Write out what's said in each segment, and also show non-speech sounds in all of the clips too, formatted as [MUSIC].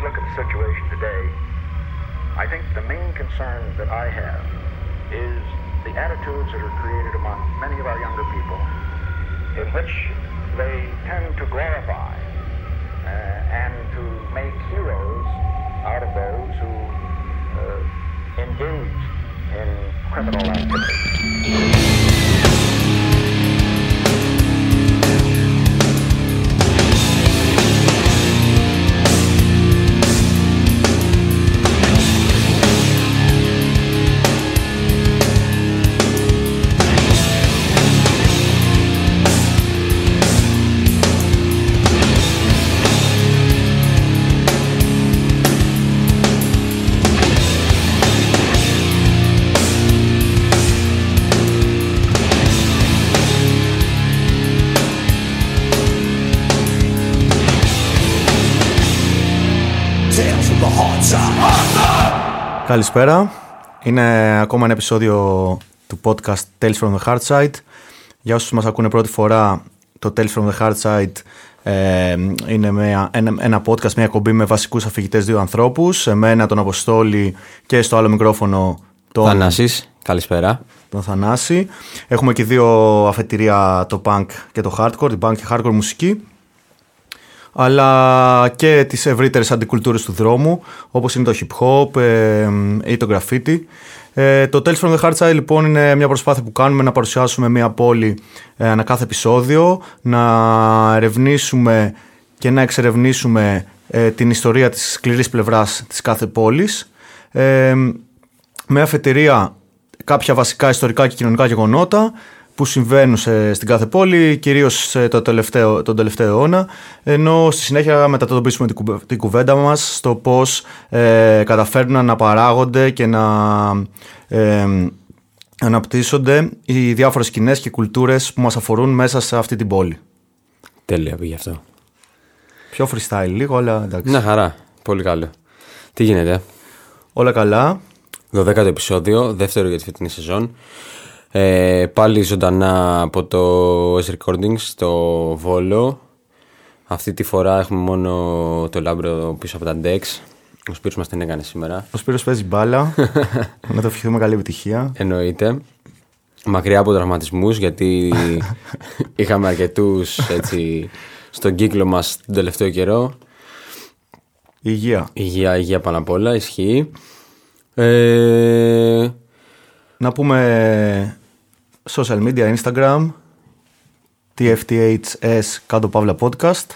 we look at the situation today, I think the main concern that I have is the attitudes that are created among many of our younger people in which they tend to glorify uh, and to make heroes out of those who uh, engage in criminal activity. Καλησπέρα. Είναι ακόμα ένα επεισόδιο του podcast Tales from the Hard Side. Για όσους μας ακούνε πρώτη φορά, το Tales from the Hard Side ε, είναι μια, ένα, ένα podcast, μια κομπή με βασικούς αφηγητές δύο ανθρώπους. Εμένα, τον Αποστόλη και στο άλλο μικρόφωνο τον Θανάσης, καλησπέρα. τον Θανάση. Έχουμε και δύο αφετηρία, το punk και το hardcore, την punk και hardcore μουσική αλλά και τις ευρύτερες αντικουλτούρες του δρόμου όπως είναι το hip hop ε, ή το graffiti. Ε, το Tales from the Hard Side λοιπόν είναι μια προσπάθεια που κάνουμε να παρουσιάσουμε μια πόλη ε, ανά κάθε επεισόδιο, να ερευνήσουμε και να εξερευνήσουμε ε, την ιστορία της σκληρής πλευράς της κάθε πόλης ε, με αφετηρία κάποια βασικά ιστορικά και κοινωνικά γεγονότα που συμβαίνουν σε- στην κάθε πόλη, κυρίως ε, το τελευταίο, τον τελευταίο αιώνα, ενώ στη συνέχεια μετατοπίσουμε την, κουβε- την κουβέντα μας στο πώς ε, καταφέρνουν να παράγονται και να ε, αναπτύσσονται οι διάφορες σκηνές και κουλτούρες που μας αφορούν μέσα σε αυτή την πόλη. Τέλεια πήγε αυτό. Πιο freestyle λίγο, αλλά εντάξει. Μια χαρά. Πολύ καλό. Τι γίνεται; Όλα καλά. 12ο επεισόδιο, δεύτερο για τη φετινή σεζόν. Ε, πάλι ζωντανά από το S Recordings στο Βόλο. Αυτή τη φορά έχουμε μόνο το λάμπρο πίσω από τα Dex. Ο Σπύρος μας την έκανε σήμερα. Ο Σπύρος παίζει μπάλα. [LAUGHS] να το ευχηθούμε καλή επιτυχία. Εννοείται. Μακριά από τραυματισμούς γιατί [LAUGHS] είχαμε αρκετούς έτσι στον κύκλο μας τον τελευταίο καιρό. Υγεία. Υγεία, υγεία πάνω απ' όλα, ισχύει. Ε, Να πούμε social media, Instagram, TFTHS κάτω παύλα podcast.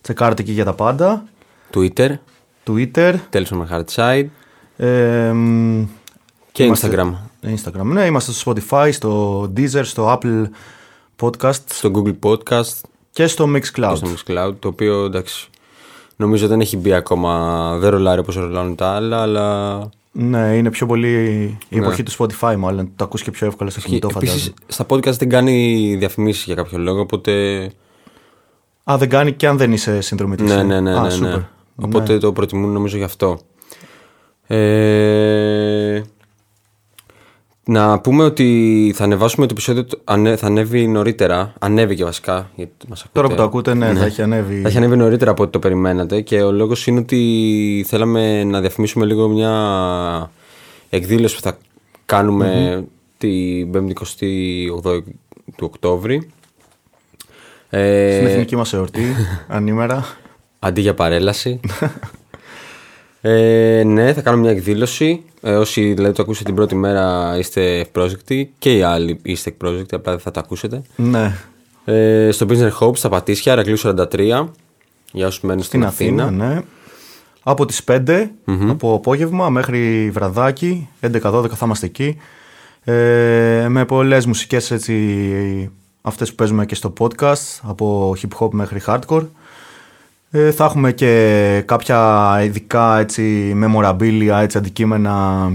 Τσεκάρτε εκεί για τα πάντα. Twitter, Twitter. Tales from the Hard Side ε, μ, και είμαστε- Instagram. Instagram. Ναι, είμαστε στο Spotify, στο Deezer, στο Apple Podcast Στο Google Podcast και στο Mixcloud. και στο Mixcloud, το οποίο εντάξει, νομίζω δεν έχει μπει ακόμα, δεν ρολάρει όπως ρολάρουν τα άλλα, αλλά Ναι, είναι πιο πολύ η Ναι. εποχή του Spotify μάλλον. Το ακούς και πιο εύκολα στο κινητό επίσης φαντάζομαι. στα podcast δεν κάνει διαφημίσεις για κάποιο λόγο, οπότε Α, δεν κάνει και αν δεν είσαι συνδρομητής. ναι, ε. ναι, ναι, Α, ναι, ναι. super. Οπότε Ναι. το προτιμούν νομίζω γι' αυτό. Ε, να πούμε ότι θα ανεβάσουμε το επεισόδιο, το- ανε- θα ανέβει νωρίτερα, ανέβηκε βασικά, γιατί μας ακούτε. Τώρα που το ακούτε, ναι, θα έχει ανέβει. Θα έχει ανέβει νωρίτερα από ό,τι το περιμένατε και ο λόγος είναι ότι θέλαμε να διαφημίσουμε λίγο μια εκδήλωση που θα κάνουμε την 5η 28 του Οκτώβρη. Ε, Στην εθνική μας εορτή, [LAUGHS] ανήμερα. Αντί για παρέλαση. [LAUGHS] ε, ναι, θα κάνουμε μια εκδήλωση. Ε, όσοι δηλαδή το ακούσετε την πρώτη μέρα είστε ευπρόσδεκτοι και οι άλλοι είστε ευπρόσδεκτοι, απλά δεν θα το ακούσετε. ναι, Ε, στο Business Hope στα Πατήσια, Αρακλείου 43, για όσους μένουν στην, στην Αθήνα, ναι. Από τις 5 από απόγευμα μέχρι βραδάκι, 11-12 θα είμαστε εκεί. Ε, με πολλές μουσικές έτσι, αυτές που παίζουμε και στο podcast, από hip hop μέχρι hardcore. Ε, θα έχουμε και κάποια ειδικά έτσι, memorabilia, έτσι, αντικείμενα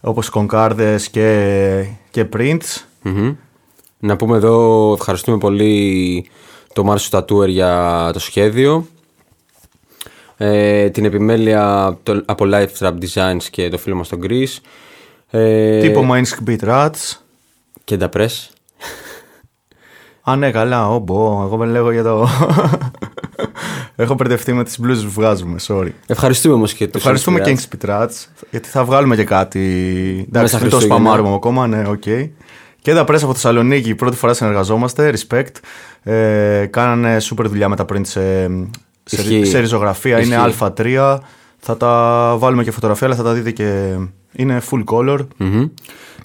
όπως κονκάρδες και, και prints. Μμμ. Να πούμε εδώ ευχαριστούμε πολύ το Μάρσο Τατούερ για το σχέδιο. Ε, την επιμέλεια το- από Life Trap Designs και το φίλο μας τον Chris. Ε, Τύπο Minsk Beat Rats. Και τα Press. Α, ναι, καλά, όμπο. Εγώ με λέγω για το. Έχω μπερδευτεί με τις μπλούζες που βγάζουμε, sorry. Ευχαριστούμε όμω και του Ευχαριστούμε και King Rats, γιατί θα βγάλουμε και κάτι. Εντάξει, μην το Χριστούγεννα. σπαμάρουμε ακόμα, ναι, οκ. Και τα πρέσσα από Θεσσαλονίκη, πρώτη φορά συνεργαζόμαστε, respect. Ε, κάνανε super δουλειά με τα print σε, σε, Ισχύει. σε ριζογραφία. Είναι Ισχύει. Α3. Θα τα βάλουμε και φωτογραφία, αλλά θα τα δείτε και. Είναι full color. Μμμ.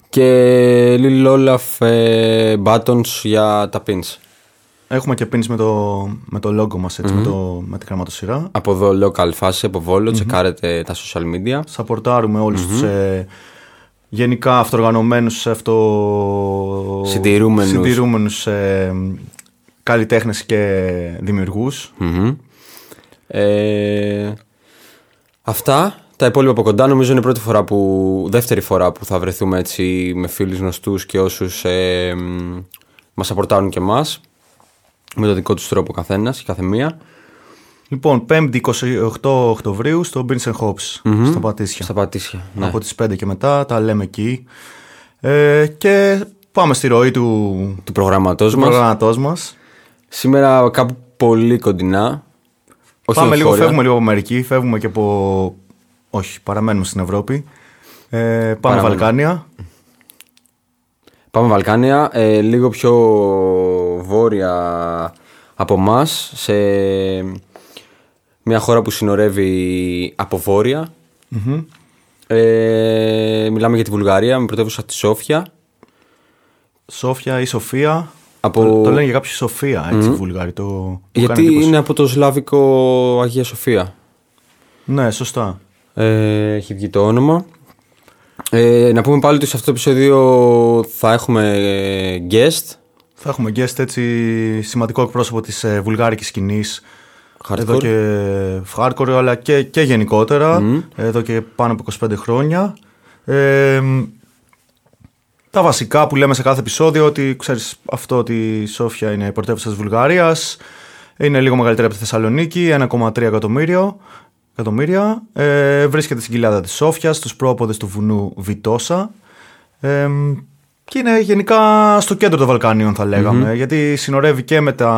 Και Lil Olaf ε, buttons για τα pins. Έχουμε και pins με το, με το logo μας, έτσι, με, το, με την γραμματοσυρά. Από εδώ local φάση, από Βόλο, τσεκάρετε τα social media. Σαπορτάρουμε όλους τους ε, γενικά αυτοργανωμένους, σε αυτό... Συντηρούμενους. συντηρούμενους ε, καλλιτέχνες και δημιουργούς. Μμμ. Ε, αυτά. Τα υπόλοιπα από κοντά νομίζω είναι η πρώτη φορά που, δεύτερη φορά που θα βρεθούμε έτσι με φίλους γνωστούς και όσους ε, μ, μας απορτάρουν και εμάς με το δικό τους τρόπο ο καθένας, η καθεμία. Λοιπόν, 5η 28 Οκτωβρίου στο Beans Hops, στα Πατήσια. Στα πατήσια. Ναι. Από τις 5 και μετά, τα λέμε εκεί. Ε, και πάμε στη ροή του, Του προγραμματός του μας. προγραμματός μας. Σήμερα κάπου πολύ κοντινά. Όχι Πάμε λίγο, εγχώρια. φεύγουμε λίγο από Αμερική, φεύγουμε και από... Όχι, παραμένουμε στην Ευρώπη. Ε, πάμε Παραμένουμε. Βαλκάνια. Πάμε Βαλκάνια, ε, λίγο πιο βόρεια από μας σε μια χώρα που συνορεύει από βόρεια. Ε, μιλάμε για τη Βουλγαρία με πρωτεύουσα τη Σόφια. Σόφια ή Σοφία. Από- Το, το λένε για κάποιο Σοφία, έτσι, mm Βουλγάροι. Το, μου κάνει Γιατί εντύπωση. είναι από το Σλάβικο Αγία Σοφία. Ναι, σωστά. Ε, έχει βγει το όνομα. Ε, να πούμε πάλι ότι σε αυτό το επεισόδιο θα έχουμε ε, guest. Θα έχουμε guest έτσι σημαντικό εκπρόσωπο της ε, βουλγάρικης σκηνής. Hardcore. εδώ και hardcore αλλά και, και γενικότερα. Εδώ και πάνω από 25 χρόνια. Ε, τα βασικά που λέμε σε κάθε επεισόδιο ότι ξέρεις αυτό ότι η Σόφια είναι η πρωτεύουσα της Βουλγαρίας. Είναι λίγο μεγαλύτερη από τη Θεσσαλονίκη 1,3 εκατομμύριο εκατομμύρια ε, βρίσκεται στην κοιλάδα της Σόφιας στους πρόποδες του βουνού Βιτόσα ε, και είναι γενικά στο κέντρο των Βαλκανίων θα λέγαμε γιατί συνορεύει και με τα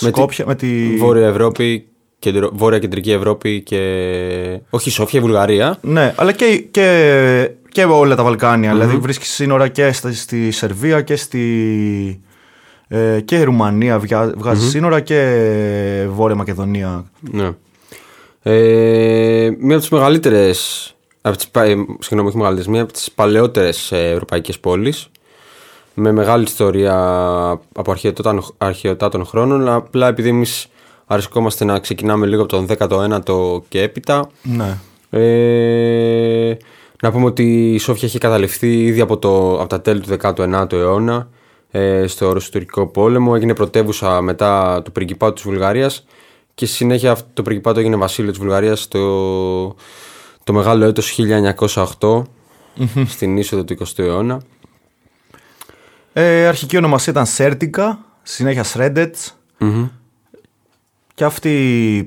Με τη- Σκόπια, με τη... Βόρεια Ευρώπη, κεντρο... Βόρεια Κεντρική Ευρώπη και. Όχι, Σόφια, η Βουλγαρία. Ναι, αλλά και, και, και όλα τα βαλκανια Δηλαδή βρίσκει σύνορα και στη, στη Σερβία και στη. Ε, και η Ρουμανία βγα- βγάζει σύνορα και Βόρεια Μακεδονία. Ναι. Ε, μία από τις μεγαλύτερες. Από τις, πα- ε, συγγνώμη, όχι μεγαλύτερες, μία από τις παλαιότερες ευρωπαϊκές πόλεις. Με μεγάλη ιστορία από αρχαιοτάτων, αρχαιοτάτων χρόνων. αλλά Απλά επειδή εμείς αρεσκόμαστε να ξεκινάμε λίγο από τον 19ο και έπειτα. Ναι. Ε, να πούμε ότι η Σόφια είχε καταληφθεί ήδη από, το, από τα τέλη του 19ου αιώνα ε, στο Ρωσοτουρκικό πόλεμο. Έγινε πρωτεύουσα μετά του πριγκιπάτου της Βουλγαρίας και στη συνέχεια αυτό το πριγκιπάτο έγινε βασίλειο της Βουλγαρίας το, το μεγάλο έτος 1908 στην είσοδο του 20ου αιώνα. Ε, αρχική ονομασία ήταν Σέρτικα, συνέχεια Σρέντετς. Και αυτή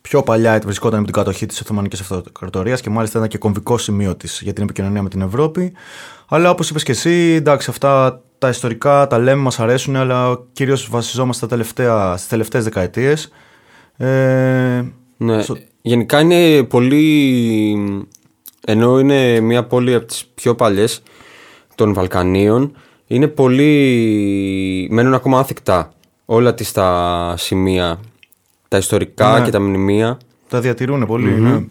πιο παλιά βρισκόταν με την κατοχή της Οθωμανικής Αυτοκρατορίας και μάλιστα ήταν και κομβικό σημείο της για την επικοινωνία με την Ευρώπη. Αλλά όπως είπες και εσύ, εντάξει, αυτά τα ιστορικά τα λέμε, μας αρέσουν, αλλά κυρίως βασιζόμαστε στα τελευταία, στις τελευταίες δεκαετίες. Ε, Ναι, Στο- γενικά είναι πολύ. ενώ είναι μια πόλη από τις πιο παλιές των Βαλκανίων, είναι πολύ. μένουν ακόμα άθικτα όλα τις τα σημεία, τα ιστορικά Ναι. και τα μνημεία. τα διατηρούν πολύ. ναι.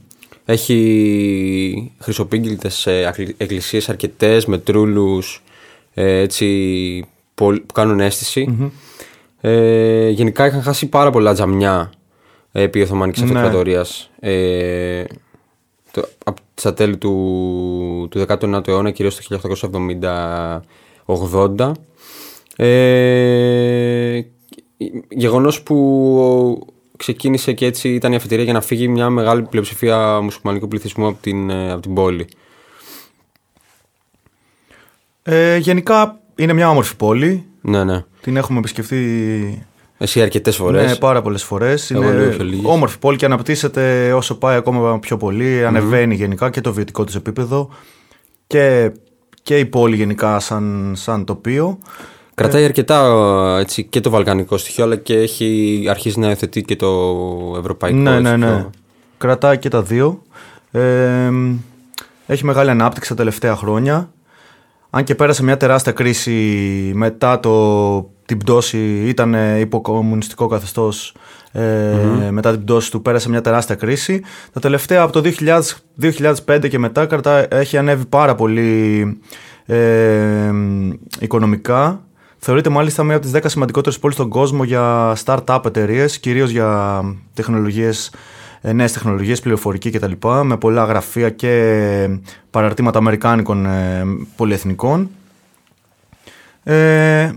Έχει χρυσοπίγγυλτες ε, ακλ- εκκλησίες αρκετές με τρούλους ε, έτσι, πολ- που κάνουν αίσθηση. Ε, γενικά είχαν χάσει πάρα πολλά τζαμιά ε, επί Οθωμανικής Ναι. Αυτοκρατορίας ε, το, από τα τέλη του, του 19ου αιώνα, κυρίως το 1870-80. Ε, γεγονός που ξεκίνησε και έτσι ήταν η αφετηρία για να φύγει μια μεγάλη πλειοψηφία μουσουλμανικού πληθυσμού από την, ε, από την πόλη. Ε, γενικά είναι μια όμορφη πόλη. Ναι, ναι. Την έχουμε επισκεφτεί Εσύ αρκετές φορές. Ναι, πάρα πολλές φορές. Εγώ Είναι λίγο πιο λίγες. όμορφη πόλη και αναπτύσσεται όσο πάει ακόμα πιο πολύ. Ανεβαίνει γενικά και το βιωτικό της επίπεδο και, και η πόλη γενικά σαν, σαν τοπίο. Κρατάει αρκετά έτσι, και το βαλκανικό στοιχείο, αλλά και έχει αρχίσει να υιοθετεί και το ευρωπαϊκό Ναι, ναι, στοιχείο. ναι. Κρατάει και τα δύο. Ε, έχει μεγάλη ανάπτυξη τα τελευταία χρόνια. Αν και πέρασε μια τεράστια κρίση μετά το, την πτώση, ήταν υποκομμουνιστικό καθεστώς ε, μετά την πτώση του, πέρασε μια τεράστια κρίση. Τα τελευταία από το 2000, 2005 και μετά κρατά, έχει ανέβει πάρα πολύ ε, οικονομικά. Θεωρείται μάλιστα μία από τις 10 σημαντικότερες πόλεις στον κόσμο για start-up εταιρείες, κυρίως για τεχνολογίες, ε, νέες τεχνολογίες, πληροφορική κτλ. Με πολλά γραφεία και παραρτήματα αμερικάνικων ε, πολυεθνικών. Ε,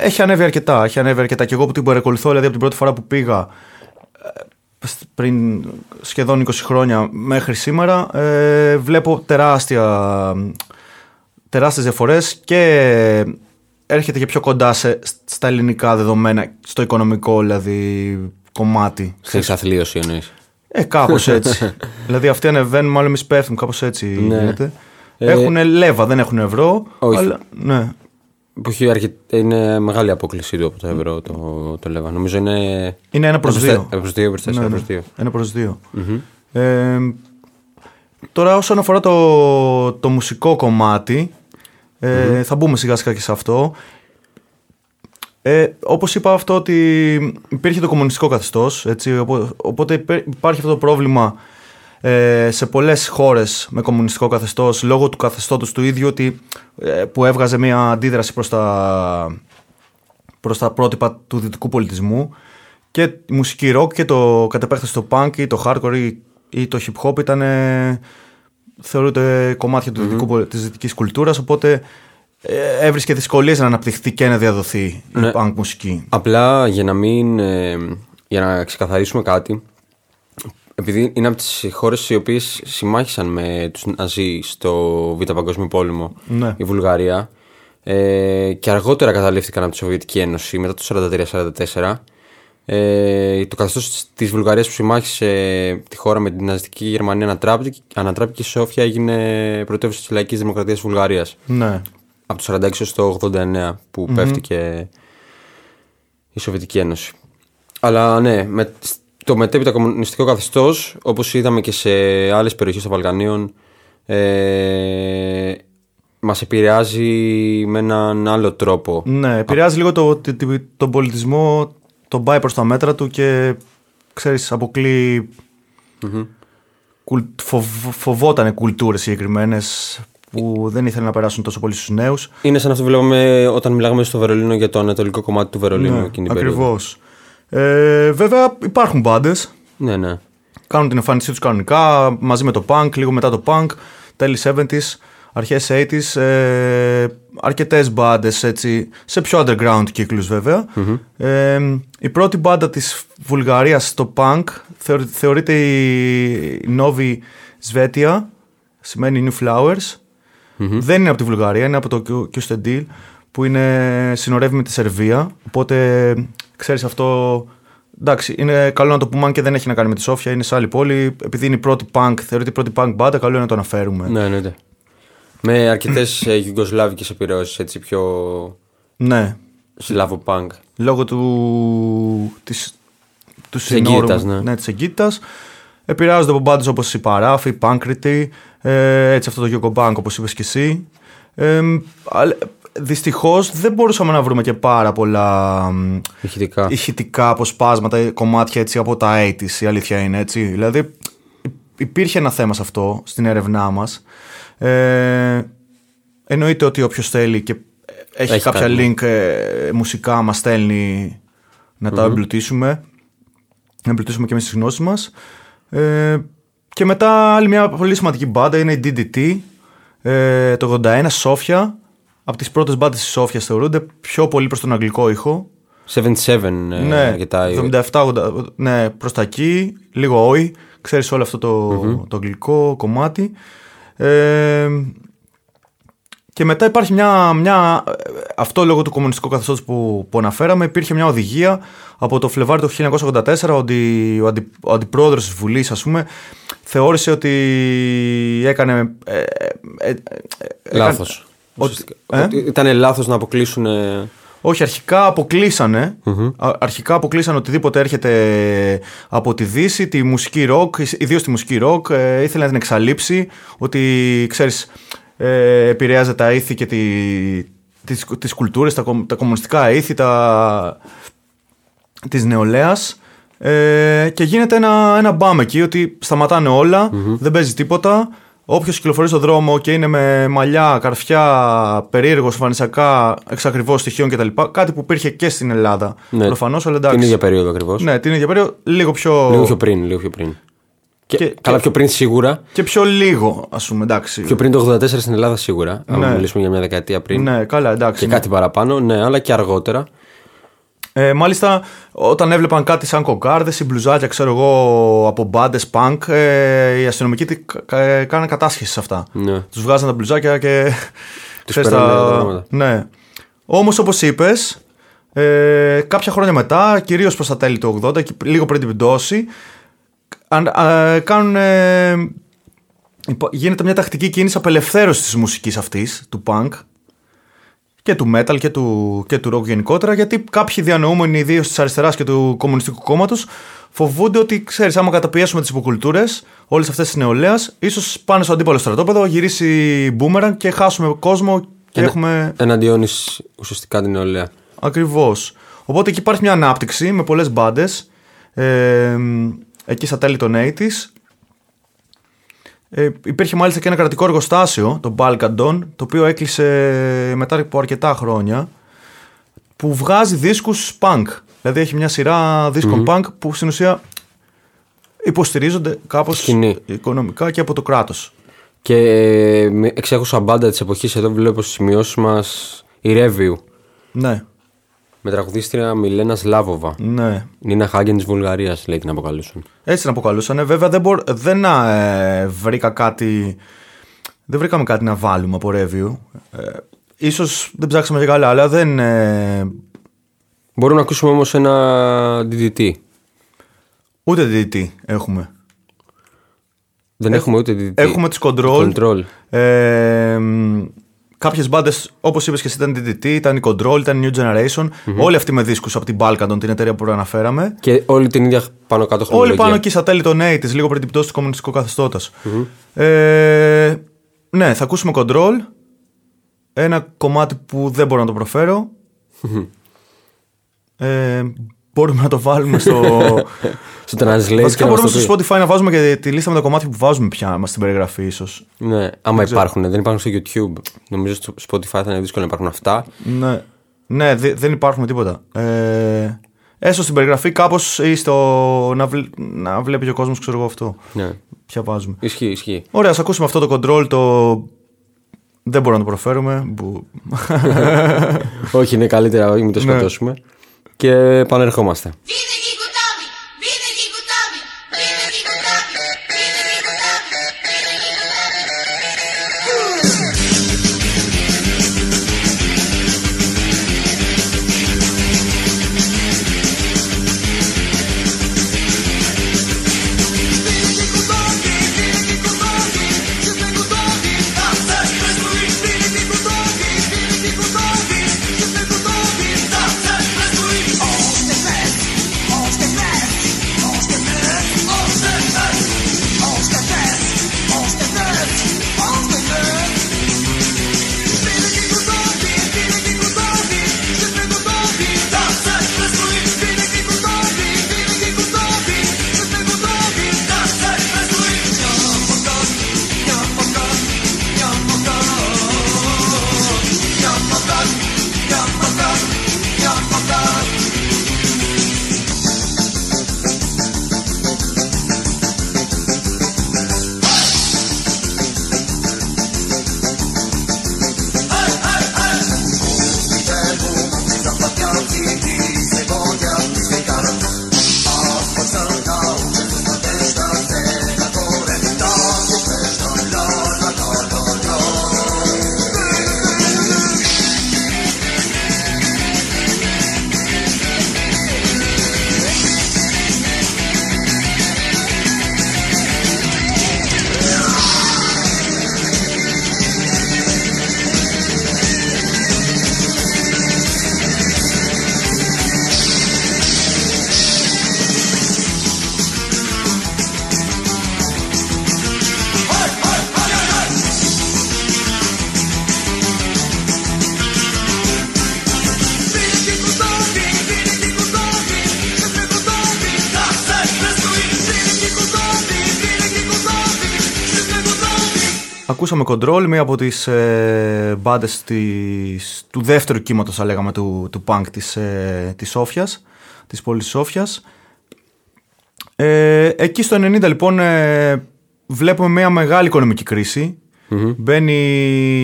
έχει ανέβει αρκετά, έχει ανέβει αρκετά. Και εγώ που την παρακολουθώ, δηλαδή από την πρώτη φορά που πήγα ε, πριν σχεδόν 20 χρόνια μέχρι σήμερα, ε, βλέπω τεράστια, τεράστιες διαφορές και έρχεται και πιο κοντά σε, στα ελληνικά δεδομένα, στο οικονομικό δηλαδή κομμάτι. Στην εξαθλίωση εννοείς. Ε, κάπως [LAUGHS] έτσι. δηλαδή αυτοί ανεβαίνουν, μάλλον εμείς πέφτουμε, κάπως έτσι Ναι. γίνεται. Ε, Έχουν λέβα, δεν έχουν ευρώ. όχι. Αλλά, ναι. Που έχει αρκε... είναι μεγάλη απόκλησή του από το ευρώ το, το Λέβα. Νομίζω είναι. Είναι ένα προς δύο. Ένα προς δύο, προς τέσσερα Ναι, ναι. προς δύο. Ένα προς δύο. Ε, τώρα όσον αφορά το, το μουσικό κομμάτι, ε, θα μπούμε σιγά σιγά και σε αυτό. Ε, όπως είπα αυτό ότι υπήρχε το κομμουνιστικό καθεστώς, έτσι, οπο- οπότε υπέ- υπάρχει αυτό το πρόβλημα ε, σε πολλές χώρες με κομμουνιστικό καθεστώς λόγω του καθεστώτος του ίδιου ότι, ε, που έβγαζε μια αντίδραση προς τα, προς τα πρότυπα του δυτικού πολιτισμού και η μουσική rock και το κατ' επέκταση το punk ή το hardcore ή, ή το hip hop ήταν ε, θεωρούνται κομμάτια του δυτικού, πολ- της δυτικής κουλτούρας οπότε ε, έβρισκε δυσκολίες να αναπτυχθεί και να διαδοθεί Ναι. η punk μουσική. Απλά για να μην. ε, για να ξεκαθαρίσουμε κάτι. Επειδή είναι από τις χώρες οι οποίες συμμάχησαν με τους Ναζί στο Β' Παγκόσμιο Πόλεμο, Ναι. η Βουλγαρία, ε, και αργότερα καταλήφθηκαν από τη Σοβιετική Ένωση μετά το 43-44. Ε, το καθεστώς της Βουλγαρίας που συμμάχησε τη χώρα με την ναζιστική Γερμανία ανατράπηκε, ανατράπηκε και η Σόφια έγινε πρωτεύουσα της Λαϊκής Δημοκρατίας της Βουλγαρίας. Ναι. Από το 46 έως το 89 που πέφτηκε η Σοβιετική Ένωση. Αλλά ναι, με, το μετέπειτα κομμουνιστικό καθεστώς, όπως είδαμε και σε άλλες περιοχές των Βαλκανίων, ε, μας επηρεάζει με έναν άλλο τρόπο. Ναι, επηρεάζει λίγο το, το, το- τον πολιτισμό, τον πάει προς τα μέτρα του και ξέρεις, αποκλείει κουλ, φοβ- φοβότανε κουλτούρες συγκεκριμένες που δεν ήθελαν να περάσουν τόσο πολύ στους νέους. Είναι σαν αυτό που βλέπαμε όταν μιλάγαμε στο Βερολίνο για το ανατολικό κομμάτι του Βερολίνου εκείνη την περίοδο. ακριβώς. Ε, βέβαια υπάρχουν μπάντες. Ναι, ναι. Κάνουν την εμφάνισή τους κανονικά μαζί με το punk, λίγο μετά το punk, τέλη 70s, αρχές 80s, ε, αρκετές μπάντες έτσι, σε πιο underground κύκλους βέβαια. Ε, η πρώτη μπάντα της Βουλγαρίας στο punk θεωρ- θεωρείται η Novi Svetia, σημαίνει New Flowers. Δεν είναι από τη Βουλγαρία, είναι από το Kyustendil που είναι, συνορεύει με τη Σερβία. Οπότε ξέρεις αυτό. Εντάξει, είναι καλό να το πούμε αν και δεν έχει να κάνει με τη Σόφια, είναι σε άλλη πόλη. Επειδή είναι η πρώτη punk, θεωρείται η πρώτη punk μπάντα, καλό είναι να το αναφέρουμε. Ναι, ναι, ναι. Με αρκετές γιουγκοσλάβικε επιρροές, έτσι πιο Ναι. σλάβο punk. Λόγω του, της, του Της εγκύτητας, ναι. ναι, της εγκύτητας. Επηρεάζονται από μπάντες όπως η Παράφη, η Πάνκριτη, ε, έτσι αυτό το Yoko Bank όπως είπες και εσύ. Ε, αλλά, δυστυχώς δεν μπορούσαμε να βρούμε και πάρα πολλά μ, Ηχητικά. ηχητικά αποσπάσματα, κομμάτια έτσι από τα 80's, η αλήθεια είναι έτσι. Δηλαδή υ- υπήρχε ένα θέμα σε αυτό στην έρευνά μας. Ε, εννοείται ότι όποιος θέλει και έχει, Έχει κάποια κάτι, ναι. link ε, μουσικά μας στέλνει να τα εμπλουτίσουμε. Να εμπλουτίσουμε και εμείς τις γνώσεις μας. Ε, και μετά άλλη μια πολύ σημαντική μπάντα είναι η DDT. Ε, το 81, Σόφια. Από τις πρώτες μπάντες της Σόφιας θεωρούνται πιο πολύ προς τον αγγλικό ήχο. 77 ε, Ναι, αρκετά. 77-80, ναι, προς τα εκεί, λίγο όι, ξέρεις όλο αυτό το, το αγγλικό κομμάτι. Ε, και μετά υπάρχει μια, μια, αυτό λόγω του κομμουνιστικού καθεστώτος που, που αναφέραμε, υπήρχε μια οδηγία από το Φλεβάρι του 1984 ότι ο, αντι, ο αντιπρόεδρος της Βουλής, ας πούμε, θεώρησε ότι έκανε... ε, ε, ε, ε, Λάθος. Ότι- Ουσιαστικά. ε; Ότι ήταν λάθος να αποκλείσουν. ε, Όχι, αρχικά αποκλείσανε. Α- Αρχικά αποκλείσανε οτιδήποτε έρχεται από τη Δύση, τη μουσική ροκ, ιδίως τη μουσική ροκ. Ε, ήθελε να την εξαλείψει. Ότι ξέρεις, ε, επηρεάζει τα ήθη και τη, τις, τις κουλτούρες, τα, κομμ- τα κομμουνιστικά ήθη, τα, της νεολαίας ε, και γίνεται ένα, ένα μπαμ εκεί ότι σταματάνε όλα, δεν παίζει τίποτα. Όποιος κυκλοφορεί στον δρόμο και είναι με μαλλιά, καρφιά, περίεργο, εμφανισιακά, εξακριβώς στοιχείων κτλ. Κάτι που υπήρχε και στην Ελλάδα. Ναι. Προφανώς, αλλά εντάξει. Την ίδια περίοδο ακριβώς. Ναι, την ίδια περίοδο. Λίγο πιο. Λίγο πιο πριν, λίγο πιο πριν. Και, Και- καλά, και- πιο πριν σίγουρα. Και πιο λίγο, ας πούμε, εντάξει. Πιο πριν το 84 στην Ελλάδα σίγουρα. Αν Ναι. μιλήσουμε για μια δεκαετία πριν. Ναι, καλά, εντάξει. Και ναι. κάτι παραπάνω, ναι, αλλά και αργότερα. Ε, μάλιστα, όταν έβλεπαν κάτι σαν κοκάρδες ή μπλουζάκια, ξέρω εγώ, από μπάντες punk, ε, οι αστυνομικοί τι- κα- ε, κάναν κατάσχεσης σε αυτά. Ναι. Τους βγάζαν τα μπλουζάκια και. [LAUGHS] Τους ξέρεις, παίρνανε τα πράγματα. Ναι. Όμως, όπως είπες, ε, κάποια χρόνια μετά, κυρίως προς τα τέλη του 80, και λίγο πριν την πτώση, αν- α, κάνουν. ε, υπο- γίνεται μια τακτική κίνηση απελευθέρωσης της μουσικής αυτής, του punk και του metal και του, και του rock γενικότερα, γιατί κάποιοι διανοούμενοι, ιδίως της αριστεράς και του Κομμουνιστικού Κόμματος, φοβούνται ότι ξέρεις, άμα καταπιέσουμε τις υποκουλτούρες, όλες αυτές τι νεολαίας, ίσως πάνε στο αντίπαλο στρατόπεδο, γυρίσει boomerang και χάσουμε κόσμο και Ενα- έχουμε. Εναντιώνεις ουσιαστικά την νεολαία. Ακριβώς. Οπότε εκεί υπάρχει μια ανάπτυξη με πολλές μπάντες. Ε, εκεί στα τέλη των 80s. Ε, υπήρχε μάλιστα και ένα κρατικό εργοστάσιο, το Balkan Dawn, το οποίο έκλεισε μετά από αρκετά χρόνια, που βγάζει δίσκους punk. Δηλαδή έχει μια σειρά δίσκων punk που στην ουσία υποστηρίζονται κάπως Σκηνή. οικονομικά και από το κράτος. Και με εξέχουσα μπάντα της εποχής εδώ βλέπω στις σημειώσεις μας η Ρέβιου. Ναι, Με τραγουδίστρια Μιλένα Σλάβοβα. ναι. Νίνα Χάγκεν της Βουλγαρίας, λέει την αποκαλούσαν. Έτσι την αποκαλούσαν. Βέβαια δεν, μπορ- δεν ε, βρήκα κάτι. Δεν βρήκαμε κάτι να βάλουμε από review. Ε, ίσως δεν ψάξαμε και καλά, αλλά δεν. Ε, Μπορούμε να ακούσουμε όμως ένα DDT. ούτε DDT έχουμε. Δεν έχουμε ούτε DDT. Έχουμε τις Control. Control. Ε, μ, κάποιες μπάντες, όπως είπες και εσύ, ήταν DDT, ήταν η Control, ήταν η New Generation. Όλοι αυτοί με δίσκους από την Balkan, την εταιρεία που προαναφέραμε. Και όλη την ίδια πάνω κάτω Όλοι χρονολογία. πάνω εκεί στα τέλη των 80s, λίγο πριν την πτώση του κομμουνιστικού καθεστώτας. Ε, ναι, θα ακούσουμε Control. Ένα κομμάτι που δεν μπορώ να το προφέρω. ε, μπορούμε να το βάλουμε στο. [LAUGHS] Στο translate Βασικά και να μπορούμε μας το στο πει. Spotify να βάζουμε και τη λίστα με τα κομμάτια που βάζουμε πια μας στην περιγραφή, ίσως. Ναι, άμα υπάρχουν. Δεν υπάρχουν στο YouTube. Νομίζω στο Spotify θα είναι δύσκολο να υπάρχουν αυτά. Ναι, ναι δε- δεν υπάρχουν τίποτα. Ε, έστω στην περιγραφή κάπως ή στο. Να, βλέ- να βλέπει και ο κόσμος, ξέρω εγώ αυτό. Ναι. Ποια βάζουμε. Ισχύει, ισχύει. Ωραία, ας ακούσουμε αυτό το control, το... Δεν μπορούμε να το προφέρουμε. Που... [LAUGHS] όχι, είναι καλύτερα, όχι, μην το Ναι. Σκοτώσουμε. Και επανερχόμαστε. Ακούσαμε Control, μία από τις ε, μπάντες της, του δεύτερου κύματος, θα λέγαμε, του, του punk της, ε, της Σόφιας, της πόλης Σόφιας. Ε, εκεί στο 90 λοιπόν ε, βλέπουμε μια μεγάλη οικονομική κρίση. Μπαίνει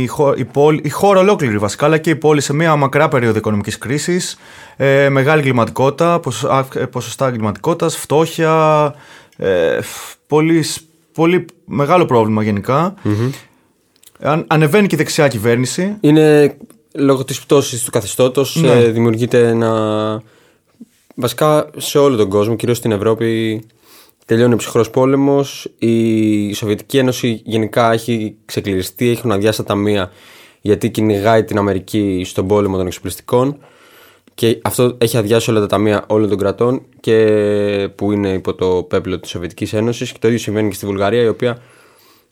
η, χω- η, πόλη, η χώρα ολόκληρη βασικά, αλλά και η πόλη σε μια μακρά περίοδο οικονομικής κρίσης. Ε, μεγάλη εγκληματικότητα, ποσο- α, ε, ποσοστά εγκληματικότητας, φτώχεια, ε, φ- πολύ, σ- πολύ μεγάλο πρόβλημα γενικά. Αν, ανεβαίνει και η δεξιά κυβέρνηση. Είναι λόγω της πτώσης του καθεστώτος Ναι. ε, δημιουργείται ένα... Βασικά σε όλο τον κόσμο, κυρίως στην Ευρώπη, τελειώνει ο ψυχρός πόλεμος. Η Σοβιετική Ένωση γενικά έχει ξεκληριστεί, έχουν αδειάσει τα ταμεία γιατί κυνηγάει την Αμερική στον πόλεμο των εξοπλιστικών και αυτό έχει αδειάσει όλα τα ταμεία όλων των κρατών και που είναι υπό το πέπλο της Σοβιετικής Ένωσης και το ίδιο συμβαίνει και στη Βουλγαρία η οποία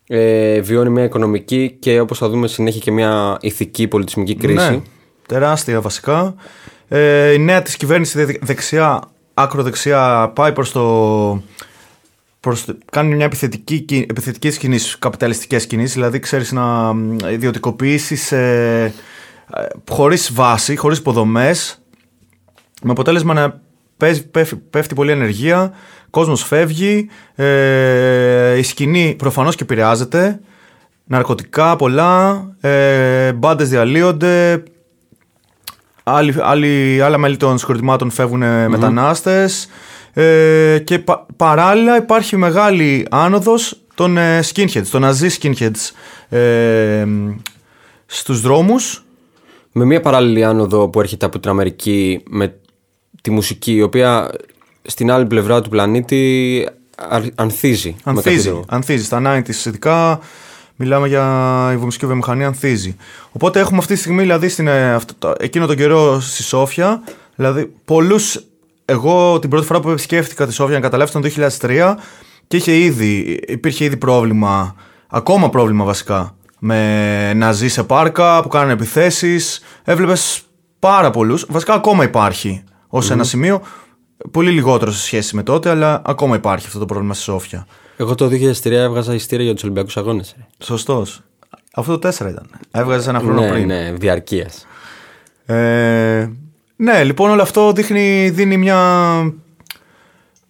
ε, βιώνει μια οικονομική και όπως θα δούμε συνέχεια και μια ηθική πολιτισμική κρίση. Ναι, τεράστια βασικά. Ε, η νέα της κυβέρνηση δε- δεξιά, άκρο δεξιά, πάει προς το... Προς, το- κάνει μια επιθετική, κι- επιθετικές κινήσεις, καπιταλιστικές κινήσεις, δηλαδή ξέρεις να μ, ιδιωτικοποιήσεις ε, ε, χωρίς βάση, χωρίς υποδομές, με αποτέλεσμα να παίζει, πέφτει, πέφτει πολλή ενεργεία, κόσμος φεύγει, ε, η σκηνή προφανώς και επηρεάζεται, ναρκωτικά πολλά, ε, μπάντες διαλύονται, άλλοι, άλλοι, άλλα μέλη των συγκροτημάτων φεύγουν mm μετανάστες. Ε, και πα- παράλληλα υπάρχει μεγάλη άνοδος των ε, skinheads, των ναζί skinheads ε, στους δρόμους. Με μια παράλληλη άνοδο που έρχεται από την Αμερική με τη μουσική η οποία στην άλλη πλευρά του πλανήτη αρ- ανθίζει. με κάποιο Ανθίζει, τρόπο. ανθίζει. Στα 90s ειδικά μιλάμε για η μουσική βιομηχανία ανθίζει. Οπότε έχουμε αυτή τη στιγμή, δηλαδή, στην, ε, αυτό, το- εκείνο τον καιρό στη Σόφια, δηλαδή πολλούς. Εγώ την πρώτη φορά που επισκέφτηκα τη Σόφια, να καταλάβεις, ήταν το 2003 και είχε ήδη, υπήρχε ήδη πρόβλημα, ακόμα πρόβλημα βασικά, με να ζει σε πάρκα που κάνανε επιθέσεις. Έβλεπες πάρα πολλούς. Βασικά ακόμα υπάρχει ως ένα σημείο. Πολύ λιγότερο σε σχέση με τότε, αλλά ακόμα υπάρχει αυτό το πρόβλημα στη Σόφια. Εγώ το 2003 έβγαζα ειστήρια για τους Ολυμπιακούς Αγώνες. Σωστός. Αυτό το 4 ήταν. Έβγαζες ένα χρόνο Ναι, πριν. ναι, διαρκείας. Ε, ναι, λοιπόν, όλο αυτό δείχνει, δίνει μια.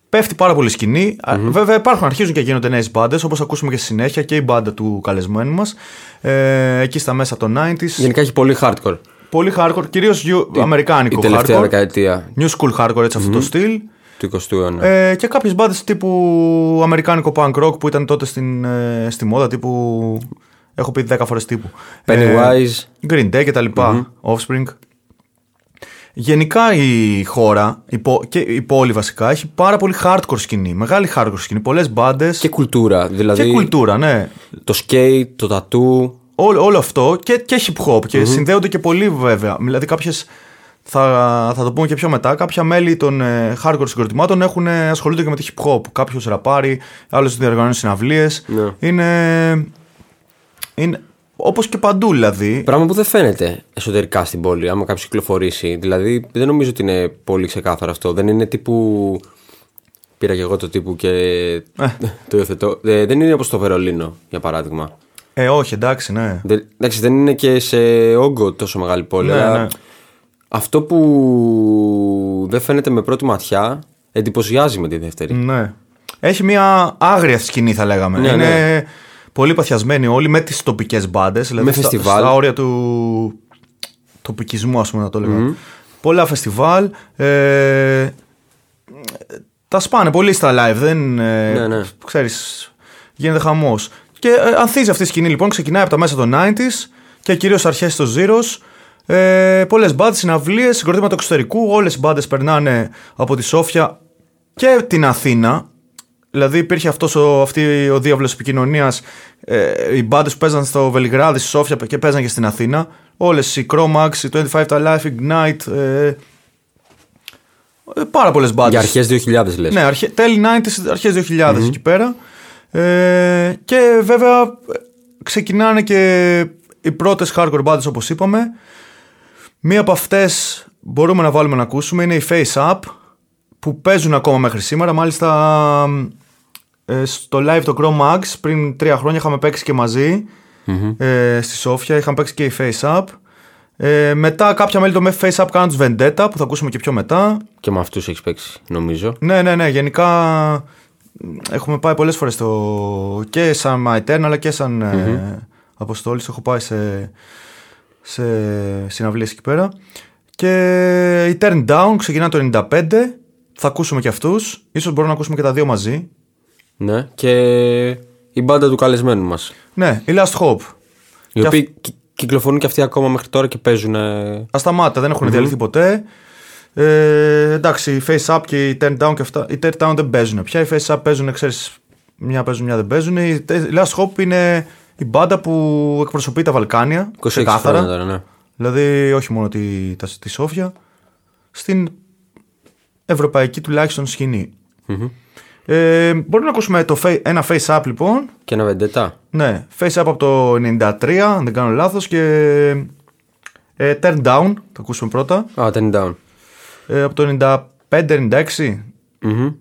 Πέφτει πάρα πολύ σκηνή. Α, Βέβαια, υπάρχουν, αρχίζουν και γίνονται νέες μπάντες, όπως ακούσουμε και στη συνέχεια και η μπάντα του καλεσμένου μας. Ε, εκεί στα μέσα των 90s. Γενικά έχει πολύ hardcore. Πολύ hardcore, κυρίως αμερικάνικο Η τελευταία hardcore. δεκαετία New school hardcore, έτσι αυτό το στυλ. του 20ου αιώνα. Ε, και κάποιες μπάντες τύπου αμερικάνικο punk rock που ήταν τότε στην, ε, στη μόδα τύπου. Έχω πει 10 φορές τύπου. Pennywise. Ε, Green Day και τα λοιπα Offspring. Γενικά η χώρα η πο- και η πόλη βασικά έχει πάρα πολύ hardcore σκηνή. Μεγάλη hardcore σκηνή. Πολλές μπάντες. Και κουλτούρα. Δηλαδή και κουλτούρα, ναι. το skate, το τατού. Όλο, όλο αυτό και, και hip hop. Και συνδέονται και πολύ βέβαια. Δηλαδή κάποιες. Θα, θα το πούμε και πιο μετά. Κάποια μέλη των ε, hardcore συγκροτημάτων έχουν, ε, ασχολούνται και με τη hip hop. Κάποιος ραπάρει, άλλος διοργανώνει συναυλίες. Ναι. Είναι. είναι Όπως και παντού δηλαδή. Πράγμα που δεν φαίνεται εσωτερικά στην πόλη, άμα κάποιος κυκλοφορήσει. Δηλαδή, δεν νομίζω ότι είναι πολύ ξεκάθαρο αυτό. Δεν είναι τύπου. Πήρα και εγώ το τύπου και [LAUGHS] το υιοθετώ. Ε, δεν είναι όπως το Βερολίνο, για παράδειγμα. Ε, όχι, εντάξει, ναι. Δεν, εντάξει, δεν είναι και σε όγκο τόσο μεγάλη πόλη. Ναι, αλλά ναι. Αυτό που δεν φαίνεται με πρώτη ματιά εντυπωσιάζει με τη δεύτερη. Ναι. Έχει μια άγρια σκηνή, θα λέγαμε. Ναι, είναι ναι. πολύ παθιασμένοι όλοι με τις τοπικές μπάντες. Δηλαδή Με στα, φεστιβάλ. στα όρια του τοπικισμού, ας πούμε, να το λέγαμε. Πολλά φεστιβάλ. Ε, τα σπάνε πολύ στα live. Δεν, ε, Ναι, ναι. Ξέρεις, γίνεται χαμός. Και ε, ανθίζει αυτή η σκηνή λοιπόν. Ξεκινάει από τα μέσα των 90s και κυρίως αρχές των Zeros. Ε, Πολλές μπάντες, συναυλίες, συγκροτήματα του εξωτερικού. Όλες οι μπάντες περνάνε από τη Σόφια και την Αθήνα. Δηλαδή υπήρχε αυτός ο, αυτή ο διάβλος επικοινωνίας. Ε, οι μπάντες που παίζαν στο Βελιγράδι, στη Σόφια και παίζαν και στην Αθήνα. Όλες οι Chromax, οι 25 τα Life, Ignite. Ε, ε, πάρα πολλές μπάντες. Για αρχές 2000 λες. Ναι, αρχέ, τέλη 90s, αρχές 2000 εκεί πέρα. Ε, και βέβαια ε, ξεκινάνε και οι πρώτες hardcore bands όπως είπαμε. Μία από αυτές μπορούμε να βάλουμε να ακούσουμε είναι η Face Up που παίζουν ακόμα μέχρι σήμερα. Μάλιστα ε, στο live το Chrome Max πριν τρία χρόνια είχαμε παίξει και μαζί. ε, στη Σόφια. Είχαν παίξει και η Face Up. Ε, μετά κάποια μέλη το Face Up κάνουν τους Vendetta που θα ακούσουμε και πιο μετά. Και με αυτούς έχεις παίξει, νομίζω. Ναι, ναι, ναι. Γενικά έχουμε πάει πολλές φορές στο... και σαν My Eternal αλλά και σαν ε, Αποστόλης. Έχω πάει σε, σε συναυλίες εκεί πέρα. Και η Turn Down ξεκινά το 95. Θα ακούσουμε και αυτούς. Ίσως μπορούμε να ακούσουμε και τα δύο μαζί. Ναι. Και η μπάντα του καλεσμένου μας. Ναι, η Last Hope. Οι Και οποίοι κυ- κυκλοφορούν και αυτοί ακόμα μέχρι τώρα και παίζουν. ε, Ασταμάτα, δεν έχουν διαλυθεί ποτέ. Ε, εντάξει, η Face Up και η Turn Down και αυτά. Οι Turn Down δεν παίζουν πια. Οι Face Up παίζουν, ξέρεις, μια παίζουν, μια δεν παίζουν. Η η Last Hope είναι η μπάντα που εκπροσωπεί τα Βαλκάνια. 26 ξεκάθαρα. χρόνια τώρα, ναι. Δηλαδή, όχι μόνο τη, τα, τη Σόφια, στην ευρωπαϊκή τουλάχιστον σκηνή. Ε, μπορούμε να ακούσουμε το, fa- ένα face up λοιπόν. Και ένα βεντετά. Ναι, face up από το 93, αν δεν κάνω λάθος και ε, turn down, το ακούσουμε πρώτα, Α, turn down. Ε, από το 95-96. Μμμ.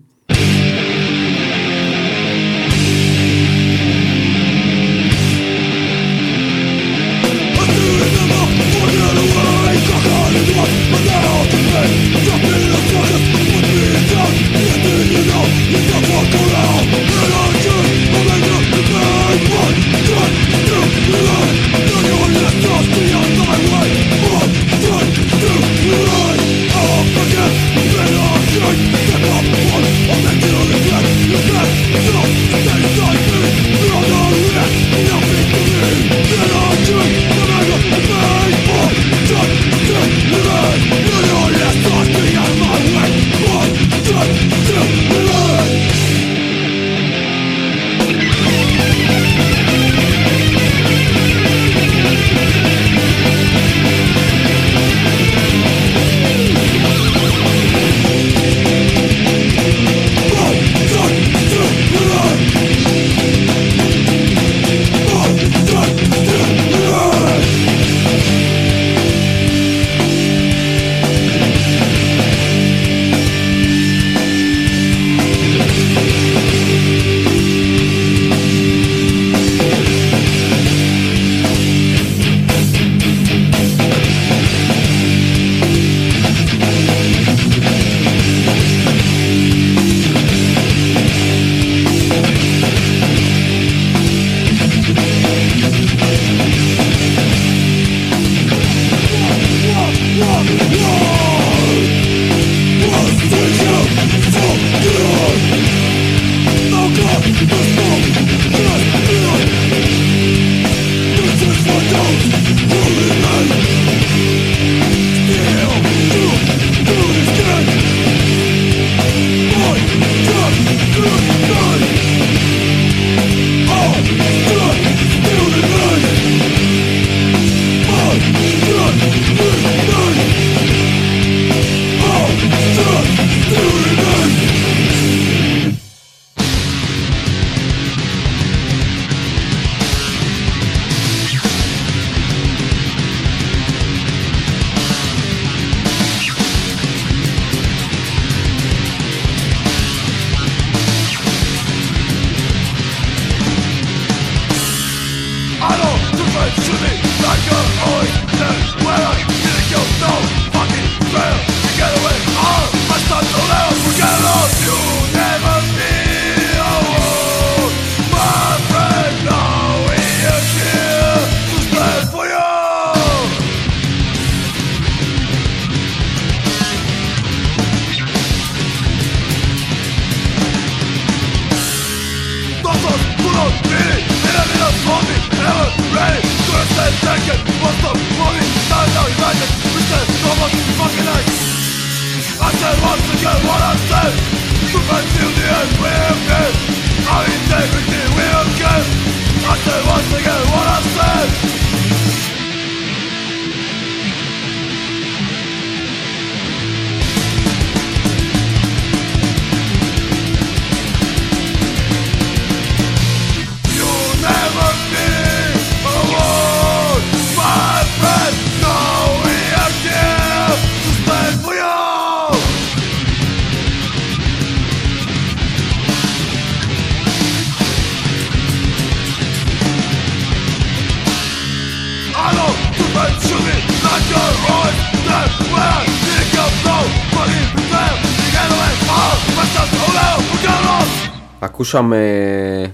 Ακούσαμε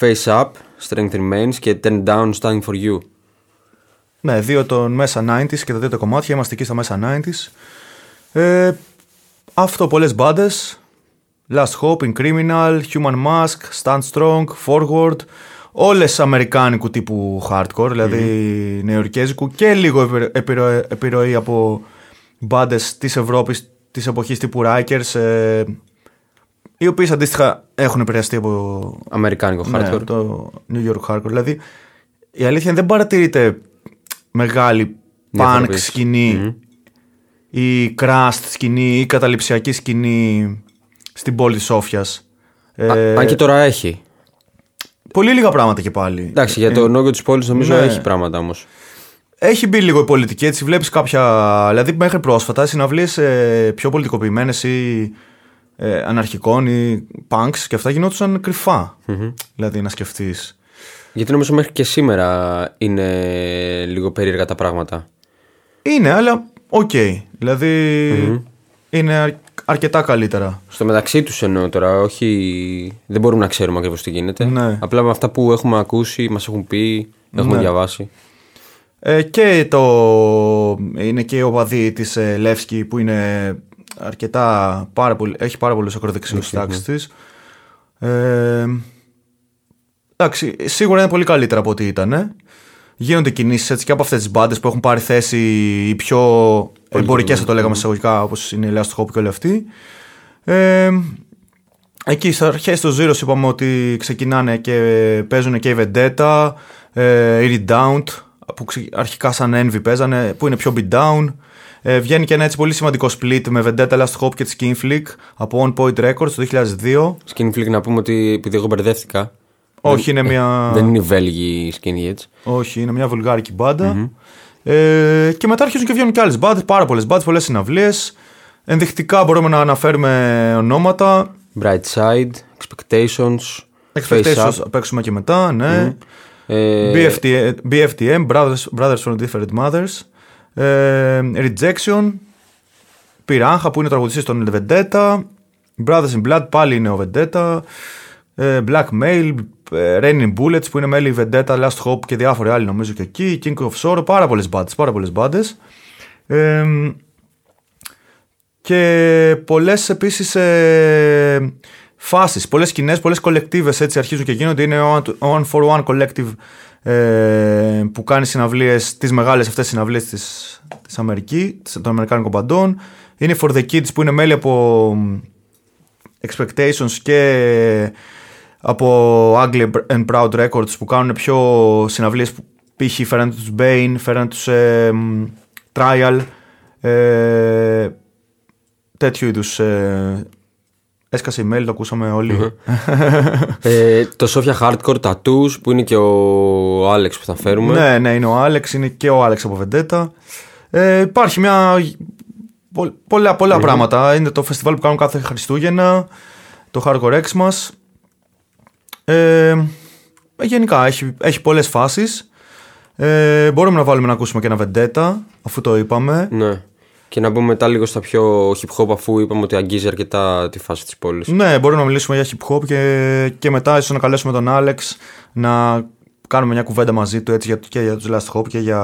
Face Up, Strength Remains και Turn Down, Standing For You. Ναι, δύο των μέσα 90s και τα δύο τα κομμάτια. Είμαστε εκεί στα μέσα 90s. Ε, αυτό, πολλές μπάντες. Last Hope, Criminal, Human Mask, Stand Strong, Forward. Όλες αμερικάνικου τύπου hardcore, δηλαδή mm-hmm. νεοερκέζικου και λίγο επιρροή, επιρροή, επιρροή από μπάντες της Ευρώπης της εποχής τύπου Rikers, ε, οι οποίες αντίστοιχα έχουν επηρεαστεί από Αμερικάνικο ναι, hardcore. το New York Hardcore. Δηλαδή, η αλήθεια είναι δεν παρατηρείται μεγάλη punk Διαφοροποίηση. σκηνη ή crust σκηνή ή καταληψιακή σκηνή στην πόλη της Σόφιας. Ε, Α, αν και τώρα έχει. Πολύ λίγα πράγματα και πάλι. Εντάξει, για το νόγιο της πόλης νομίζω ναι. έχει πράγματα όμως. Έχει μπει λίγο η πολιτική, έτσι βλέπεις κάποια... Δηλαδή μέχρι πρόσφατα οι συναυλίες ε, πιο πολιτικοποιημένες ή ε, αναρχικών ή punks και αυτά γινόντουσαν κρυφά. Δηλαδή να σκεφτείς. Γιατί νομίζω μέχρι και σήμερα είναι λίγο περίεργα τα πράγματα. Είναι, αλλά οκ. Δηλαδή είναι αρ- αρκετά καλύτερα. Στο μεταξύ τους εννοώ τώρα, όχι. Δεν μπορούμε να ξέρουμε ακριβώς τι γίνεται. Ναι. Απλά με αυτά που έχουμε ακούσει, μας έχουν πει, έχουμε Ναι. διαβάσει. Ε, και το είναι και ο παδί της ε, Λεύσκη που είναι αρκετά πάρα πολύ, έχει πάρα πολλούς ακροδεξιούς στις τάξεις της. Ε, εντάξει, σίγουρα είναι πολύ καλύτερα από ό,τι ήταν. ε. Γίνονται κινήσεις έτσι και από αυτές τις μπάντες που έχουν πάρει θέση οι πιο εμπορικές θα το λέγαμε εισαγωγικά όπως είναι η Last Hope και όλοι αυτοί. Ε, Εκεί στι αρχέ του Zero είπαμε ότι ξεκινάνε και παίζουν και η Vendetta, ε, η Redound, που ξε- αρχικά σαν Envy παίζανε, που είναι πιο beatdown. Ε, βγαίνει και ένα έτσι πολύ σημαντικό split με Vendetta, Last Hope και τη Skinflick από On Point Records το 2002. Skin Flick να πούμε ότι επειδή εγώ μπερδεύτηκα. Όχι, είναι μια, Δεν είναι οι Βέλγοι Skinheads. όχι, είναι μια βουλγάρικη μπάντα. Ε, και μετά αρχίζουν και βγαίνουν και άλλες μπάντες, πάρα πολλές μπάντες, πολλές συναυλίες. Ενδεικτικά μπορούμε να αναφέρουμε ονόματα. Bright Side, Expectations, Face Expectations Up. θα παίξουμε και μετά, ναι. Ε, BFT, BFTM, Brothers, Brothers from Different Mothers, ε, Rejection, Piranha που είναι ο τραγουδιστής των Vendetta, Brothers in Blood πάλι είναι ο Vendetta, ε, Blackmail, ε, Raining Bullets που είναι μέλη Vendetta, Last Hope και διάφοροι άλλοι νομίζω και εκεί, King of Sorrow, πάρα πολλές μπάντες, πάρα πολλές μπάντες. Ε, και πολλές επίσης ε, φάσεις, πολλές σκηνές, πολλές κολεκτίβες έτσι αρχίζουν και γίνονται. Είναι ο One- ο One for One Collective ε, που κάνει συναυλίες, τις μεγάλες αυτές συναυλίες της, της Αμερική, της- των Αμερικάνικων παντών. Είναι η For the Kids που είναι μέλη από Expectations και από Ugly and Proud Records που κάνουν πιο συναυλίες που π.χ. φέραν τους Bane, φέραν τους ε, μ, Trial, ε, τέτοιου είδους ε, έσκασε η mail, το ακούσαμε όλοι. ε, το Sofia Hardcore Tattoos που είναι και ο Άλεξ που θα φέρουμε. ναι, ναι, είναι ο Άλεξ, είναι και ο Άλεξ από Vendetta. Ε, υπάρχει μια... πο- Πολλά, πολλά πράγματα. Είναι το φεστιβάλ που κάνουν κάθε Χριστούγεννα, το Hardcore X μας. Ε, γενικά, έχει, έχει πολλές φάσεις. Ε, μπορούμε να βάλουμε να ακούσουμε και ένα Vendetta, αφού το είπαμε. Ναι. Και να μπούμε μετά λίγο στα πιο hip hop αφού είπαμε ότι αγγίζει αρκετά τη φάση της πόλης. Ναι, μπορούμε να μιλήσουμε για hip hop και, και μετά ίσως να καλέσουμε τον Άλεξ να κάνουμε μια κουβέντα μαζί του έτσι, για, και για τους Last Hope και για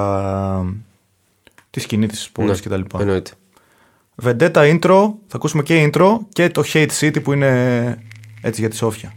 τη σκηνή της πόλης Ναι, κτλ. Εννοείται. Vendetta intro, θα ακούσουμε και intro και το Hate City που είναι έτσι για τη Σόφια.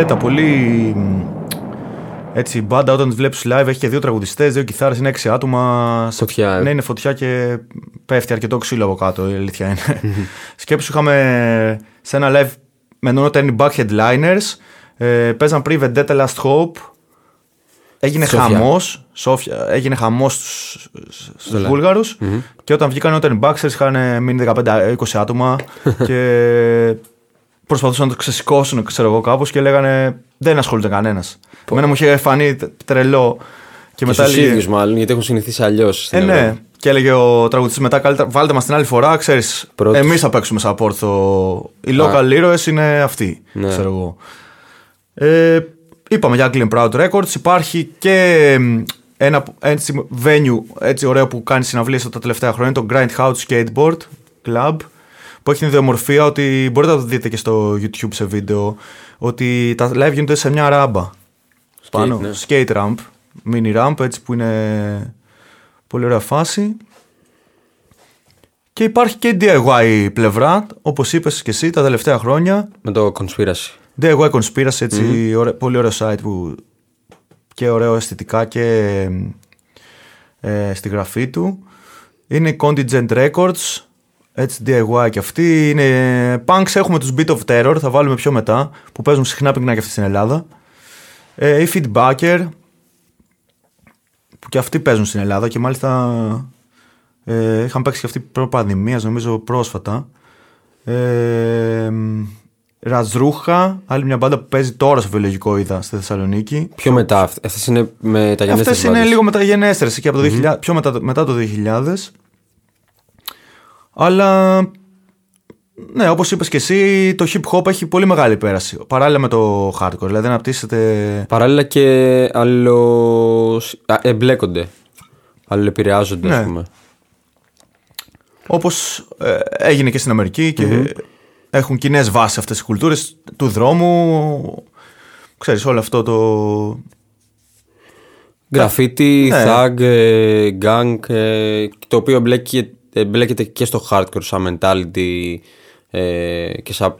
Βεντέτα, πολύ μ, έτσι η μπάντα όταν τις βλέπεις live έχει και δύο τραγουδιστές, δύο κιθάρες, είναι έξι άτομα. Σε- Φωτιά, ε. Ναι, είναι φωτιά και πέφτει αρκετό ξύλο από κάτω, η αλήθεια είναι. [LAUGHS] Σκέψου είχαμε σε ένα live με No Turning Back Headliners, ε, παίζαν πριν Vendetta Last Hope, έγινε Σόφια. χαμός, Σόφια, έγινε χαμός στους, στους Λα- Βούλγαρους και όταν βγήκαν No Turning Back ξέρεις, είχαν μείνει 15-20 άτομα [LAUGHS] και προσπαθούσαν να το ξεσηκώσουν, ξέρω εγώ, κάπως και λέγανε Δεν ασχολείται κανένας. Εμένα μου είχε φανεί τε- τρελό. Και, Και μετά στους έλεγε. ίδιους μάλλον, γιατί έχουν συνηθίσει αλλιώς. Ε, ναι. Και έλεγε ο τραγουδιστής μετά, καλύτερα βάλτε μας την άλλη φορά, ξέρεις. Πρώτος. Εμείς θα παίξουμε support. Το... Οι local heroes είναι αυτοί. Ναι. Ξέρω εγώ. Ε, είπαμε για Glen Proud Records. Υπάρχει και μ, ένα έτσι, venue έτσι ωραίο που κάνει συναυλίες τα τελευταία χρόνια, το Grindhouse Skateboard Club, που έχει την ιδιομορφία ότι μπορείτε να το δείτε και στο YouTube σε βίντεο, ότι τα live γίνονται σε μια ράμπα. Πάνω, ναι. skate ramp, mini ramp, έτσι που είναι πολύ ωραία φάση. Και υπάρχει και η DIY πλευρά, όπως είπες και εσύ τα τελευταία χρόνια. Με το conspiracy. DIY Conspiracy, ετσι ωραίο- πολύ ωραίο site που και ωραίο αισθητικά και ε, στη γραφή του. Είναι η Contingent Records, έτσι DIY και αυτή. Είναι punks, έχουμε τους Beat of Terror, θα βάλουμε πιο μετά, που παίζουν συχνά πυκνά και αυτή στην Ελλάδα. Ε, η Feedbacker, που και αυτοί παίζουν στην Ελλάδα και μάλιστα ε, είχαν παίξει και αυτοί προ πανδημίας, νομίζω πρόσφατα. Ε, Ραζρούχα, άλλη μια μπάντα που παίζει τώρα στο βιολογικό είδα στη Θεσσαλονίκη. Πιο μετά. Αυτές είναι μεταγενέστερε. Αυτές είναι λίγο μεταγενέστερες εκεί από το 2000, πιο μετά, μετά το 2000. Αλλά ναι, όπως είπες και εσύ, το hip hop έχει πολύ μεγάλη πέραση. Παράλληλα με το hardcore. Δηλαδή αναπτύσσεται. Παράλληλα και άλλο. α, εμπλέκονται. Αλληλεπηρεάζονται, Ναι. α πούμε. Όπως έγινε και στην Αμερική και έχουν κοινές βάσεις αυτές οι κουλτούρες του δρόμου. Ξέρεις όλο αυτό το. Γραφίτι, Ναι. thug, ε, gang, ε, το οποίο εμπλέκει- εμπλέκεται και στο hardcore σαν mentality ε, και σαν,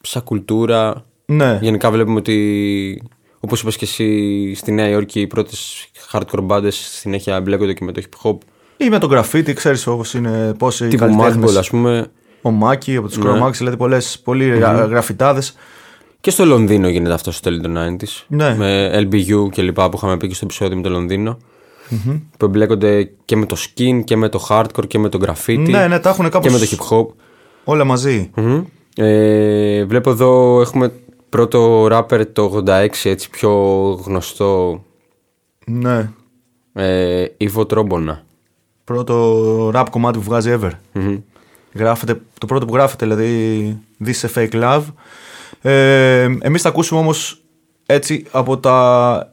σαν κουλτούρα. Ναι. Γενικά βλέπουμε ότι, όπως είπες και εσύ, στη Νέα Υόρκη οι πρώτες hardcore bands συνέχεια εμπλέκονται και με το hip hop. ή με το graffiti, ξέρεις όπως είναι. Πόσοι Τύπου καλλιτέχνες. Madball, ας πούμε. Ο Μάκη από τους Ναι. Chromatics, δηλαδή πολλές, πολύ γρα- γραφιτάδες. Και στο Λονδίνο γίνεται αυτό στο τέλη των 90s. Ναι. Με LBU και λοιπά που είχαμε πει και στο επεισόδιο με το λονδινο Που εμπλέκονται και με το skin και με το hardcore και με το graffiti. Ναι, ναι, τα έχουν Και κάπως με το hip hop. όλα μαζί. Μμμ. Ε, βλέπω εδώ έχουμε πρώτο rapper το 86 έτσι πιο γνωστό Ναι. ε, Ιβο Τρόμπονα. Πρώτο rap κομμάτι που βγάζει ever. Μμμ. Γράφεται, το πρώτο που γράφεται, δηλαδή This is a fake love. Ε, εμείς θα ακούσουμε όμως έτσι από τα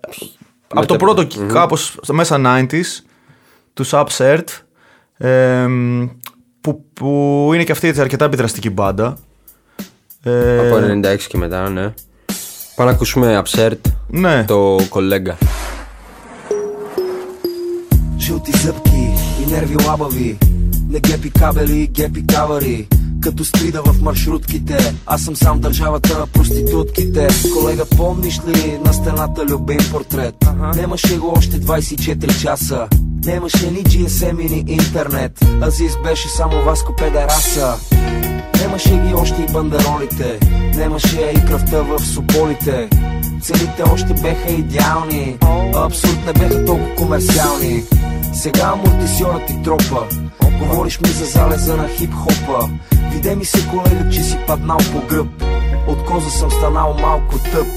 από το πρώτο mm-hmm. κάπως μέσα 90s τους Absurd ε, που, που είναι και αυτή αρκετά επιδραστική μπάντα. Ε, από 96 και μετά, ναι. Πάμε να ακούσουμε Absurd, ναι. το κολέγκα. Žuti zrpki i nervi labovi Ne gepi kabeli, gepi kavori Като стрида в маршрутките. Аз съм сам държавата, проститутките. Колега, помниш ли на стената любим портрет? Немаше го още 24 часа. Немаше ни GSM и ни интернет. Азис беше само Васко Педераса Немаше ги още и бандеролите Немаше и кръвта в сополите Целите още беха идеални Абсурд не беха толкова комерциални. Сега амортисьорът ти тропа Говориш ми за залеза на хип-хопа. Виде ми се колега, че си паднал по гръб От коза съм станал малко тъп.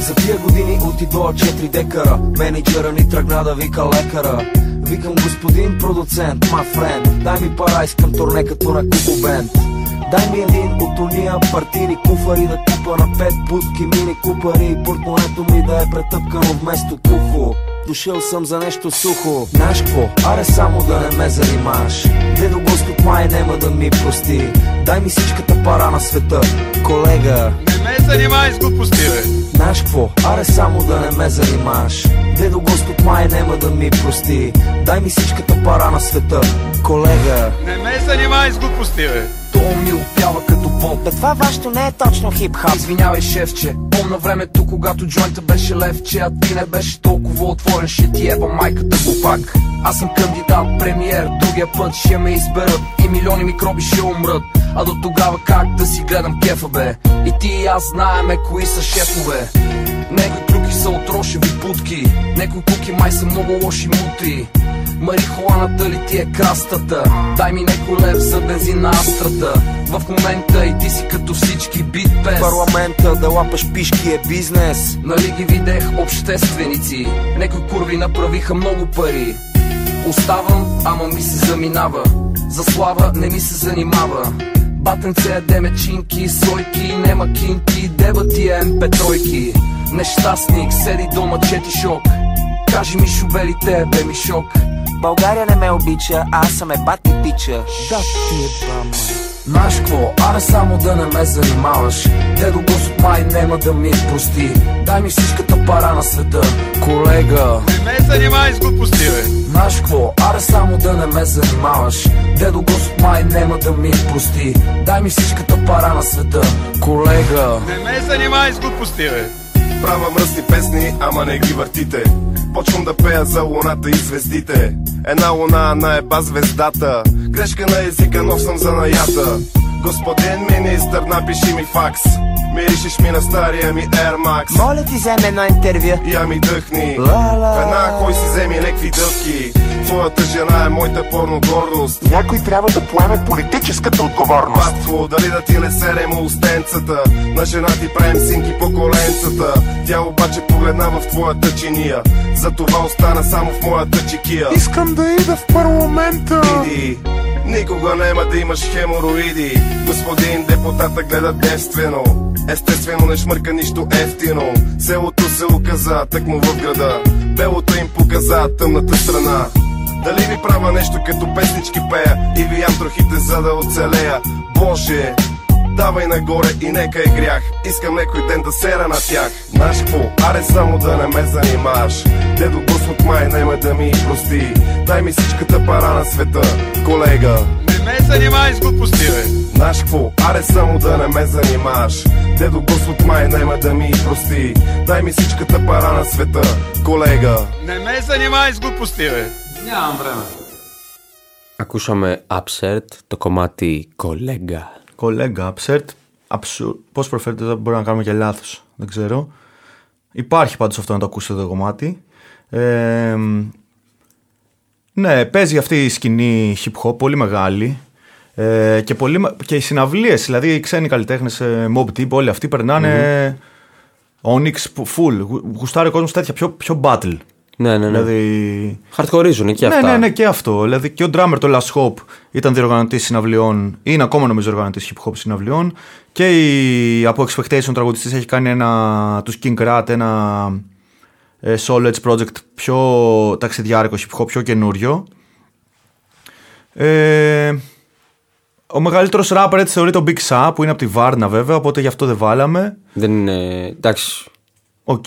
За тия години отидоа 4 декара Менеджера ни тръгна да вика лекара Викам господин продуцент, ма френд Дай ми пара, искам турне като на Куко Бенд. Дай ми един от уния партийни куфари Да купа на пет будки мини купари портмонето ми да е претъпкано вместо кухо Дошъл съм за нещо сухо Знаеш какво? Аре само да не ме занимаш Дедо Господ май нема да ми прости Дай ми всичката пара на света Колега, Не ме занимай с глупости, бе! Знаеш какво? Аре само да не ме занимаш Дедо Господ май нема да ми прости Дай ми всичката пара на света Колега Не ме занимай с глупости, бе! То ми опява като хип-хоп Бе това вашето не е точно хип-хоп. Извинявай шефче, помна времето когато джойнта беше левче А ти не беше толкова отворен, ще ти еба майката го пак. Аз съм кандидат, премиер, другия път ще ме изберат. И милиони микроби ще умрат. А до тогава как да си гледам кефа бе? И ти и аз знаеме кои са шефове. Некои трюки са от рошеви путки. Некои куки май са много лоши мутри Марихуаната ли ти е крастата? Дай ми некой лев за бензин на астрата. В момента и ти си като всички бит пес Парламента да лапаш пишки е бизнес. Нали ги видех общественици? Некои курви направиха много пари. Оставам, ама ми се заминава. За слава не ми се занимава. Батенце яде мечинки, сойки, нема кинки, деба ти е петройки. Нещастник, седи дома, чети шок Кажи ми шубелите, бе ми шок. България не ме обича, аз съм е бати пича Да ти е бама. Знаеш какво, аре само да не ме занимаваш. Дедо Господ май нема да ми прости. Дай ми всичката пара на света, колега. Не ме занимай с глупости, бе. Знаеш какво, аре само да не ме занимаваш. Дедо Господ май нема да ми прости. Дай ми всичката пара на света, колега. Не ме занимай с глупости, бе. Правя мръсни песни, ама не ги въртите Почвам да пея за луната и звездите. Една луна на еба звездата. Грешка на езика, но съм за наята. Господин министър, напиши ми факс Миришеш ми на стария ми Air Max. Моля ти вземе едно интервю. Я ми дъхни. Ла-ла. Веднага кой си вземи лекви дъвки? Твоята жена е моята порно гордост. Някой трябва да поеме политическата отговорност. Батко, дали да ти не серемо устенцата? На жена ти правим синки по коленцата. Тя обаче погледна в твоята чиния. Затова остана само в моята чекия. Искам да ида в парламента. Иди, никога няма да имаш хемороиди. Господин депутата гледа девствено. Естествено не шмърка нищо ефтино. Селото се оказа тъкмо в града. Белото им показа тъмната страна. Дали ви правя нещо като песнички пея? И виям трохите за да оцелея. Боже, давай нагоре и нека е грях Искам некой ден да сера на тях Знаеш какво, аре само да не ме занимаваш Дедо Господ май няма да ми прости Дай ми всичката пара на света, колега Не ме занимай с глупости, бе. Знаеш какво, аре само да не ме занимаваш Дедо Господ май няма да ми прости Дай ми всичката пара на света, колега Не ме занимай с глупости, бе. Ακούσαμε Upsert, το κομμάτι κολέγκα. Κολέγκα, absurd. Absurd. Πώς προφέρεται, δεν μπορεί να κάνουμε και λάθος. Δεν ξέρω. Υπάρχει πάντως αυτό να το ακούσετε το κομμάτι. Ε, ναι, παίζει αυτή η σκηνή hip hop πολύ μεγάλη. Ε, και, πολύ, μα- και οι συναυλίες, δηλαδή οι ξένοι καλλιτέχνες, Mob Deep, όλοι αυτοί περνάνε Onyx full. Γου- Γουστάρει ο κόσμος τέτοια πιο, πιο battle. Ναι, ναι, ναι. Δηλαδή. Χαρτχορίζουν και ναι, αυτά. ναι, ναι, και αυτό. Δηλαδή και ο drummer το Last Hope ήταν διοργανωτής συναυλιών, είναι ακόμα νομίζω οργανωτή hip hop συναυλιών. Και η, από Expectation τραγουδιστής έχει κάνει ένα, τους King Rat, ένα ε, solo edge project πιο ταξιδιάρικο hip hop, πιο καινούριο. Ε, ο μεγαλύτερος rapper έτσι θεωρείται ο Big Sa που είναι από τη Βάρνα βέβαια, οπότε γι' αυτό δεν βάλαμε. Δεν είναι. Εντάξει, Οκ.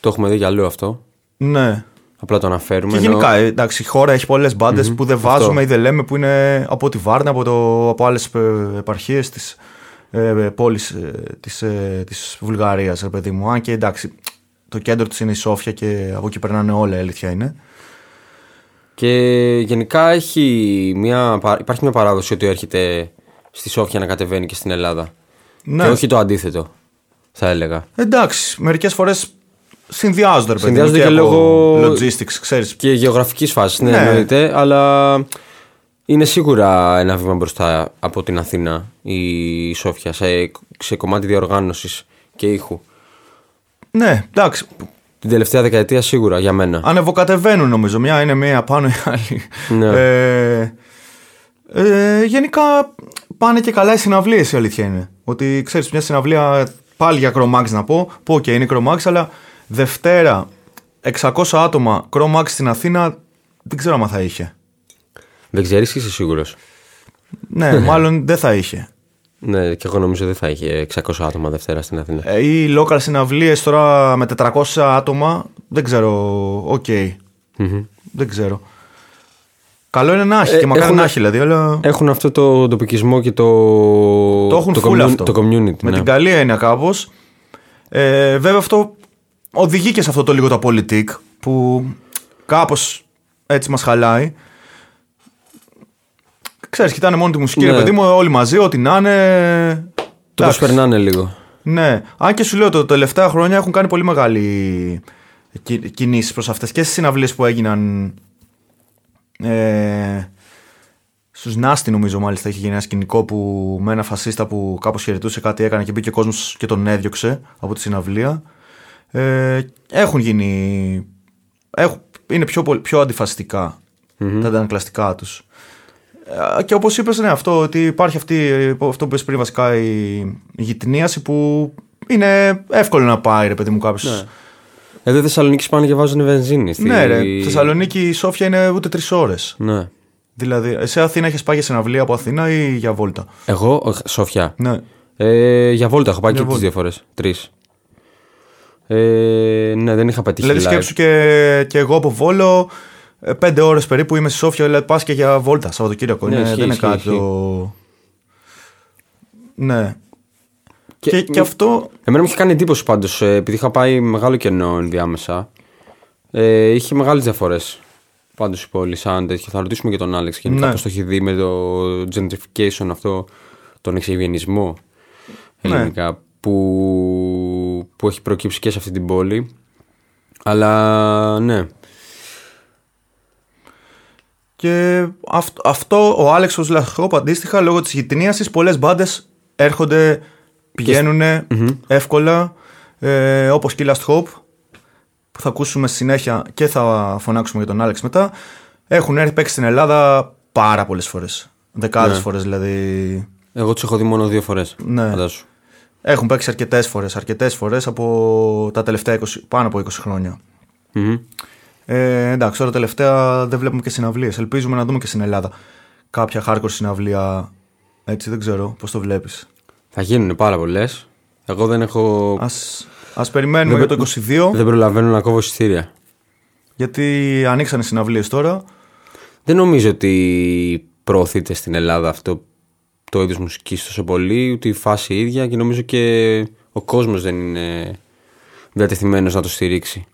το έχουμε δει για αλλού αυτό. Ναι. Απλά το αναφέρουμε. Και ενώ- γενικά, ε, εντάξει, η χώρα έχει πολλές μπάντες που δεν βάζουμε ή δεν λέμε που είναι από τη Βάρνα, από, το, από άλλες επαρχίες της ε, πόλης της ε, της Βουλγαρίας, ρε παιδί μου. Αν και εντάξει, το κέντρο της είναι η Σόφια και από εκεί περνάνε όλα, η αλήθεια είναι. Και γενικά έχει μια, πα- υπάρχει μια παράδοση ότι έρχεται στη Σόφια να κατεβαίνει και στην Ελλάδα. Ναι. Και όχι το αντίθετο, θα έλεγα. Εντάξει, μερικές φορές συνδυάζονται, ρε παιδί μου. Συνδυάζονται και και από λόγω- logistics, ξέρεις. Και γεωγραφικής φάσης, ναι, Ναι. εννοείται, αλλά είναι σίγουρα ένα βήμα μπροστά από την Αθήνα η Σόφια σε, σε κομμάτι διοργάνωσης και ήχου. Ναι, εντάξει. Την τελευταία δεκαετία σίγουρα για μένα. Ανεβοκατεβαίνουν νομίζω. Μια είναι μία πάνω η άλλη. Ναι. Ε, ε, γενικά πάνε και καλά οι συναυλίες, η αλήθεια είναι. Ότι ξέρεις, μια συναυλία πάλι για Chromax να πω. Πω και είναι Chromax, αλλά Δευτέρα 600 άτομα Chromax στην Αθήνα δεν ξέρω αν θα είχε. Δεν ξέρεις, είσαι σίγουρος; Ναι, [LAUGHS] μάλλον δεν θα είχε. Ναι, και εγώ νομίζω δεν θα είχε 600 άτομα Δευτέρα στην Αθήνα. Ε, ή local συναυλίες τώρα με 400 άτομα δεν ξέρω. Οκ. Δεν ξέρω. Καλό είναι να έχει Ε, και μακάρι έχουν- να έχει δηλαδή, αλλά Έχουν αυτό το τοπικισμό και το. το έχουν το, full commun- αυτό. το community. Με ναι. την καλή έννοια κάπως. Ε, βέβαια αυτό οδηγεί και σε αυτό το λίγο το πολιτικ που κάπως έτσι μας χαλάει. Ξέρεις, κοιτάνε μόνο τη μουσική, Ναι. ρε παιδί μου, όλοι μαζί, ό,τι να είναι. Το πώς Εντάξει. περνάνε λίγο. Ναι, αν και σου λέω το τελευταία χρόνια έχουν κάνει πολύ μεγάλη κι- κινήσεις προς αυτές και στις συναυλίες που έγιναν ε, στους Νάστι νομίζω μάλιστα είχε γίνει ένα σκηνικό που με ένα φασίστα που κάπως χαιρετούσε κάτι έκανε και μπήκε ο κόσμος και τον έδιωξε από τη συναυλία ε, έχουν γίνει έχουν, είναι πιο, πολύ- πιο αντιφασιστικά τα αντανακλαστικά τους ε, και όπως είπες, ναι, αυτό ότι υπάρχει αυτή, αυτό που είπες πριν βασικά η, η γυτνίαση που είναι εύκολο να πάει ρε παιδί μου κάποιος. Ναι. Εδώ οι Θεσσαλονίκη πάνε και βάζουν βενζίνη. Στη... Ναι, ρε. Θεσσαλονίκη η Σόφια είναι ούτε τρεις ώρες. Ναι. Δηλαδή, εσύ Αθήνα έχεις πάει για συναυλία από Αθήνα ή για βόλτα; Εγώ, ο- Σοφιά. Ναι. Ε, για βόλτα έχω πάει Για και τις βόλτα. δύο φορές. Τρεις. Ε, ναι, δεν είχα πετύχει. Δηλαδή, live. σκέψου και, και εγώ από Βόλο, ε, πέντε ώρες περίπου είμαι στη Σόφια, δηλαδή πας και για βόλτα Σαββατοκύριακο. Ναι, είναι, ισχύει, δεν είναι ισχύει, κάτι ισχύει. το. Ναι. Και- Και, και, αυτό. Εμένα μου είχε κάνει εντύπωση πάντως, επειδή είχα πάει μεγάλο κενό ενδιάμεσα. Ε, είχε μεγάλες διαφορές. Πάντως η πόλη, σαν τέτοιο. Θα ρωτήσουμε και τον Άλεξ γενικά Ναι. πώς το έχει δει με το gentrification αυτό, τον εξευγενισμό Ναι. Ελληνικά που, που έχει προκύψει και σε αυτή την πόλη. Αλλά ναι. Και αυτό, αυτό ο Άλεξ ο Λαχόπ αντίστοιχα λόγω της γυτνίασης, πολλές μπάντες έρχονται, πηγαίνουν εύκολα. Ε, Όπως και η Last Hope που θα ακούσουμε στη συνέχεια και θα φωνάξουμε για τον Άλεξ μετά. Έχουν έρθει παίξει στην Ελλάδα πάρα πολλές φορές. Δεκάδες Ναι. φορές δηλαδή. Εγώ τους έχω δει μόνο δύο φορές. Ναι. Φαντάσου. Έχουν παίξει αρκετές φορές. Αρκετές φορές από τα τελευταία 20, πάνω από 20 χρόνια. Μμμ. Ε, εντάξει, τώρα τελευταία δεν βλέπουμε και συναυλίες. Ελπίζουμε να δούμε και στην Ελλάδα κάποια hardcore συναυλία. Έτσι, δεν ξέρω πώς το βλέπεις. Θα γίνουν πάρα πολλές. Εγώ δεν έχω. Ας, ας περιμένουμε Δεν για το 22, Δεν προλαβαίνω να κόβω εισιτήρια. γιατί ανοίξανε συναυλίες τώρα. Δεν νομίζω ότι προωθείται στην Ελλάδα αυτό το είδος μουσικής τόσο πολύ, ούτε η φάση ίδια και νομίζω και ο κόσμος δεν είναι διατεθειμένος να το στηρίξει.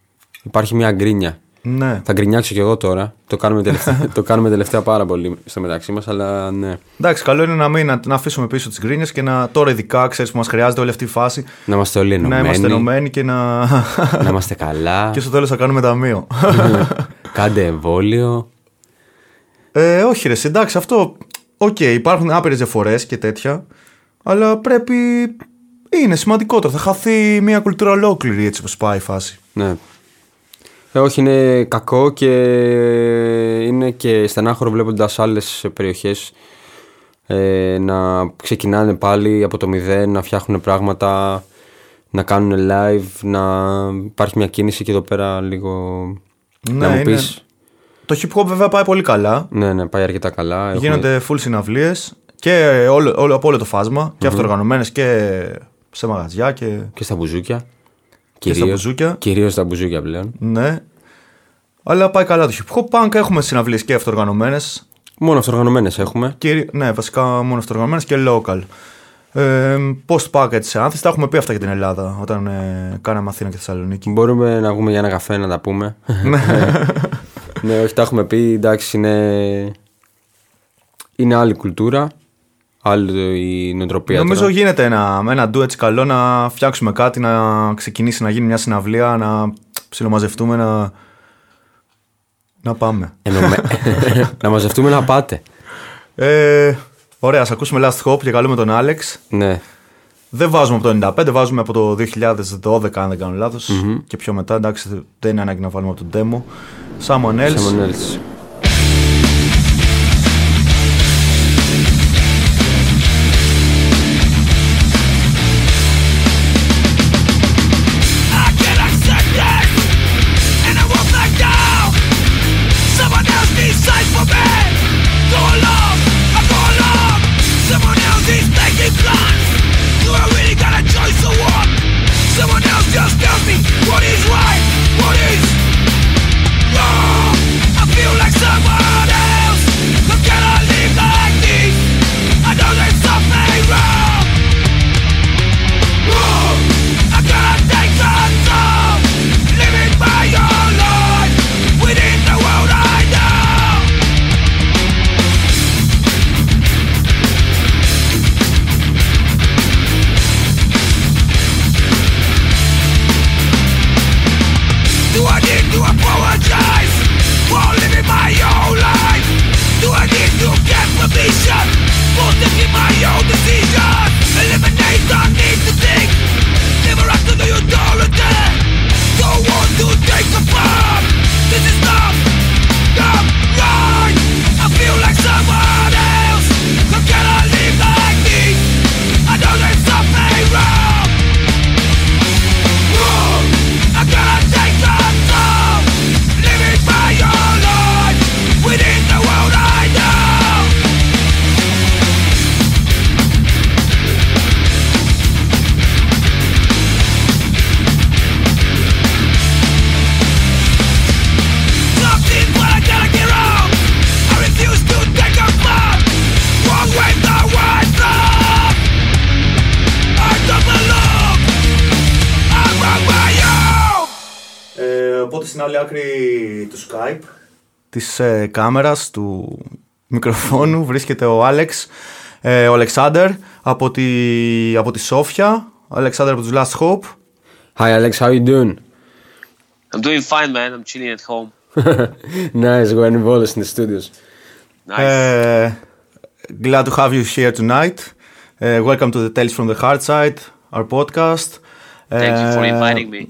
Υπάρχει μια γκρίνια. Ναι. Θα γκρινιάξω κι εγώ τώρα. Το κάνουμε τελευταία, [LAUGHS] το κάνουμε τελευταία πάρα πολύ στο μεταξύ μας, αλλά ναι. Εντάξει, καλό είναι να, μην, να, να αφήσουμε πίσω τις γκρίνιες και να τώρα ειδικά ξέρεις που μας χρειάζεται όλη αυτή η φάση Να είμαστε όλοι να ενωμένοι. είμαστε ενωμένοι και να... [LAUGHS] να είμαστε καλά. και στο τέλος θα κάνουμε ταμείο. Κάντε εμβόλιο. ε, όχι ρε, εσύ, εντάξει, αυτό... Οκ, υπάρχουν άπειρες διαφορές και τέτοια, αλλά πρέπει... Είναι σημαντικότερο, θα χαθεί μια κουλτούρα ολόκληρη έτσι όπως πάει η φάση. Ναι. Ε, όχι, είναι κακό και είναι και στενάχωρο βλέποντας άλλες περιοχές ε, να ξεκινάνε πάλι από το μηδέν, να φτιάχνουν πράγματα, να κάνουν live, να υπάρχει μια κίνηση και εδώ πέρα λίγο. Ναι, να μου είναι- πεις, Το hip hop βέβαια πάει πολύ καλά. Ναι, ναι, πάει αρκετά καλά. Έχουμε- Γίνονται full συναυλίες και όλο, όλο, από όλο το φάσμα. Και αυτοργανωμένες και σε μαγαζιά και. Και στα μπουζούκια. Και στα μπουζούκια. Κυρίως στα μπουζούκια πλέον. Ναι. Αλλά πάει καλά το hip hop punk. Έχουμε συναυλίες και αυτοργανωμένες. Μόνο αυτοργανωμένες έχουμε. Ναι, βασικά μόνο αυτοργανωμένες και local. Ε, post punk έτσι σε άνθηση. Τα έχουμε πει αυτά για την Ελλάδα όταν ε, κάναμε Αθήνα και Θεσσαλονίκη. Μπορούμε να βγούμε για ένα καφέ να τα πούμε. [LAUGHS] [LAUGHS] ναι, όχι, τα έχουμε πει. Εντάξει, είναι, είναι άλλη κουλτούρα. Άλλη η νοοτροπία. Νομίζω τώρα. γίνεται ένα, ένα ντου έτσι καλό να φτιάξουμε κάτι, να ξεκινήσει να γίνει μια συναυλία, να ψιλομαζευτούμε, να, να πάμε. Ενωμέ- [LAUGHS] να μαζευτούμε να πάτε. Ε, ωραία, ας ακούσουμε Last Hope και καλούμε τον Άλεξ. Ναι. Δεν βάζουμε από το 95, βάζουμε από το 2012 αν δεν κάνω λάθος, και πιο μετά, εντάξει δεν είναι ανάγκη να βάλουμε από το demo. Someone Else. Someone else. Της ε, κάμερας, του μικροφόνου βρίσκεται ο Άλεξ, ε, ο Αλεξάνδερ από τη, από τη Σόφια, ο Αλεξάνδερ από τους Last Hope. Hi Alex, how you doing? I'm doing fine, man. I'm chilling at home. nice, we're involved in the studios. Nice. Uh, glad to have you here tonight. Uh, welcome to the Tales from the Hard Side, our podcast. Thank you for Uh, inviting me.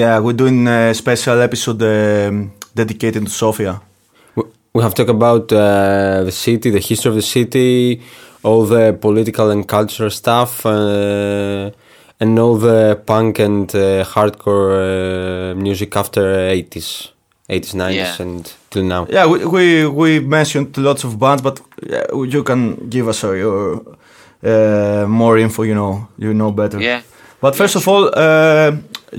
Yeah, we're doing a special episode um, dedicated to Sofia. We- We have talked about uh, the city, the history of the city, all the political and cultural stuff, uh, and all the punk and uh, hardcore uh, music after 80s, 80s, 90s, Yeah. and till now. Yeah, we, we, we mentioned lots of bands, but yeah, you can give us uh, your uh, more info. You know, you know better. Yeah. But first of all, uh,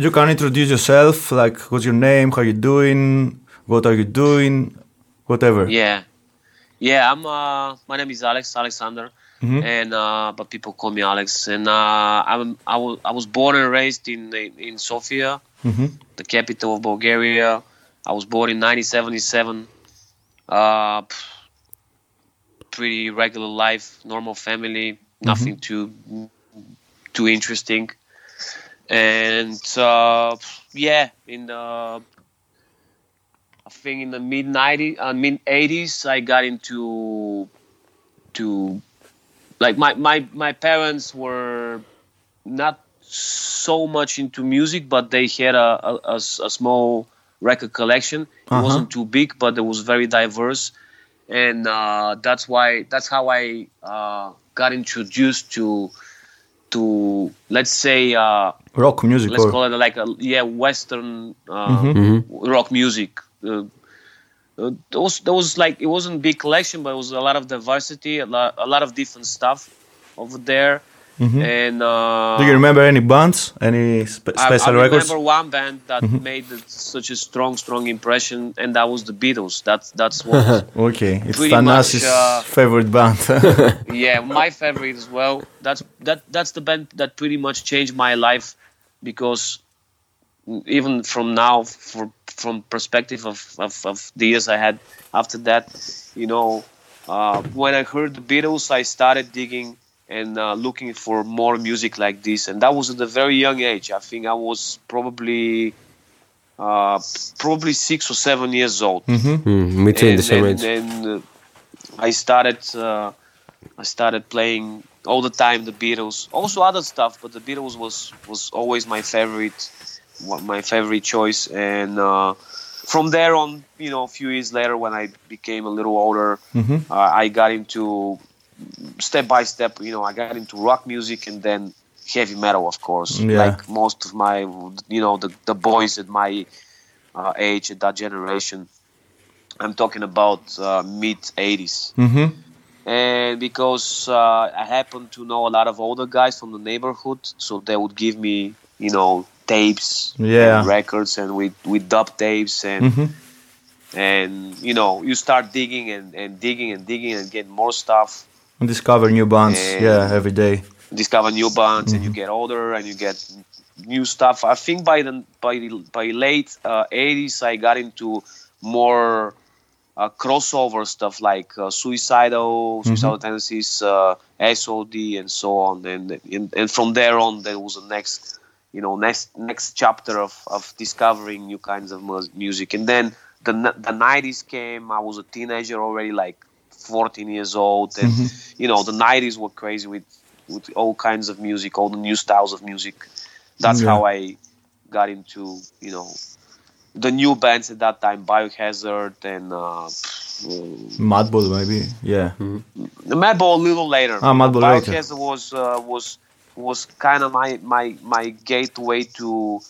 you can introduce yourself. Like, what's your name? How you doing? What are you doing? Whatever. Yeah. Yeah, I'm uh my name is Alex Alexander and uh but people call me Alex and uh I'm I was I was born and raised in in Sofia, the capital of Bulgaria. I was born in 1977. Uh pretty regular life, normal family, nothing too too interesting. And uh yeah, in the I think in the mid 90s, uh, mid 80s, I got into to like my my my parents were not so much into music, but they had a a small record collection. It wasn't too big, but it was very diverse, and uh, that's why that's how I uh, got introduced to to let's say uh, Rock music. let's or, call it like a yeah western uh, rock music uh, uh, there was like it wasn't a big collection but it was a lot of diversity a lot, a lot of different stuff over there and uh, Do you remember any bands? Any spe- I, special I records? remember one band that made such a strong strong impression and that was the Beatles that's that's what [LAUGHS] Okay, it's Thanas's uh, favorite band. [LAUGHS] yeah, my favorite as well. That's that that's the band that pretty much changed my life because even from now, for from perspective of, of, of the years I had after that, you know, uh, when I heard the Beatles, I started digging and uh, looking for more music like this, and that was at a very young age. I think I was probably uh, probably six or seven years old. Mm, me too, in the same and, age. and, uh, I started uh, I started playing all the time the Beatles, also other stuff, but the Beatles was was always my favorite. wa- my favorite choice. And uh, from there on, you know, a few years later, when I became a little older, uh, I got into step by step. You know, I got into rock music and then heavy metal, of course, Yeah. like most of my you know the the boys at my uh, age at that generation. I'm talking about uh, mid 80s. hmm And because uh, I happen to know a lot of older guys from the neighborhood, so they would give me, you know, tapes, Yeah. and records, and with we dub tapes, and and you know, you start digging and, and digging and digging and get more stuff, And discover new bands. Yeah, every day. discover new bands, and you get older and you get new stuff. I think by the by the, by late uh, 80s, I got into more uh, crossover stuff like uh, suicidal, suicidal tendencies, uh, SOD, and so on. And, and and from there on, there was the next, you know, next next chapter of, of discovering new kinds of music. And then the the 90s came. I was a teenager already, like 14 years old, and you know, the 90s were crazy with with all kinds of music, all the new styles of music. That's Yeah. how I got into, you know, the new bands at that time, Biohazard and uh, Madball, maybe. Yeah. the Madball a little later. Ah, Madball later. Biohazard was uh, was was kind of my my my gateway to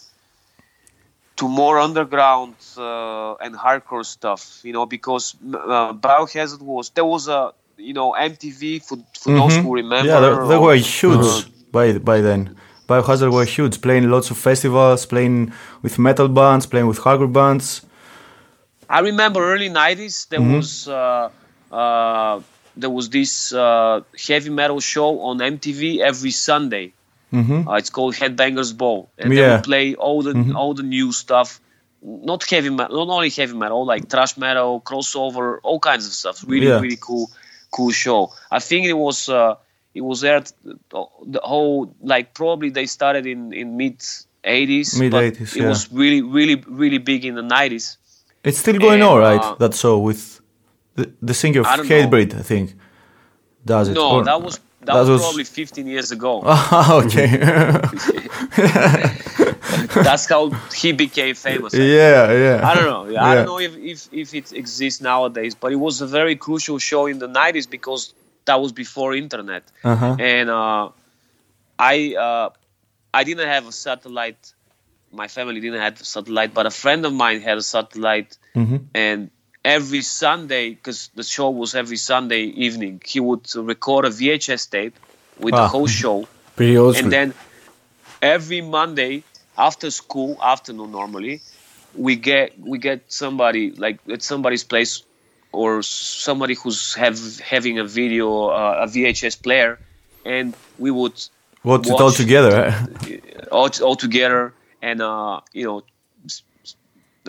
to more underground uh, and hardcore stuff, you know, because uh, Biohazard was there was a you know MTV for for those who remember. Mm-hmm. Yeah, they, they were huge by by then. Biohazard were huge, playing lots of festivals, playing with metal bands, playing with hardcore bands. I remember early '90s. There Mm-hmm. was uh, uh, there was this uh, heavy metal show on MTV every Sunday. Uh, it's called Headbangers Ball, and they Mm-hmm. Yeah. Mm-hmm. would play all the all the new stuff not heavy metal, not only heavy metal, like thrash metal, crossover, all kinds of stuff. Really, Yeah. really cool, cool show. I think it was uh, it was there the whole like probably they started in in mid 80s. Mid but 80s, It yeah. was really, really, really big in the 90s. It's still going And, on, right? uh, that show with the, the singer of Hatebreed, I think, does it. No, Or- that was that, that was, was- probably 15 years ago. [LAUGHS] Ah, okay. [LAUGHS] That's how he became famous. yeah, yeah. I don't know. I don't know if, if, if it exists nowadays, but it was a very crucial show in the 90s because that was before internet. Uh-huh. And uh, I uh, I didn't have a satellite. My family didn't have a satellite, but a friend of mine had a satellite. Mhm. And every Sunday, because the show was every Sunday evening, he would record a VHS tape with the Ah. whole show. [LAUGHS] Pretty old. And then every Monday after school, afternoon normally, we get we get somebody like at somebody's place or somebody who's have having a video uh, a VHS player, and we would Watch it all together. [LAUGHS] all, all together and uh, you know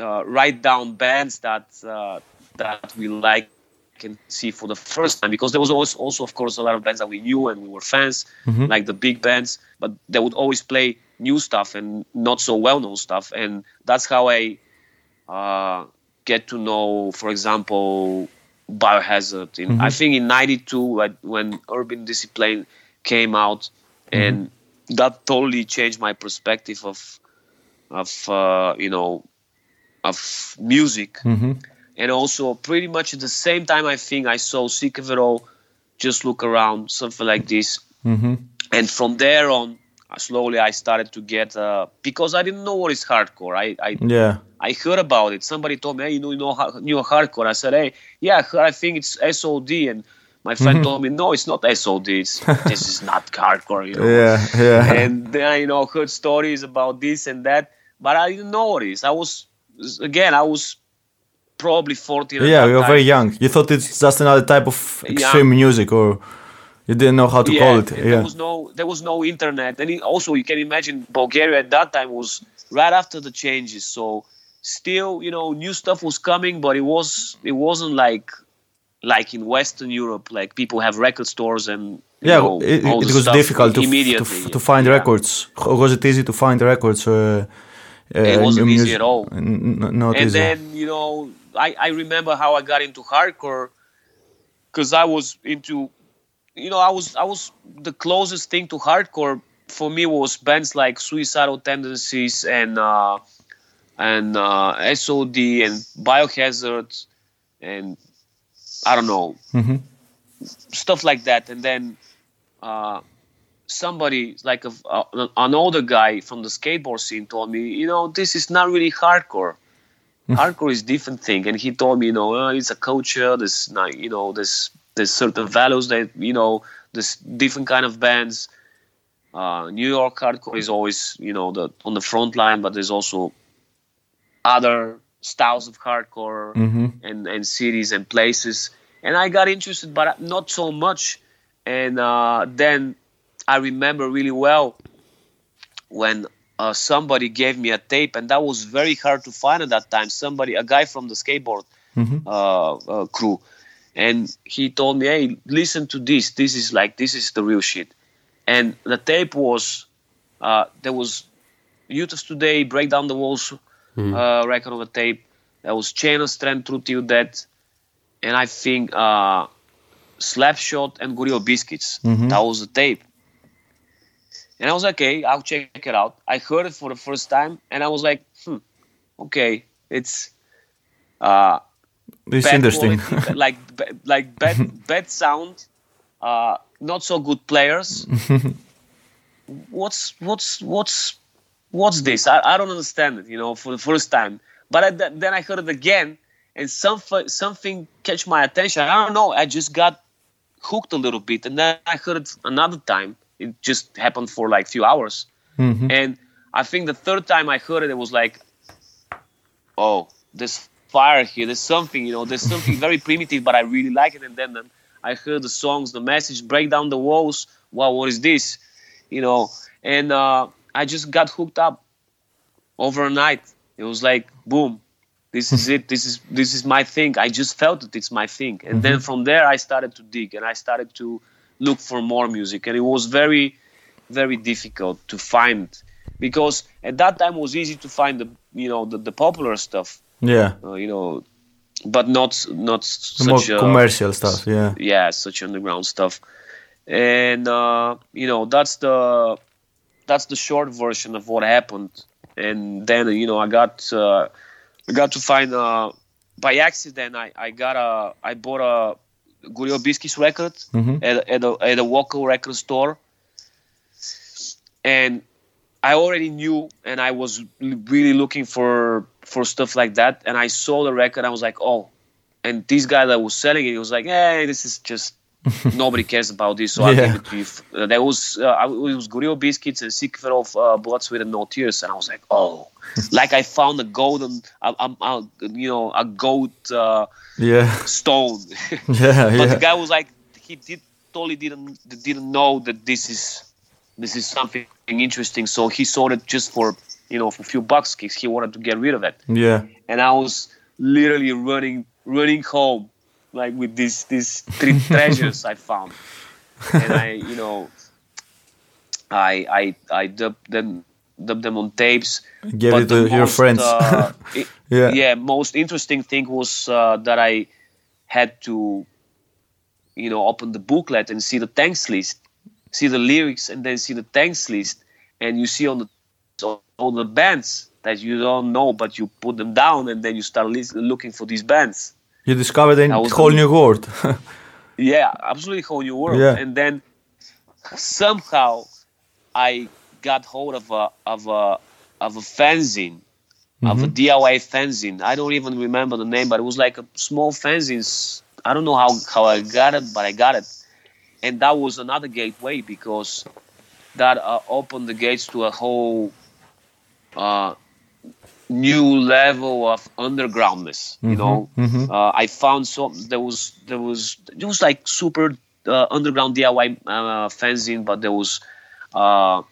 write down bands that uh, that we like and see for the first time because there was always also of course a lot of bands that we knew and we were fans Mhm. like the big bands but they would always play new stuff and not so well known stuff and that's how I uh, get to know for example Biohazard in Mhm. I think in 92 when Urban Discipline came out and that totally changed my perspective of of uh, you know of music hmm and also pretty much at the same time I think I saw Sick of It All, Just Look Around, something like this. hmm And from there on, slowly I started to get uh, because I didn't know what is hardcore. I I, Yeah. I heard about it. Somebody told me, hey, you know, you know, knew hardcore. I said, hey, yeah, I think it's SOD. And my friend Mhm. told me, no, it's not SOD. It's, [LAUGHS] this is not hardcore. You know? Yeah, yeah. and then I, you know, heard stories about this and that, but I didn't know what it is. I was, again, I was probably 40. Yeah, you were very young. You thought it's just another type of extreme music, or you didn't know how to call it. Yeah. There was no there was no internet, and it, also you can imagine Bulgaria at that time was right after the changes, so still you know new stuff was coming, but it was it wasn't like like in Western Europe, like people have record stores and you Yeah, know, it, it was difficult to, to, to find Yeah. records. Was it easy to find records? Uh, It wasn't mu- easy at all. N- not and easy. then you know I, I remember how I got into hardcore because I was into you know I was I was the closest thing to hardcore for me was bands like Suicidal Tendencies and uh, and uh, SOD and Biohazard and I don't know Mhm. stuff like that and then uh, somebody like a, a, an older guy from the skateboard scene told me you know this is not really hardcore. Hardcore is different thing. And he told me you know uh, it's a culture there's not you know there's there's certain values that you know there's different kind of bands. Uh, new york hardcore is always you know the on the front line but there's also other styles of hardcore Mhm. and and cities and places. And i got interested but not so much. And uh, then i remember really well when uh, somebody gave me a tape and that was very hard to find at that time. Somebody a guy from the skateboard Mhm. uh, uh, crew. And he told me hey listen to this. This is like this is the real shit. And the tape was uh, there was youth of today break down the walls uh, record of a tape. There was chain of strength true till death and i think uh, slapshot and gorilla biscuits. Mhm. that was the tape and I was like, okay, I'll check it out. I heard it for the first time, and I was like, hmm, okay, it's uh, It's bad interesting. quality, like [LAUGHS] like bad bad sound, uh, not so good players. what's what's what's what's this? I, I don't understand it. You know, for the first time. But I, th- then I heard it again, and something something catch my attention. I don't know. I just got hooked a little bit, and then I heard it another time. It just happened for like few hours, Mhm. and I think the third time I heard it, it was like, oh, there's fire here. There's something, you know, there's something [LAUGHS] very primitive, but I really like it. And then, then I heard the songs, the message, break down the walls. Wow, what is this? You know, and uh, I just got hooked up overnight. It was like boom, this is [LAUGHS] it. This is this is my thing. I just felt it. It's my thing. And then from there, I started to dig and I started to look for more music. And it was very, very difficult to find because at that time it was easy to find the you know the, the popular stuff. Yeah. Uh, you know, but not not The more such a, commercial stuff. Yeah. yeah, such underground stuff. And uh, you know, that's the that's the short version of what happened. And then you know, I got uh, I got to find uh, by accident. I, I got a I bought a Gorilla Biscuits record mm-hmm. at, at, a, at a local record store, and I already knew, and I was really looking for for stuff like that. And I saw the record, I was like, oh. And this guy that was selling it, he was like, hey, this is just [LAUGHS] nobody cares about this, so Yeah. give it to you. Uh, there was uh, I- it was Gorilla Biscuits and Sick of It All uh, Blood, Sweat and No Tears, and I was like, oh, [LAUGHS] like I found a golden, a, a, a, you know, a gold uh, Yeah. stone. [LAUGHS] Yeah. but Yeah. the guy was like, he did totally didn't didn't know that this is this is something interesting. So he sold it just for you know for a few bucks because he wanted to get rid of it. Yeah. And I was literally running running home like with these these three [LAUGHS] treasures I found. And I you know I I I dubbed them dubbed them on tapes. Gave But it to your friends. uh, [LAUGHS] i- Yeah. yeah, most interesting thing was uh, that I had to, you know, open the booklet and see the thanks list, see the lyrics, and then see the thanks list, and you see on the all the bands that you don't know, but you put them down, and then you start lis- looking for these bands. You discovered a whole new world. [LAUGHS] Yeah, absolutely whole new world. Yeah. And then somehow I got hold of a of a of a fanzine, of a DIY fanzine. I don't even remember the name, but it was like a small fanzine. I don't know how how I got it, but I got it, and that was another gateway because that uh, opened the gates to a whole uh, new level of undergroundness. You know, uh, I found some. There was there was it was like super uh, underground DIY uh, fanzine, but there was uh,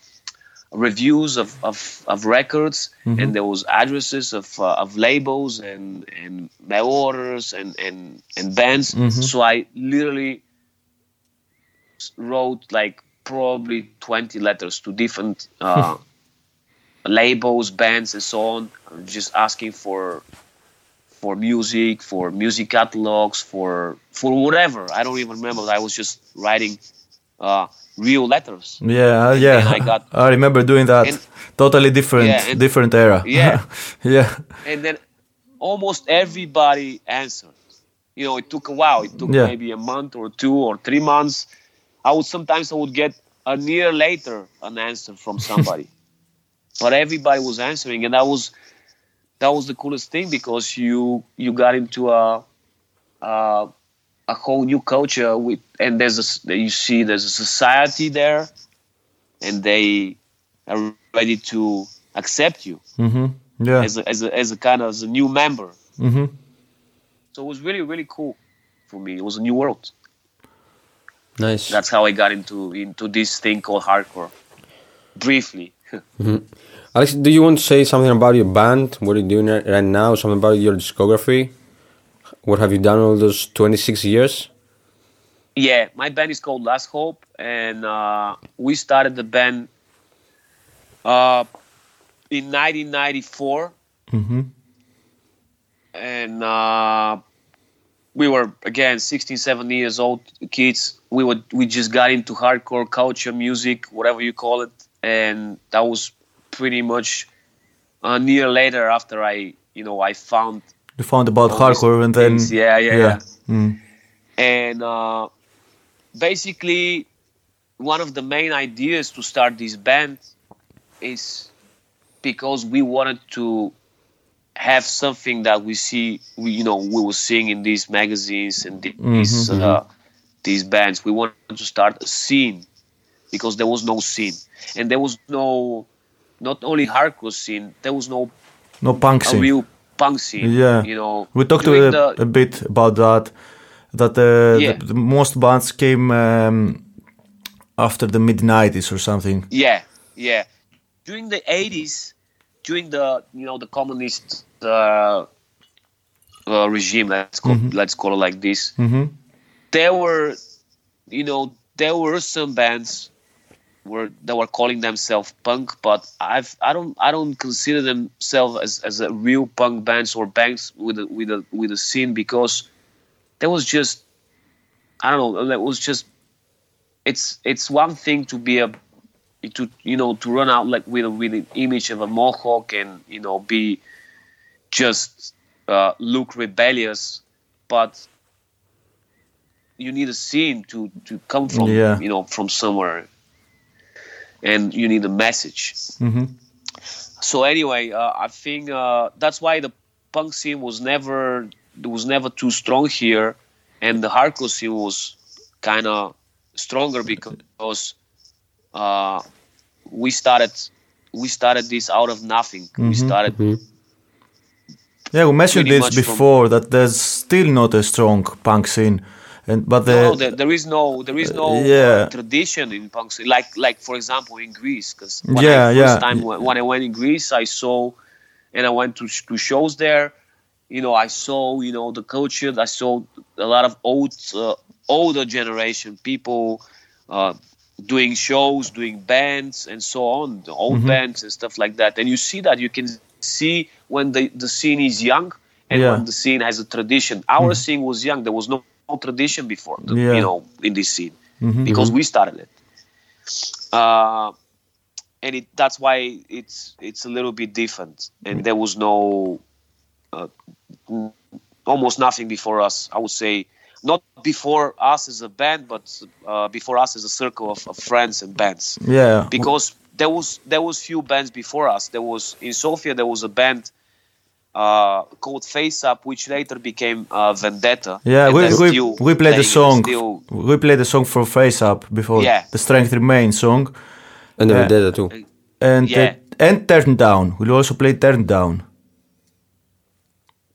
reviews of, of, of records, and there was addresses of uh, of labels and and mail orders and and and bands. So I literally wrote like probably 20 letters to different uh, labels, bands, and so on, just asking for for music, for music catalogs, for for whatever. I don't even remember. I was just writing uh, real letters. yeah. Yeah. I got- [LAUGHS] I remember doing that. and- totally different. Yeah, and- different era. [LAUGHS] Yeah. [LAUGHS] yeah. and then almost everybody answered. You know, it took a while. It took Yeah. maybe a month or two or three months. I would sometimes I would get a year later an answer from somebody, but everybody was answering, and that was that was the coolest thing because you you got into a a, a whole new culture with, and there's a s- you see there's a society there, and they are ready to accept you Mm-hmm. Yeah. as a, as a, as a kind of as a new member. Mm-hmm. So it was really really cool for me. It was a new world. Nice. That's how I got into into this thing called hardcore. Briefly, Alex, do you want to say something about your band? What are you doing right right now? Something about your discography? What have you done all those 26 years? yeah, my band is called Last Hope, and uh, we started the band uh, in 1994, Mm-hmm. and uh, we were again 16, 17 years old kids. We would we just got into hardcore culture, music, whatever you call it, and that was pretty much a year later after I, you know, I found You found about hardcore and then things. yeah, yeah, yeah. Mm. and uh, basically one of the main ideas to start this band is because we wanted to have something that we see we you know we were seeing in these magazines and the- these uh, these bands we wanted to start a scene because there was no scene and there was no not only hardcore scene there was no no punk a scene. real punk scene Yeah. you know We talked a, the- a bit about that. That uh, Yeah. the, the most bands came um, after the mid '90s or something. Yeah, yeah. During the 80s, during the you know the communist uh, uh, regime. Let's call let's call it like this. hmm There were, you know, there were some bands were that were calling themselves punk, but I've I don't I don't consider themselves as, as a real punk bands or bands with a, with a with a scene because there was just I don't know it was just it's it's one thing to be a to you know to run out like with a with an image of a mohawk and you know be just uh, look rebellious, but you need a scene to to come from Yeah. you know from somewhere, and you need a message. hmm So anyway, uh, I think uh, that's why the punk scene was never was never too strong here, and the hardcore scene was kind of stronger because uh, we started we started this out of nothing. We started Yeah, we mentioned this much from- before that there's still not a strong punk scene, and but the no, there, there is no there is no yeah. uh, tradition in punk like like for example in Greece because Yeah, I first yeah. time when, when I went in Greece I saw and I went to to shows there you know I saw you know the culture I saw a lot of old uh, older generation people uh, doing shows doing bands and so on the old Mm-hmm. bands and stuff like that and you see that you can see when the the scene is young and Yeah. Mm-hmm. when the scene has a tradition our scene was young there was no no tradition before, the, Yeah. you know, in this scene Mhm. because we started it. Uh, and it that's why it's it's a little bit different. And there was no uh, almost nothing before us. I would say not before us as a band, but uh, before us as a circle of, of friends and bands yeah, because there was there was few bands before us. There was in Sofia there was a band uh, called Face Up, which later became uh, Vendetta. yeah, we they're we, still we played the song. Still, We played the song for Face Up before Yeah. the Strength Remains song, And the Yeah. Vendetta too. and Yeah. uh, and Turn Down. We also played Turn Down.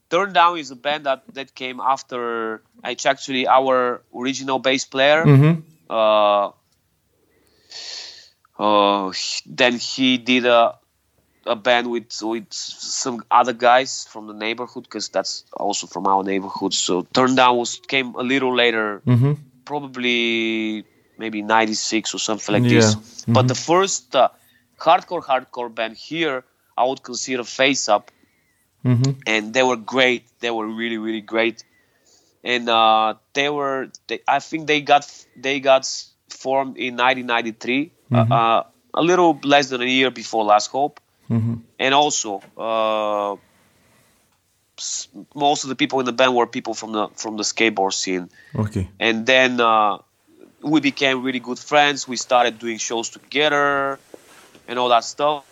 Turn Down is a band that that came after. It's actually our original bass player. hmm uh, uh, then he did a a band with with some other guys from the neighborhood because that's also from our neighborhood. So Turn Down was came a little later, hmm probably maybe '96 or something like Yeah. this. But the first uh, hardcore hardcore band here, I would consider Face Up hmm and they were great. They were really, really great. And uh, they were, they, I think they got they got formed in 1993, uh, uh, a little less than a year before Last Hope. Hmm And also, uh, most of the people in the band were people from the from the skateboard scene. Okay. And then uh, we became really good friends. We started doing shows together and all that stuff.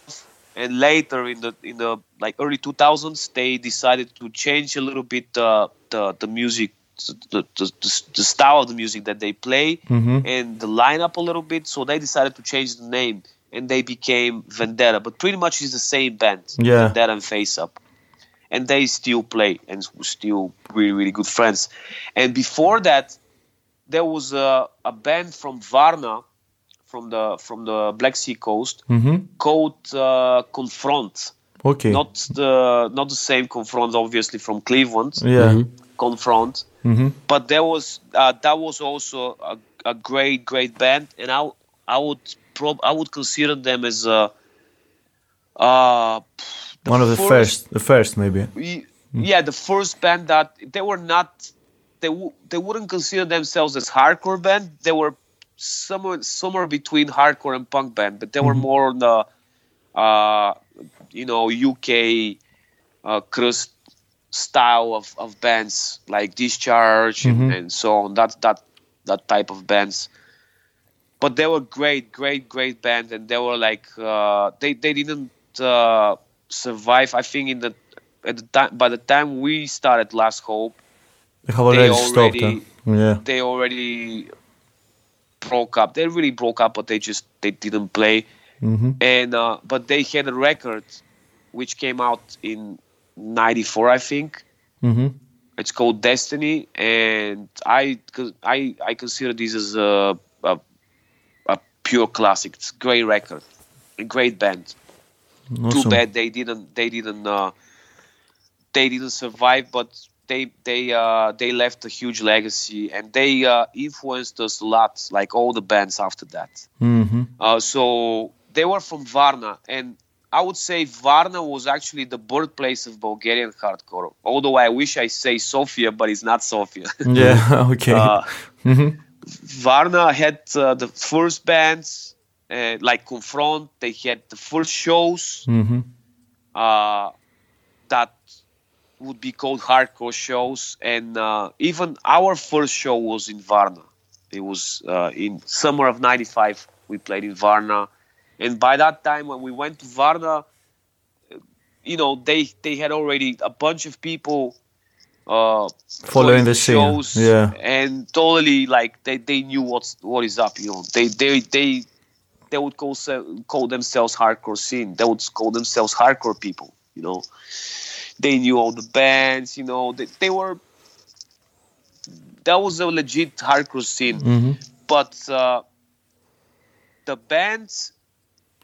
And later in the in the like early 2000s, they decided to change a little bit uh, the the music, the, the, the, style of the music that they play Mhm. and the lineup a little bit. So they decided to change the name and they became Vendetta. But pretty much it's the same band, Yeah. Vendetta and Face Up. And they still play and still really really good friends. And before that there was a, a band from varna from the from the black sea coast hmm called uh, confront. Okay. not the not the same confront obviously from cleveland. Yeah. confront. Hmm but there was uh, that was also a, a great great band. And i i would prob- i would consider them as a uh One of the first, the first maybe. y- yeah the first band that they were not they w- they wouldn't consider themselves as hardcore band. They were somewhere somewhere between hardcore and punk band but they were more on the uh you know uk uh crust style of, of bands like discharge and, and so on that that that type of bands but they were great great great band and they were like uh they they didn't uh survive i think in the at the time by the time we started last hope They already, stopped. Huh? Yeah. they already broke up they really broke up but they just they didn't play hmm and uh but they had a record which came out in 94 i think hmm it's called destiny and i i i consider this as a, a pure classic it's great record a great band too bad they didn't they didn't uh, they didn't survive, but they they uh, they left a huge legacy and they uh, influenced us a lot, like all the bands after that. Mm-hmm. Uh, so they were from Varna, and I would say Varna was actually the birthplace of Bulgarian hardcore. Although I wish I say Sofia, but it's not Sofia. Yeah, [LAUGHS] [LAUGHS] okay. Uh, Mhm. Varna had uh, the first bands, uh, like Confront. They had the first shows Mhm. uh, that would be called hardcore shows, and uh, even our first show was in Varna. It was uh, in summer of '95. We played in Varna, and by that time, when we went to Varna, you know, they they had already a bunch of people uh, Following the scene, shows, yeah. and totally like they, they knew what's what is up. You know, they they they they would call call themselves hardcore scene. They would call themselves hardcore people. You know, they knew all the bands. You know, they, they were. That was a legit hardcore scene, Mhm. but uh, the bands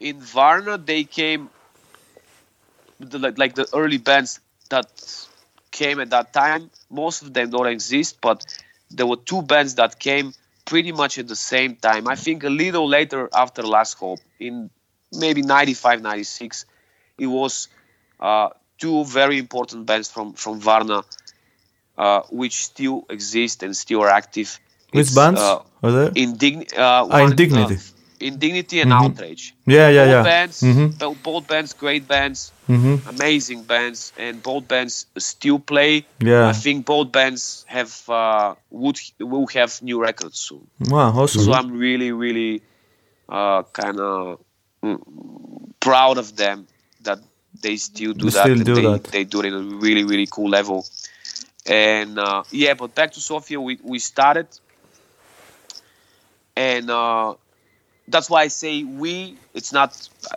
in Varna they came, the, like, like the early bands that came at that time. Most of them don't exist, but there were two bands that came pretty much at the same time. I think a little later after Last Hope, in maybe 95, 96, it was uh, two very important bands from, from Varna, uh, which still exist and still are active. Which It's, bands uh, are there? Indign- uh, Ah, Indignity. Uh, Indignity and Mhm. Outrage. Yeah, yeah, both yeah. Bands, Mhm. bo- Both bands, great bands, Mhm. amazing bands, and both bands still play. Yeah. I think both bands have uh, would will have new records soon. Wow, awesome. So I'm really, really uh, kind of proud of them that they still do They that. still do they, that. They do it in a really, really cool level. And uh, yeah, but back to Sofia, we, we started, and uh, that's why I say we. It's not.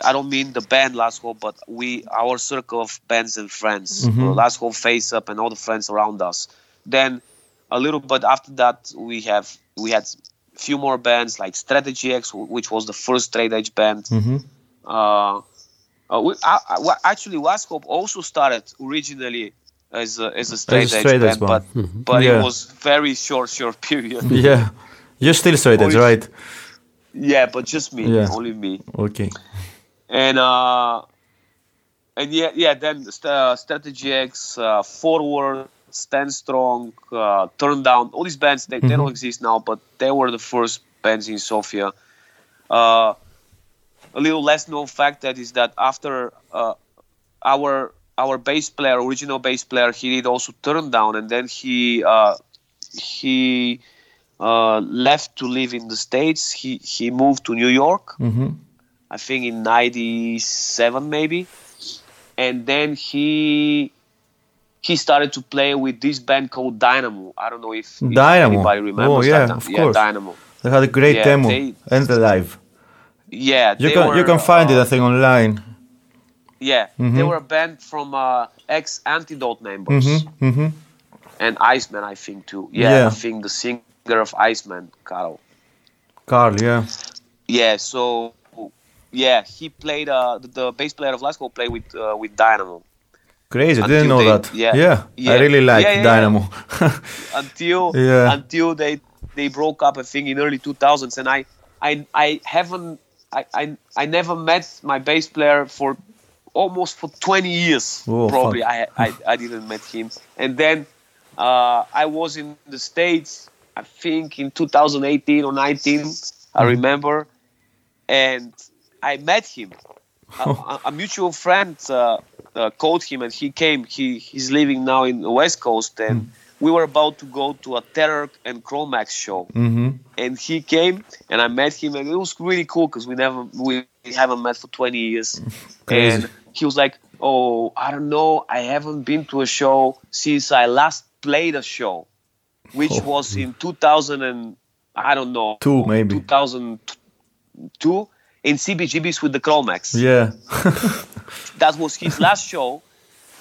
I don't mean the band Last Hope, but we, our circle of bands and friends, Mhm. uh, Last Hope, Face Up, and all the friends around us. Then a little bit after that, we have we had few more bands like Strategy X, which was the first straight edge band. Mm-hmm. Uh, uh, we, I, I, actually, Last Hope also started originally as a, as a straight, straight edge edge band, band. but Mhm. but Yeah. it was very short, short period. [LAUGHS] Yeah. You're still straight edge, right? Yeah, but just me, Yeah. only me. Okay. and uh and yeah yeah then st- uh, strategy x uh, forward stand strong uh, turn down all these bands they, they Mhm. don't exist now but they were the first bands in sofia uh a little less known fact that is that after uh, our our bass player original bass player he did also turn down and then he uh he uh, left to live in the states he he moved to new york Mm-hmm. I think in '97 maybe, and then he he started to play with this band called Dynamo. I don't know if, if Dynamo. anybody remembers Oh, yeah, that. of yeah, course. Dynamo. They had a great Yeah, demo they- and the live. Yeah, You can were, you can find it uh, I think online. Yeah, they Mhm. were a band from uh, ex Antidote members Mm-hmm. Mm-hmm. and Iceman, I think too. Yeah, Yeah. I think the singer of Iceman, Carl. Carl, yeah. Yeah, so yeah, he played. Uh, the, the bass player of Last Hope played with uh, with Dynamo. Crazy, I didn't know they- that. yeah. yeah. I really like Yeah, yeah, yeah. Dynamo. [LAUGHS] until [LAUGHS] Yeah. until they they broke up I think in early 2000s and I I I haven't I I, I never met my bass player for almost for 20 years Oh, probably. I, I I didn't met him and then uh, I was in the states I think in 2018 or 19 Mm-hmm. I remember and I met him [LAUGHS] a, a, mutual friend uh, uh, called him and he came. He he's living now in the West Coast and we were about to go to a Terror and Cro-Mags show. mm-hmm. And he came and I met him and it was really cool because we never we haven't met for 20 years. [LAUGHS] And he was like, "Oh, I don't know. I haven't been to a show since I last played a show, which Oh. was in 2000 and I don't know Two, maybe. 2002 in CBGBs with the Cro-Mags." Yeah. [LAUGHS] that was his last show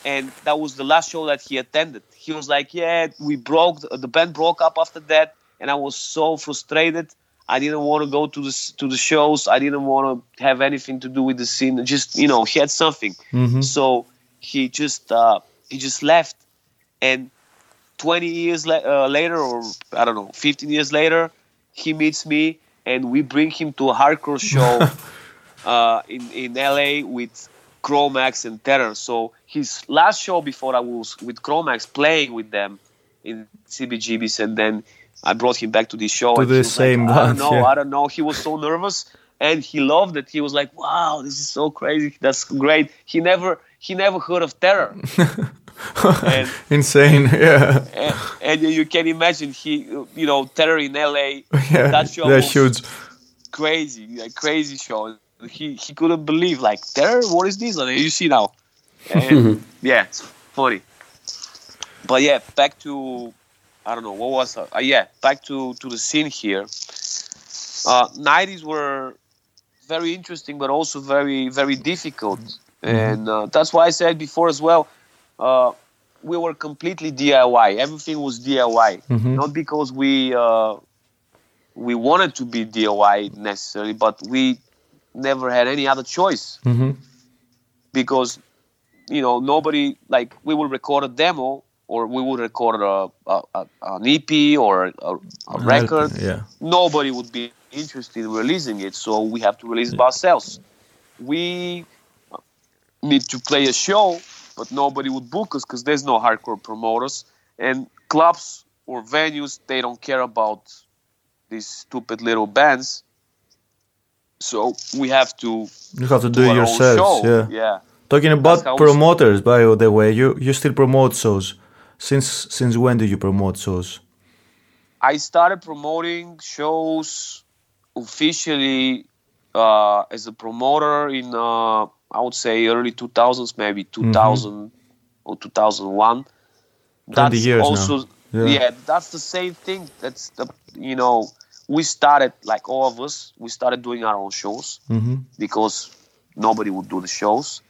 and that was the last show that he attended he was like yeah we broke the band broke up after that and i was so frustrated I didn't want to go to the to the shows. I didn't want to have anything to do with the scene. Just you know, he had something. So he just uh, he just left, and 20 years la- uh, later, or I don't know, 15 years later, he meets me, and we bring him to a hardcore show [LAUGHS] uh, in in LA with Cro-Mags and Terror. So his last show before I was with Cro-Mags playing with them in CBGBs, and then I brought him back to this show. To and the same like, I don't know, yeah. I don't know. He was so nervous, and he loved it. He was like, "Wow, this is so crazy. That's great." He never he never heard of Terror. [LAUGHS] [LAUGHS] and, Insane. [LAUGHS] Yeah. and, and you can imagine he, you know, Terror in LA. [LAUGHS] Yeah. that show huge. crazy, like crazy show. He he couldn't believe like Terror. What is this? Like, you see now, and yeah, it's funny. But yeah, back to I don't know what was uh, yeah back to to the scene here. Uh, 90s were very interesting, but also very very difficult, and uh, that's why I said before as well. Uh, we were completely DIY. Everything was DIY, not because we uh, we wanted to be DIY necessarily, but we never had any other choice Mhm. because you know nobody like we will record a demo or we would record a, a, a an EP or a, a record. Yeah. Nobody would be interested in releasing it, so we have to release it by ourselves. We need to play a show, but nobody would book us because there's no hardcore promoters and clubs or venues. They don't care about these stupid little bands. So we have to You have to do, do it our yourselves. Yeah. yeah. Talking about promoters, by the way, you you still promote shows. Since since when do you promote shows? I started promoting shows officially uh, as a promoter in uh, I would say early 2000s, maybe 2000 or 2001. 20 years now. also Yeah. yeah. that's the same thing. That's the you know we started like all of us. We started doing our own shows hmm because nobody would do the shows,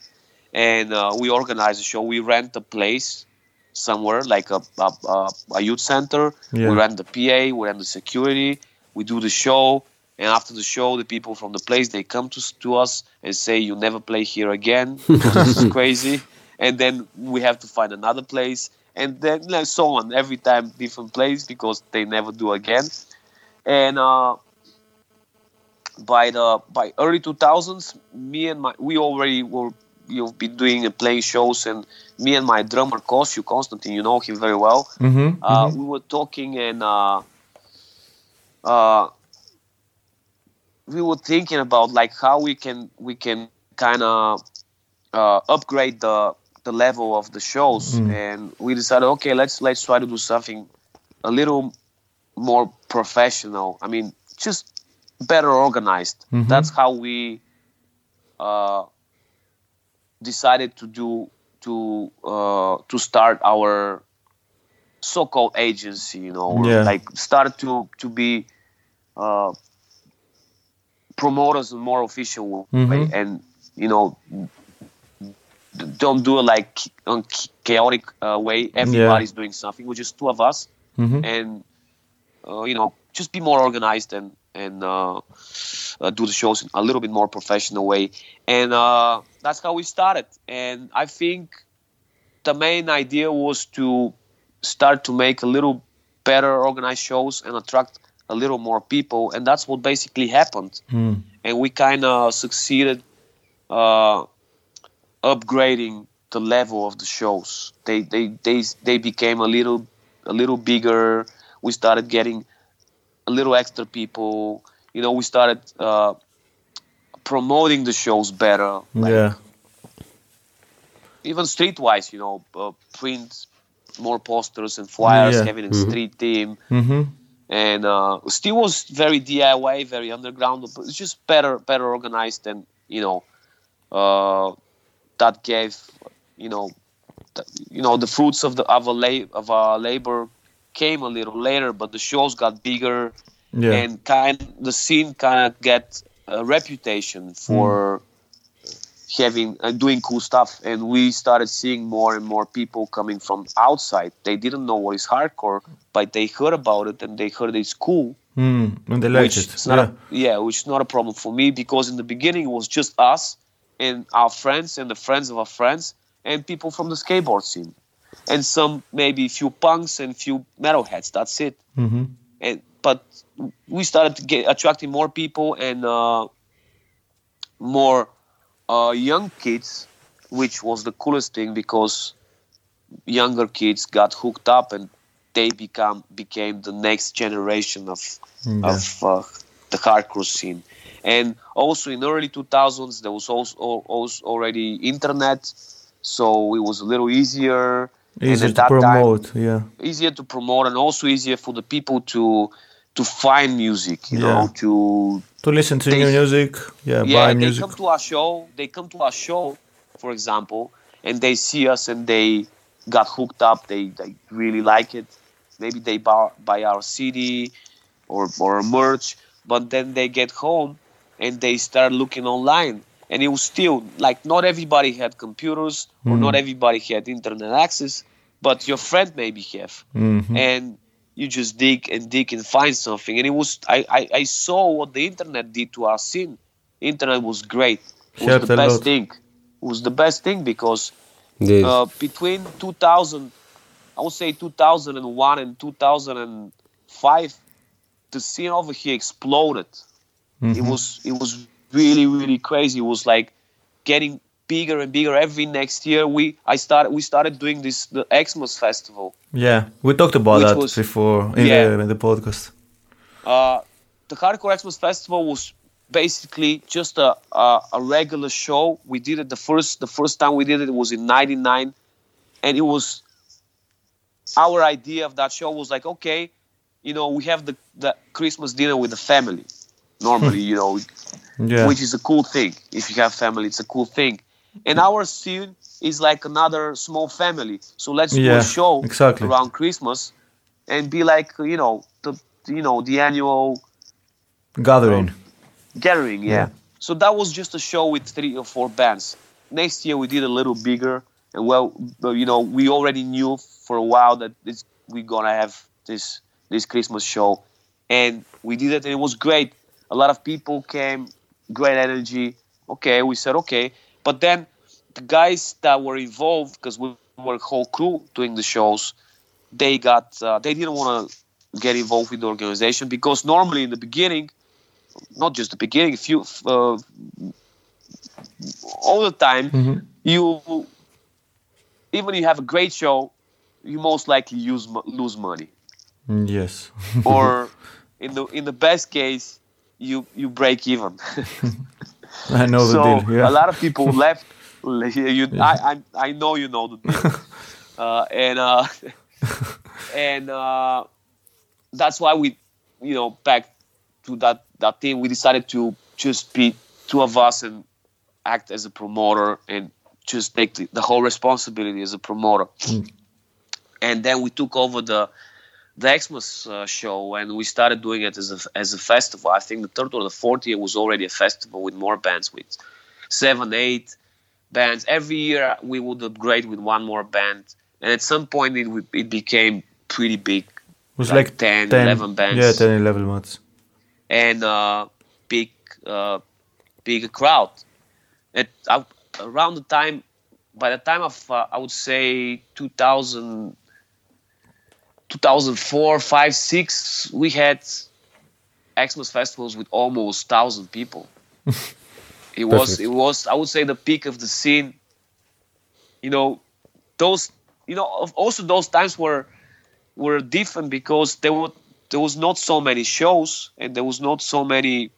and uh, we organized a show. We rent a place somewhere like a a, a, a youth center. Yeah. We rent the PA, we rent the security. We do the show, and after the show, the people from the place they come to to us and say, "You never play here again. [LAUGHS] this is crazy." And then we have to find another place, and then like, so on. Every time different place because they never do again. And uh, by the by early 2000s me and my we already were you've been doing and playing shows and me and my drummer Kosju Konstantin you know him very well hmm uh, we were talking and uh, uh, we were thinking about like how we can we can kind of uh, upgrade the the level of the shows. And we decided okay let's let's try to do something a little more professional. I mean just better organized. That's how we uh, decided to do to uh, to start our so-called agency you know Yeah. like start to to be uh, promoters in a more official way. And you know don't do it like on chaotic uh, way. Everybody's doing something we're just two of us. Mhm. and uh, you know just be more organized and and uh, uh, do the shows in a little bit more professional way. And uh, that's how we started. And i think the main idea was to start to make a little better organized shows and attract a little more people and that's what basically happened. And we kind of succeeded uh, upgrading the level of the shows. They, they they they became a little a little bigger. We started getting a little extra people. You know we started uh, promoting the shows better. Like, yeah. even streetwise, you know, uh, print more posters and flyers, Yeah. having a street team, hmm and uh, still was very DIY, very underground, but it's just better, better organized, and you know, uh, that gave, you know, th- you know, the fruits of the of a la- of our labor came a little later, but the shows got bigger, Yeah. and kind the scene kind of get a reputation for having uh, doing cool stuff and we started seeing more and more people coming from outside they didn't know what is hardcore but they heard about it and they heard it's cool Mm, in the which latest. is not Yeah. a, yeah, which is not a problem for me because in the beginning it was just us and our friends and the friends of our friends and people from the skateboard scene, and some maybe few punks and few metalheads. That's it. Mhm. And but we started to get attracting more people and uh, more uh, young kids, which was the coolest thing because younger kids got hooked up and they become became the next generation of Yeah. of uh, the hardcore scene. And also in early 2000s there was also, also already internet, so it was a little easier. Easier to that time- promote. yeah. easier to promote and also easier for the people to to find music you Yeah. know to To listen to They- new music. Yeah. yeah buy they come to our show they come to our show for example and they see us and they got hooked up they, they really like it maybe they buy, buy our cd or or merch but then they get home and they start looking online and it was still like not everybody had computers or not everybody had internet access but your friend maybe have Mhm. and you just dig and dig and find something. And it was I, I, I saw what the internet did to our scene. Internet was great. It was Helped the best thing. It was the best thing because uh, between 2000, I would say 2001 and 2005, the scene over here exploded. Mm-hmm. It was it was really really crazy. It was like getting bigger and bigger every next year. We I started we started doing this the Xmas festival. Yeah. We talked about that was- before in, Yeah. the, in the podcast. Uh, the Hardcore Xmas Festival was basically just a, a a regular show. We did it the first the first time we did it was in '99, and it was our idea of that show was like, okay, you know, we have the the Christmas dinner with the family. Normally, [LAUGHS] you know, Yeah. which is a cool thing. If you have family, it's a cool thing. And our scene is like another small family. So let's do a show exactly. around Christmas and be like, you know, the you know the annual Gathering. Um, gathering. Yeah. Yeah. So that was just a show with three or four bands. Next year we did a little bigger, and well, you know, we already knew for a while that this, we're gonna have this this Christmas show, and we did it, and it was great. A lot of people came, great energy. Okay, we said okay, but then the guys that were involved, because we were a whole crew doing the shows, they got uh, they didn't want to get involved with the organization because normally in the beginning not just the beginning, few uh, all the time, you even you have a great show, you most likely use lose money, Mm, Yes. or [LAUGHS] in the in the best case, you you break even. [LAUGHS] [LAUGHS] I know the so deal. Yeah. a lot of people [LAUGHS] left. You, I, I I know you know the deal, [LAUGHS] uh, and uh, and uh, that's why we, you know, back to that that thing, we decided to just be two of us and act as a promoter and just take the, the whole responsibility as a promoter. And then we took over the the Xmas uh, show and we started doing it as a as a festival. I think the third or the fourth year was already a festival with more bands, with seven, eight bands. Every year we would upgrade with one more band, and at some point it it became pretty big. It was like like, 10, 11 bands. Yeah, 10, 11 months. and uh, big uh, big crowd. At uh, around the time, by the time of uh, I would say 2000, 2004, 5, 6, we had Xmas festivals with almost thousand people. [LAUGHS] it was it was I would say the peak of the scene. You know, those you know also those times were were different because there were there was not so many shows and there was not so many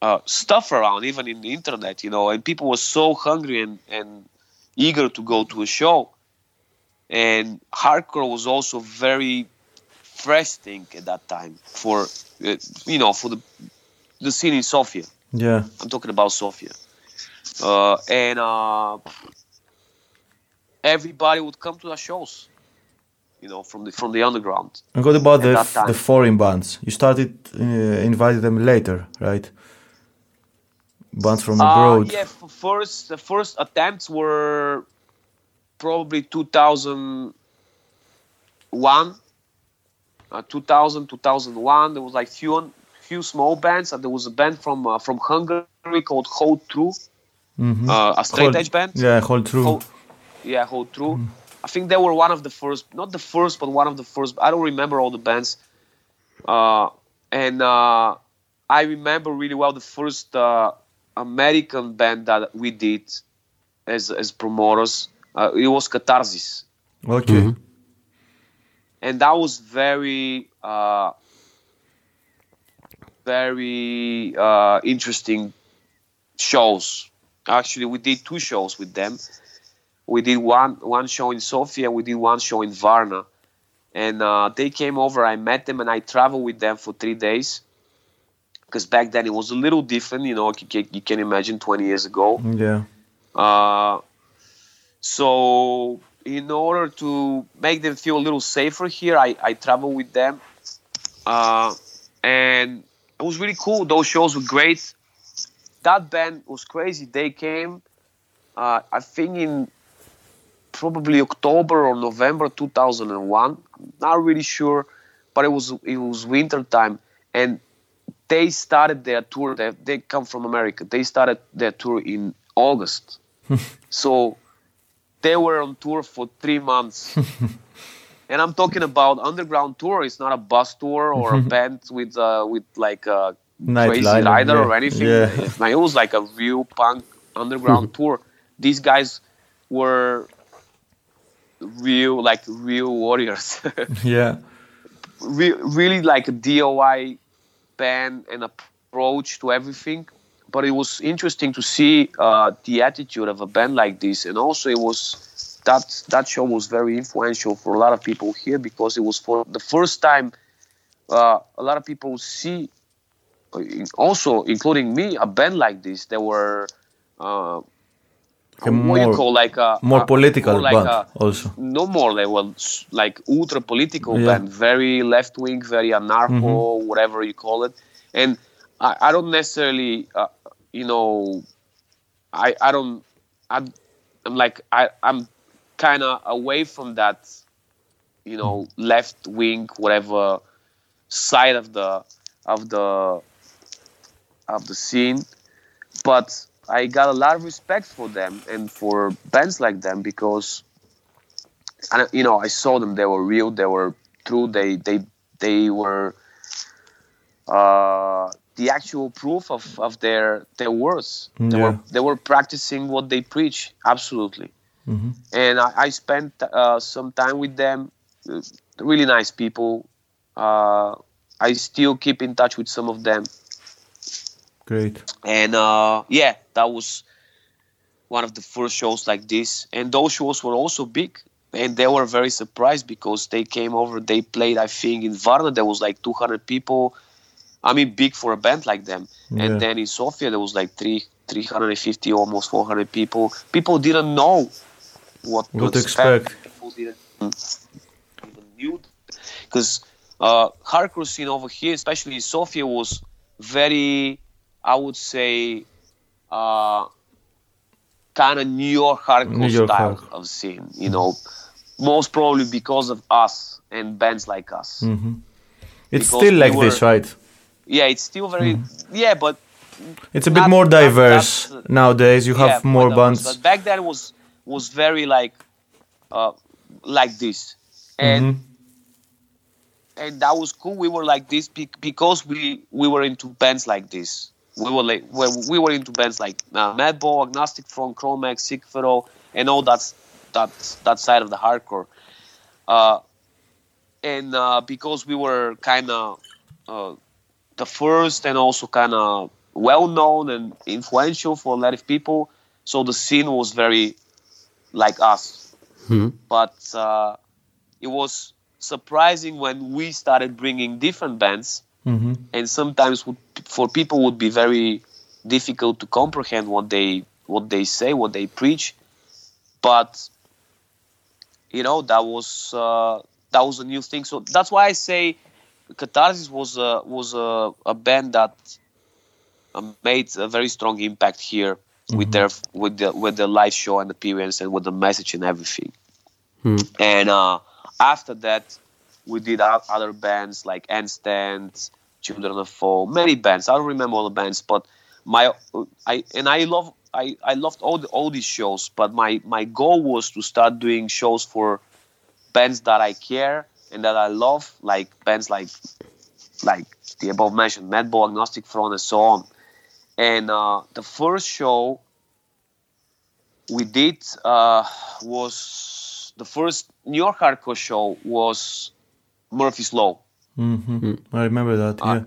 uh, stuff around even in the internet you know and people were so hungry and, and eager to go to a show and hardcore was also very fresh thing at that time for uh, you know for the the scene in Sofia Yeah. I'm talking about Sofia. Uh, and uh, everybody would come to the shows, you know, from the from the underground. And what about the, f- the foreign bands? You started uh, inviting them later, right? Bands from Uh, abroad. yeah, first the first attempts were probably 2001. uh, 2000, 2001. There was like few few small bands, and there was a band from uh, from Hungary called Hold True, uh, a straight Hold- edge band. Yeah, hold true. Hold- yeah, Hold True. I think they were one of the first, not the first, but one of the first. I don't remember all the bands. Uh, and uh, I remember really well the first uh, American band that we did as as promoters. Uh, it was Catharsis, Okay. and that was very, uh, very uh, interesting shows. Actually, we did two shows with them. We did one one show in Sofia. We did one show in Varna, and uh, they came over. I met them, and I traveled with them for three days. Because back then it was a little different, you know. You can, you can imagine twenty years ago. Yeah. Uh, so in order to make them feel a little safer here, I, I travel with them. Uh, and it was really cool. Those shows were great. That band was crazy. They came, uh, I think in probably October or November 2001. I'm not really sure, but it was it was winter time, and they started their tour. They, they come from America. They started their tour in August. [LAUGHS] so they were on tour for three months. [LAUGHS] and I'm talking about underground tour. It's not a bus tour or a [LAUGHS] band with uh, with like a Night crazy lineup, rider yeah. or anything. Yeah. It was like a real punk underground [LAUGHS] tour. These guys were real like real warriors. Yeah. Re- really like a DIY band and approach to everything. But it was interesting to see uh, the attitude of a band like this, and also it was that that show was very influential for a lot of people here because it was for the first time uh, a lot of people see, uh, also including me, a band like this. They were. Uh, A what you more- call like a more a- political more like band a- also. no more they were like ultra political Yeah. band very left wing very anarcho Mm-hmm. whatever you call it and i, I don't necessarily uh, you know i i don't I, i'm like i i'm kind of away from that you know left wing whatever side of the of the of the scene but I got a lot of respect for them and for bands like them because, I you know, I saw them. They were real. They were true. They they they were uh, the actual proof of, of their their words. They were they were practicing what they preach. Absolutely. And I, I spent uh, some time with them. Uh, Really nice people. Uh, I still keep in touch with some of them Great. and uh, yeah, that was one of the first shows like this. And those shows were also big, and they were very surprised because they came over. They played, I think, in Varna there was like 200 people. I mean, big for a band like them. Yeah. And then in Sofia there was like three, 350, almost 400 people. People didn't know what, What to expect. People didn't even knew because uh, hardcore scene over here, especially in Sofia, was very, I would say, uh, kind of New York hardcore New York style hardcore. of scene. You know, most probably because of us and bands like us. Hmm. It's Because still we like were- this, right? Yeah, it's still very yeah, but It's a bit Not- more not- diverse that's- nowadays. You have yeah, more bands. But back then was was very like uh, like this, and Mhm. and that was cool. We were like this be- because we we were into bands like this. We were like we we were into bands like uh, Madball, Agnostic Front, Cro-Mags, Sigfero, and all that that that side of the hardcore. Uh, and uh, because we were kind of uh, the first and also kind of well known and influential for a lot of people, so the scene was very like us. But uh, it was surprising when we started bringing different bands, Mhm. and sometimes would, for people would be very difficult to comprehend what they what they say, what they preach. But you know that was uh, that was a new thing. So that's why I say Catharsis was a was a, a band that uh, made a very strong impact here with their with the with the live show and appearance and with the message and everything. And uh, after that, we did other bands like Handstand, Children of Fall, many bands. I don't remember all the bands, but my I and I love I, I loved all the, all these shows. But my my goal was to start doing shows for bands that I care and that I love, like bands like like the above mentioned Madball, Agnostic Front, and so on. And uh, the first show we did uh, was the first New York hardcore show was Murphy's Law Mm-hmm. I remember that. Uh,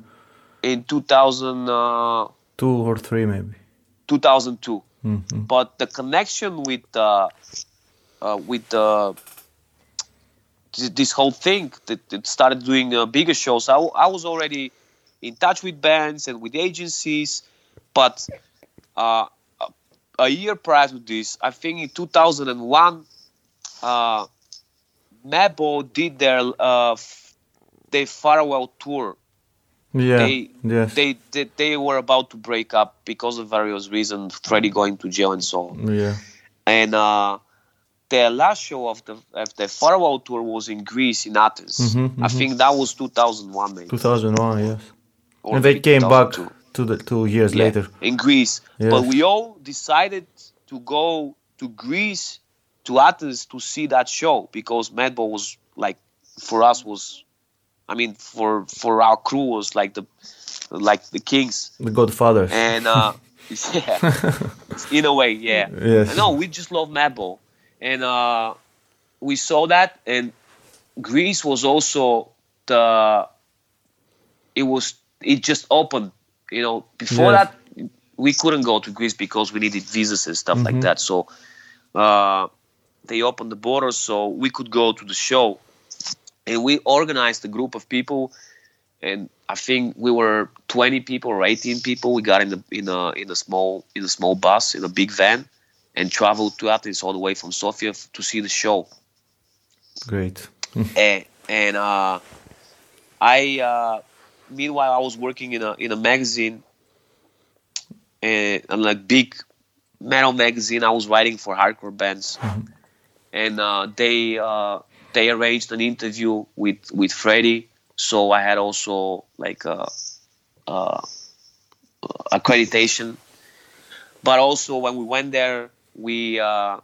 yeah, in 2000, uh, two or three maybe. 2002. Mm-hmm. But the connection with uh, uh, with uh, th- this whole thing that, that started doing uh, bigger shows, I was already in touch with bands and with agencies, but uh, a- a year prior to this, I think in 2001, uh, Madball did their uh, their farewell tour. Yeah. They, yes. they they they were about to break up because of various reasons, Freddie going to jail and so on. yeah. And uh, their last show of the of the farewell tour was in Greece in Athens. Mhm, I mhm. think that was 2001 maybe. 2001. Yes. or and they came back to the two years Yeah, later. in Greece. Yes. But we all decided to go to Greece to Athens to see that show because Madball was like for us was I mean for for our crew was like the like the kings The Godfathers. and uh [LAUGHS] yeah [LAUGHS] in a way yeah Yes. no we just love Madball and uh we saw that and Greece was also the it was it just opened you know before Yes. that we couldn't go to Greece because we needed visas and stuff Mm-hmm. like that so uh they opened the borders so we could go to the show and we organized a group of people and I think we were 20 people or 18 people. We got in the in a in a small in a small bus in a big van and traveled to Athens all the way from Sofia to see the show. Great. [LAUGHS] And, and uh, I uh, meanwhile I was working in a in a magazine and, and like big metal magazine. I was writing for hardcore bands, and uh, they uh, they arranged an interview with with Freddie. So I had also like a, uh accreditation, but also when we went there, we uh,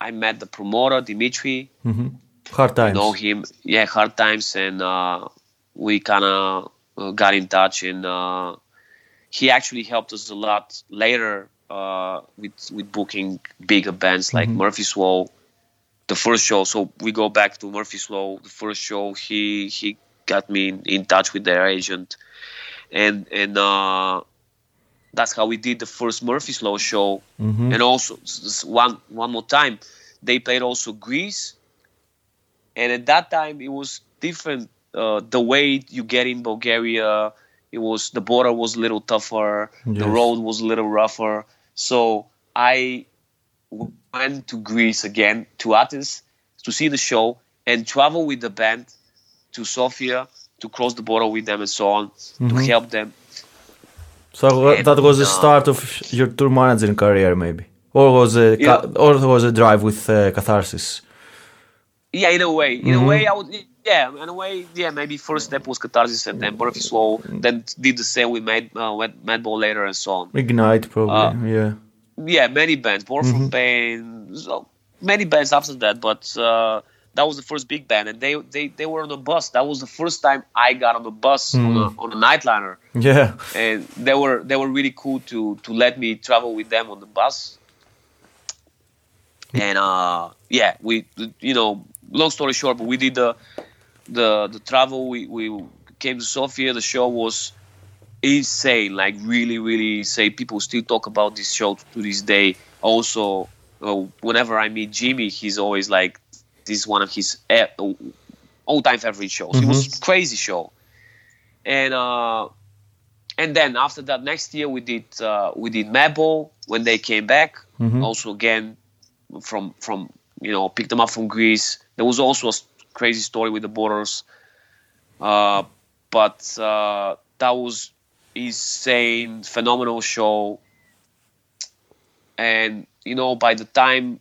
I met the promoter Dimitri. hmm Hard times. Know him, yeah, hard times, and uh, we kind of uh, got in touch, and uh, he actually helped us a lot later uh, with with booking bigger bands like Murphy's Law. The first show, so we go back to Murphy's Law. The first show, he he got me in, in touch with their agent, and and uh, that's how we did the first Murphy's Law show. Mhm. And also one one more time, they played also Greece, and at that time it was different. Uh, the way you get in Bulgaria, it was the border was a little tougher, the road was a little rougher. So I went to Greece again to Athens to see the show and travel with the band to Sofia to cross the border with them and so on to Mhm. help them. So And, that was the start of your tour managing career, maybe, or was a Yeah. ca- or was a drive with uh, Catharsis. Yeah, in a way, in Mhm. a way, I would. Yeah, in a way, yeah. Maybe first step was catharsis, and then Murphy's Law. Then did the same with Mad uh, with Madball later and so on. Ignite, probably. Uh, yeah. Yeah, many bands. Born from Mhm. Pain. So many bands after that, but uh, that was the first big band, and they they they were on a bus. That was the first time I got on the bus on, a, Mm. on a nightliner, Yeah. and they were they were really cool to to let me travel with them on the bus. And uh, yeah, we you know, long story short, but we did the the the travel. We we came to Sofia. The show was insane, like really really say People still talk about this show to this day. Also, uh, whenever I meet Jimmy, he's always like, "This is one of his all time favorite shows." It was crazy show, and uh, and then after that, next year we did uh, we did Madball when they came back. Mhm. Also again from from you know picked them up from Greece. There was also a crazy story with the borders, uh, but uh, that was insane, phenomenal show. And you know by the time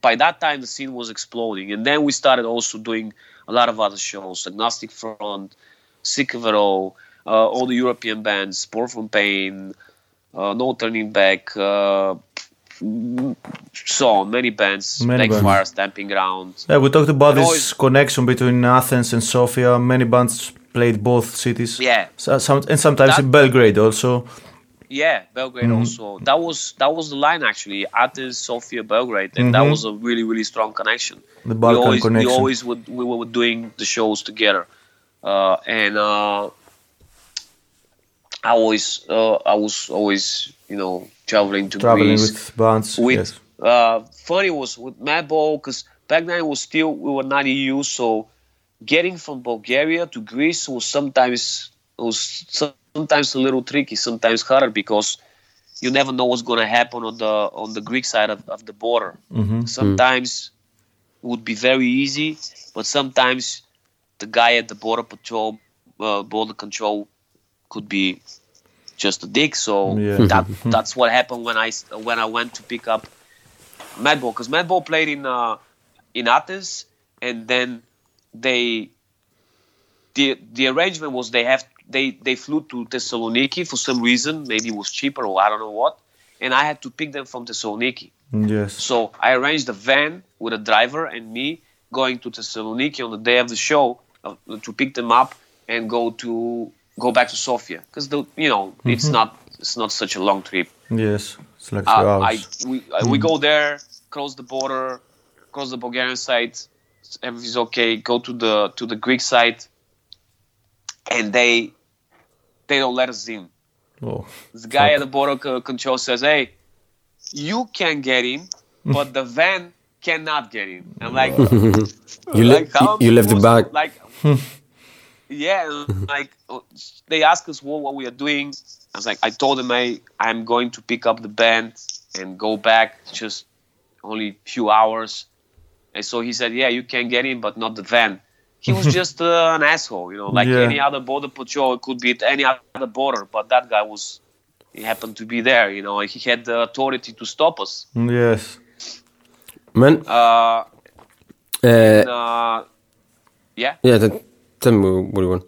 by that time the scene was exploding, and then we started also doing a lot of other shows, Agnostic Front, Sick of It All, uh, all the European bands, Born from Pain, uh, No Turning Back, uh, so on, many bands, Many bands. Backfire, Stamping Ground. Yeah, we talked about And this always- connection between Athens and Sofia. Many bands played both cities. Yeah. So, some, and sometimes That- in Belgrade also. Yeah, Belgrade Mm-hmm. also. That was that was the line actually. Athens, Sofia, Belgrade, and that Mhm. was a really really strong connection. The Balkan we always, connection. We always would we were doing the shows together, uh, and uh, I always uh, I was always you know traveling to Traveling Greece with bands. with yes. uh, funny was with Madball because back then it was still we were not EU, so getting from Bulgaria to Greece was sometimes it was sometimes a little tricky, sometimes harder because you never know what's going to happen on the on the Greek side of, of the border. Mhm. Sometimes it would be very easy, but sometimes the guy at the border patrol, uh, border control, could be just a dick. So Yeah. that [LAUGHS] that's what happened when I when I went to pick up Madball because Madball played in uh, in Athens, and then they the the arrangement was they have they they flew to Thessaloniki for some reason maybe it was cheaper or I don't know what, and I had to pick them from Thessaloniki. Yes. So I arranged a van with a driver and me going to Thessaloniki on the day of the show uh, to pick them up and go to go back to Sofia because you know it's Mhm. not it's not such a long trip. Yes. It's like Uh, I hours. we uh, we Mm. go there, cross the border, cross the Bulgarian side, everything's okay. Go to the to the Greek side, and they they don't let us in. Oh. The guy at the border co- control says, "Hey, you can get in, but the van cannot get in." I'm like, [LAUGHS] You like, how you left the bag. Like, [LAUGHS] yeah, like they ask us what, what we are doing. I was like, I told them I I'm going to pick up the band and go back just only few hours. And so he said, yeah, you can get in, but not the van. He was [LAUGHS] just uh, an asshole, you know, like Yeah. any other border patrol. It could be at any other border, but that guy was. He happened to be there, you know. He had the authority to stop us. Yes. Man, Uh, uh, and, uh, yeah. yeah, t- tell me what you want.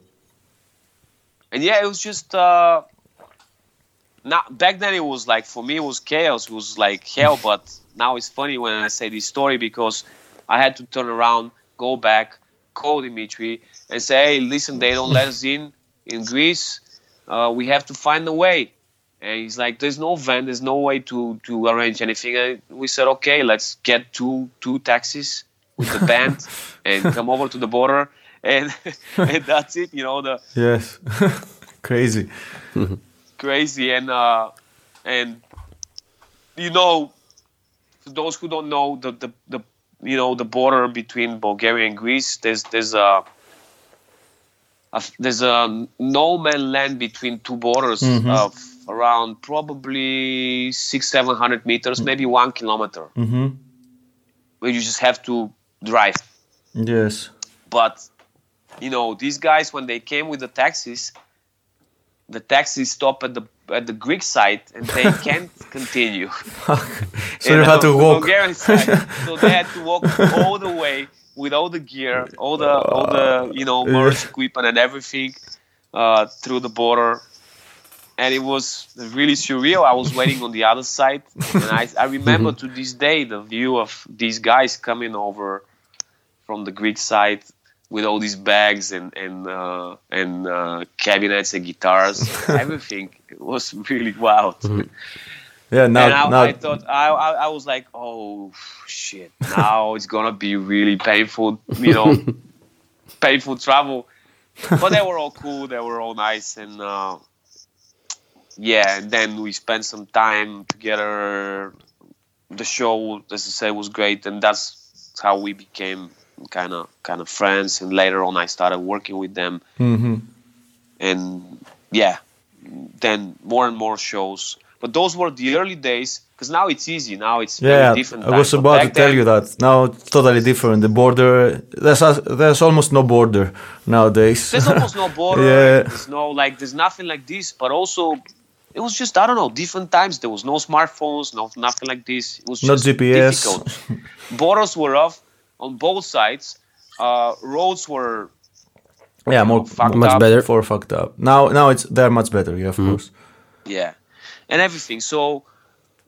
and yeah, it was just uh not back then it was like for me it was chaos, it was like hell, [LAUGHS] but now it's funny when I say this story because I had to turn around, go back, call Dimitri and say, Hey, listen, they don't let us in in Greece. Uh, we have to find a way. And he's like, There's no van, there's no way to to arrange anything. And we said, Okay, let's get two two taxis with the band [LAUGHS] and come over to the border and [LAUGHS] and that's it, you know, the Yes. [LAUGHS] Crazy. crazy and uh and you know for those who don't know the the, the you know the border between Bulgaria and Greece there's there's a, a there's a no man land between two borders Mhm. of around probably six seven hundred meters maybe one kilometer Mm-hmm. where you just have to drive Yes. but you know these guys when they came with the taxis the taxis stop at the at the greek side and they [LAUGHS] can't continue [LAUGHS] So you had to walk. Bulgarian side, [LAUGHS] so they had to walk all the way with all the gear all the all the you know Yeah. merge equipment and everything uh, through the border and it was really surreal i was waiting on the other side and i, I remember to this day the view of these guys coming over from the Greek side with all these bags and and uh, and uh, cabinets and guitars, [LAUGHS] everything. It was really wild. [LAUGHS] Yeah. Now. and I, now. I thought I, I I was like, oh shit, now it's gonna be really painful, you know, [LAUGHS] painful travel. But they were all cool. They were all nice, and uh, yeah. And then we spent some time together. The show, as I say, was great, and that's how we became kind of kind of friends. And later on, I started working with them, hmm and yeah, then more and more shows. But those were the early days, because now it's easy. Now it's Yeah, very different. I was. About to tell then- you that. Now it's totally different. The border, there's a, there's almost no border nowadays. There's almost no [LAUGHS] border. Yeah. There's no like. There's nothing like this. But also, it was just I don't know. Different times. There was no smartphones. No nothing like this. It was just GPS. difficult. [LAUGHS] Borders were off on both sides. uh, roads were Yeah, more fucked Much up. better. for fucked up. Now, now it's they're much better. Yeah, of course. yeah and everything so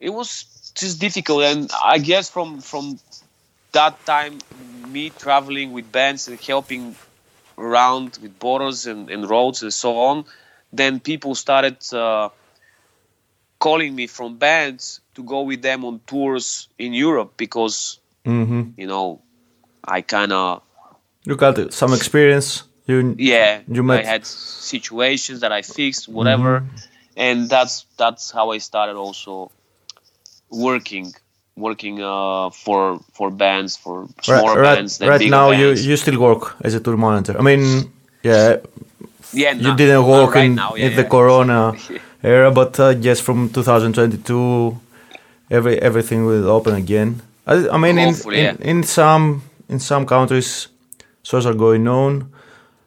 it was just difficult and i guess from from that time me traveling with bands and helping around with borders and, and roads and so on then people started uh, calling me from bands to go with them on tours in europe because hmm you know i kind of You got some experience. You yeah You i had situations that i fixed whatever Mm-hmm. and that's that's how i started also working working uh for for bands for right, smaller right, bands than right now you bands. you still work as a tour manager. I mean, yeah, yeah you didn't work right in, now, yeah, in the. Corona [LAUGHS] era, but uh, yes, from 2022, every everything will open again. I, I mean, in, in, in some in some countries, shows are going on.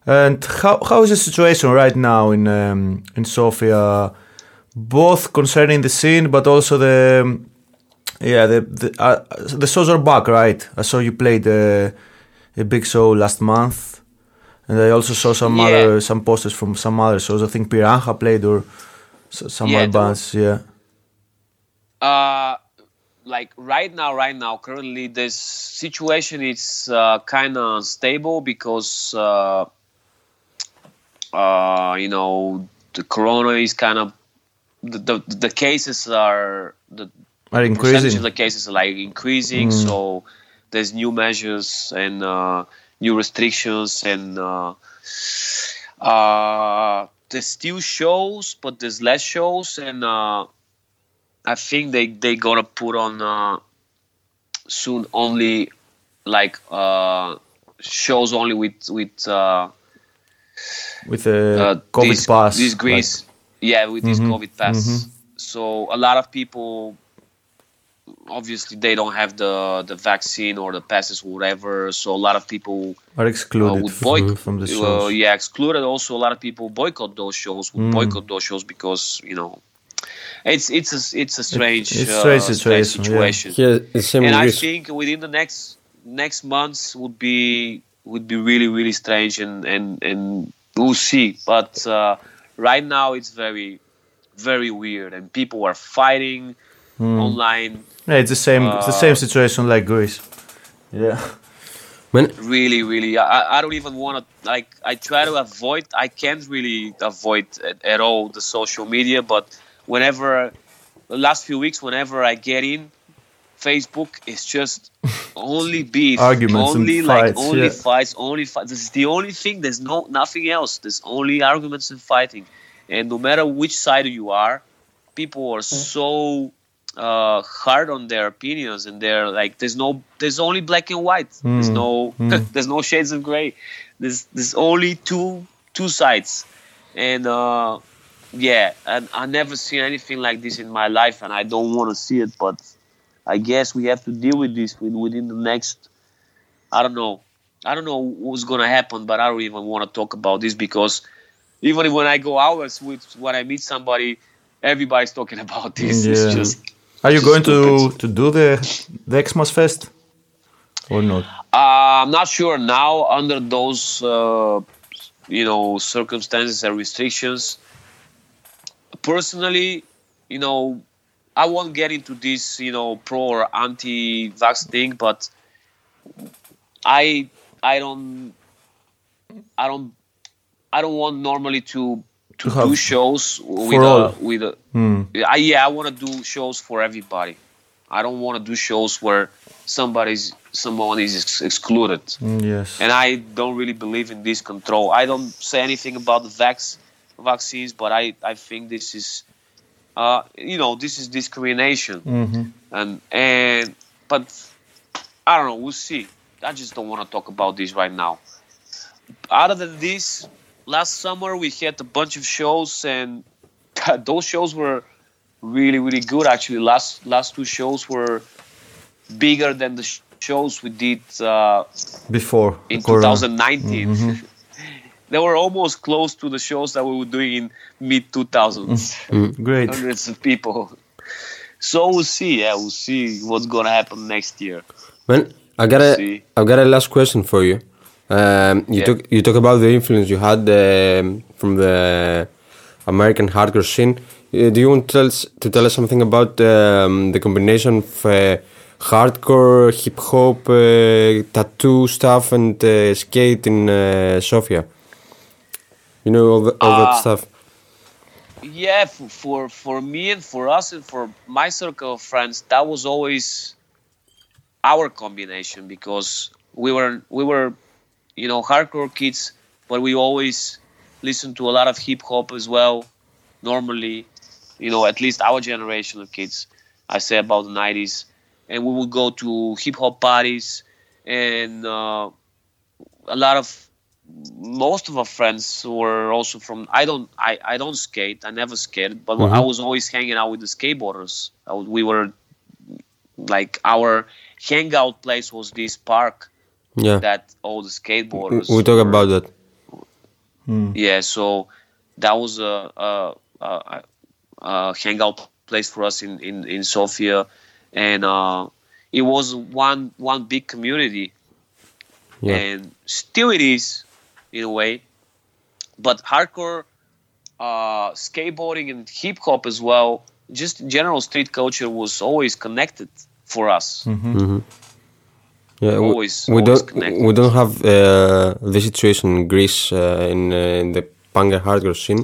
And how how is the situation right now in um, in Sofia, both concerning the scene, but also the yeah the the, uh, the shows are back, right? I saw you played a, a big show last month, and I also saw some Yeah. other some posters from some other shows. I think Piranha played or some Yeah, other bands. Yeah. uh like right now right now currently this situation is uh, kind of stable because uh, uh, you know the corona is kind of the, the the cases are the Are increasing. of the cases are like increasing. So there's new measures and uh, new restrictions and uh, uh, there's still shows but there's less shows. And uh, I think they they gonna put on uh, soon only like uh, shows only with with uh, with the uh, COVID this, pass. This like- Greece, yeah, with this Mhm, COVID pass. mhm. So a lot of people, obviously, they don't have the the vaccine or the passes, whatever. So a lot of people are uh, excluded would f- boycott. from the uh, shows. yeah, excluded. Also, a lot of people boycott those shows. Would Mm. boycott those shows because you know, it's it's a it's a strange, it's uh, strange strange situation, yeah. situation. Here, the same And I Greece. think within the next next months would be would be really really strange and and and we'll see. But uh, right now it's very very weird and people are fighting Mm. online. Yeah, it's the same. it's the Uh, same situation like Greece. Yeah. When Really, really, I, I don't even want to like. I try to avoid. I can't really avoid at, at all the social media. But whenever the last few weeks, whenever I get in, Facebook is just only beef, Arguments and only like fights, only yeah. fights, only fights. This is the only thing. There's no nothing else. There's only arguments and fighting. And no matter which side you are, people are so uh, hard on their opinions, and they're like, "There's no, there's only black and white. There's Mm. no, Mm. [LAUGHS] there's no shades of gray. There's there's only two two sides." And uh, yeah, and I never seen anything like this in my life, and I don't want to see it. But I guess we have to deal with this within the next. I don't know. I don't know what's gonna happen, but I don't even want to talk about this because even when I go out with when I meet somebody, everybody's talking [LAUGHS] about this. Yeah. It's just Are you going to stupid. to do the the Xmas Fest or not? Uh, I'm not sure now under those uh, you know circumstances and restrictions. Personally, you know, I won't get into this you know pro or anti-vax thing, but I I don't I don't I don't want normally to to, To do shows with all. a with a Hmm. I, yeah, I want to do shows for everybody. I don't want to do shows where somebody's someone is ex- excluded. Mm, Yes. And I don't really believe in this control. I don't say anything about the vax vaccines, but I I think this is, uh, you know, this is discrimination. hmm And and but I don't know. We'll see. I just don't want to talk about this right now. Other than this, last summer we had a bunch of shows, and [LAUGHS] those shows were really really good. Actually, last last two shows were bigger than the shows we did uh, Before in Corona. 2019. Mhm. They were almost close to the shows that we were doing in mid 2000s. Great. Hundreds of people. So we'll see. Yeah, we'll see what's gonna happen next year. Man, I got a See. I got a last question for you. Um, you Yeah. talk you talk about the influence you had um, from the American hardcore scene. Uh, do you want to tell us, to tell us something about um, the combination of uh, hardcore, hip hop, uh, tattoo stuff, and uh, skate in uh, Sofia? You know all, the, all that Ah. stuff. yeah for, for for me and for us and for my circle of friends that was always our combination because we were we were you know hardcore kids but we always listened to a lot of hip hop as well normally you know at least our generation of kids i say about the 90s and we would go to hip hop parties and uh, a lot of most of our friends were also from I don't I, I don't skate. I never skated but I was always hanging out with the skateboarders. Was- we were like our hangout place was this park Yeah, that all the skateboarders we talk were- about that. yeah so that was a, a, a, a hangout place for us in, in, in Sofia. And uh, it was one one big community. Yeah. and still it is in a way. But hardcore uh, skateboarding and hip hop as well just general street culture was always connected for us. Yeah, we- Always- we, always don't connected. we don't have uh, the situation in Greece uh, in, uh, in the punk and hardcore scene,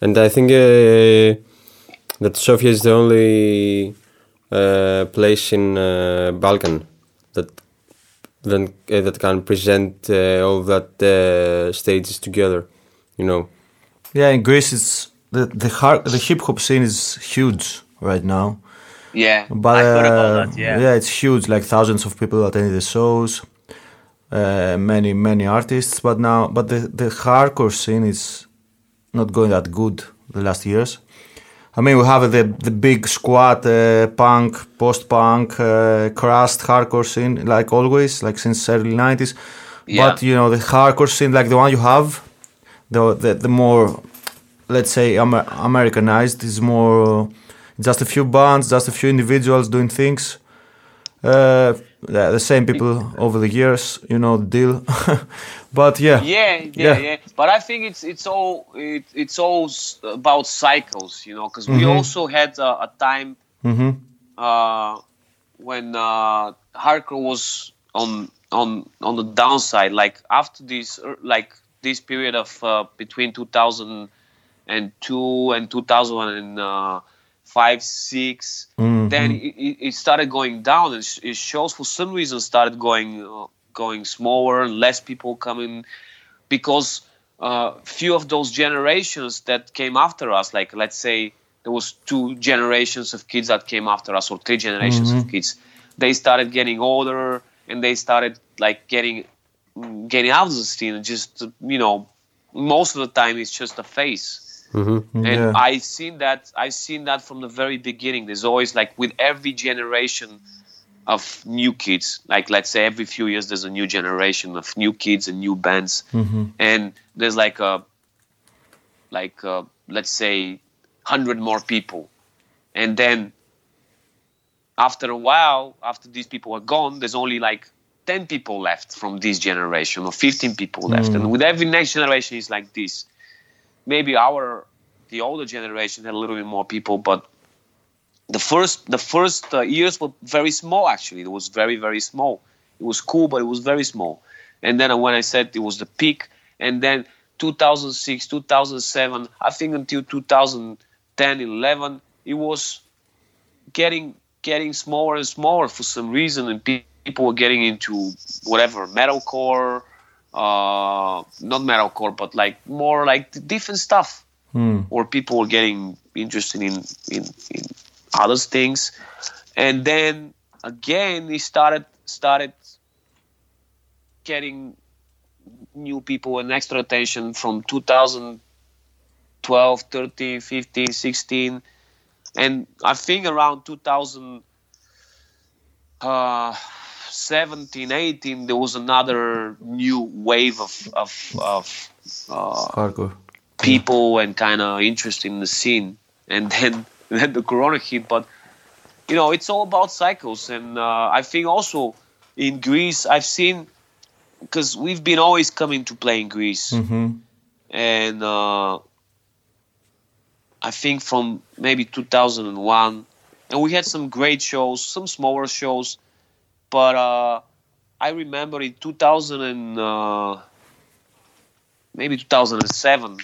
and I think uh, that Sofia is the only uh, place in uh, Balkan that then uh, that can present uh, all that uh, stages together. You know, Yeah, in Greece, it's the the hard, the hip hop scene is huge right now. yeah But I heard about uh, that yeah it's huge. Like thousands of people attending the shows, uh, many many artists. But now, but the the hardcore scene is not going that good the last years. I mean, we have the the big squat uh, punk, post punk, uh, crust hardcore scene, like always, like since early nineties. Yeah. But you know, the hardcore scene, like the one you have, the the, the more let's say Amer- Americanized is more uh, just a few bands, just a few individuals doing things. Uh, yeah, the same people over the years, you know the deal. [LAUGHS] but yeah, yeah, yeah, Yeah. yeah, But I think it's it's all it, it's all about cycles, you know, because we also had a, a time uh, when uh, hardcore was on on on the downside. Like after this, er, like this period of uh, between 2002 and 2005, six, then it, it started going down, and it shows for some reason started going uh, going smaller, less people coming because uh, few of those generations that came after us, like let's say there was two generations of kids that came after us, or three generations of kids, they started getting older and they started like getting getting out of the scene. Just you know, most of the time it's just a face. And Yeah. I've seen that. I've seen that from the very beginning. There's always like with every generation of new kids. Like let's say every few years there's a new generation of new kids and new bands, and there's like a like uh let's say hundred more people, and then after a while, after these people are gone, there's only like 10 people left from this generation or 15 people left. And with every next generation, it's like this. Maybe our, the older generation had a little bit more people, but the first, the first uh, years were very small actually. It was very, very small. It was cool, but it was very small. And then when I said it was the peak, and then 2006, 2007, I think until 2010, 11, it was getting getting smaller and smaller for some reason, and people were getting into whatever metalcore, uh, not metalcore, but like more like different stuff, or people were getting interested in in, in other things, and then again they started started getting new people and extra attention from 2012 13 15 16 and I think around 2017, 18, there was another new wave of of, of uh, people and kind of interest in the scene, and then [LAUGHS] then the corona hit. But you know, it's all about cycles, and uh, I think also in Greece, I've seen because we've been always coming to play in Greece, Mm-hmm. and uh, I think from maybe 2001, and we had some great shows, some smaller shows, but uh, I remember in 2000 and uh, maybe 2007,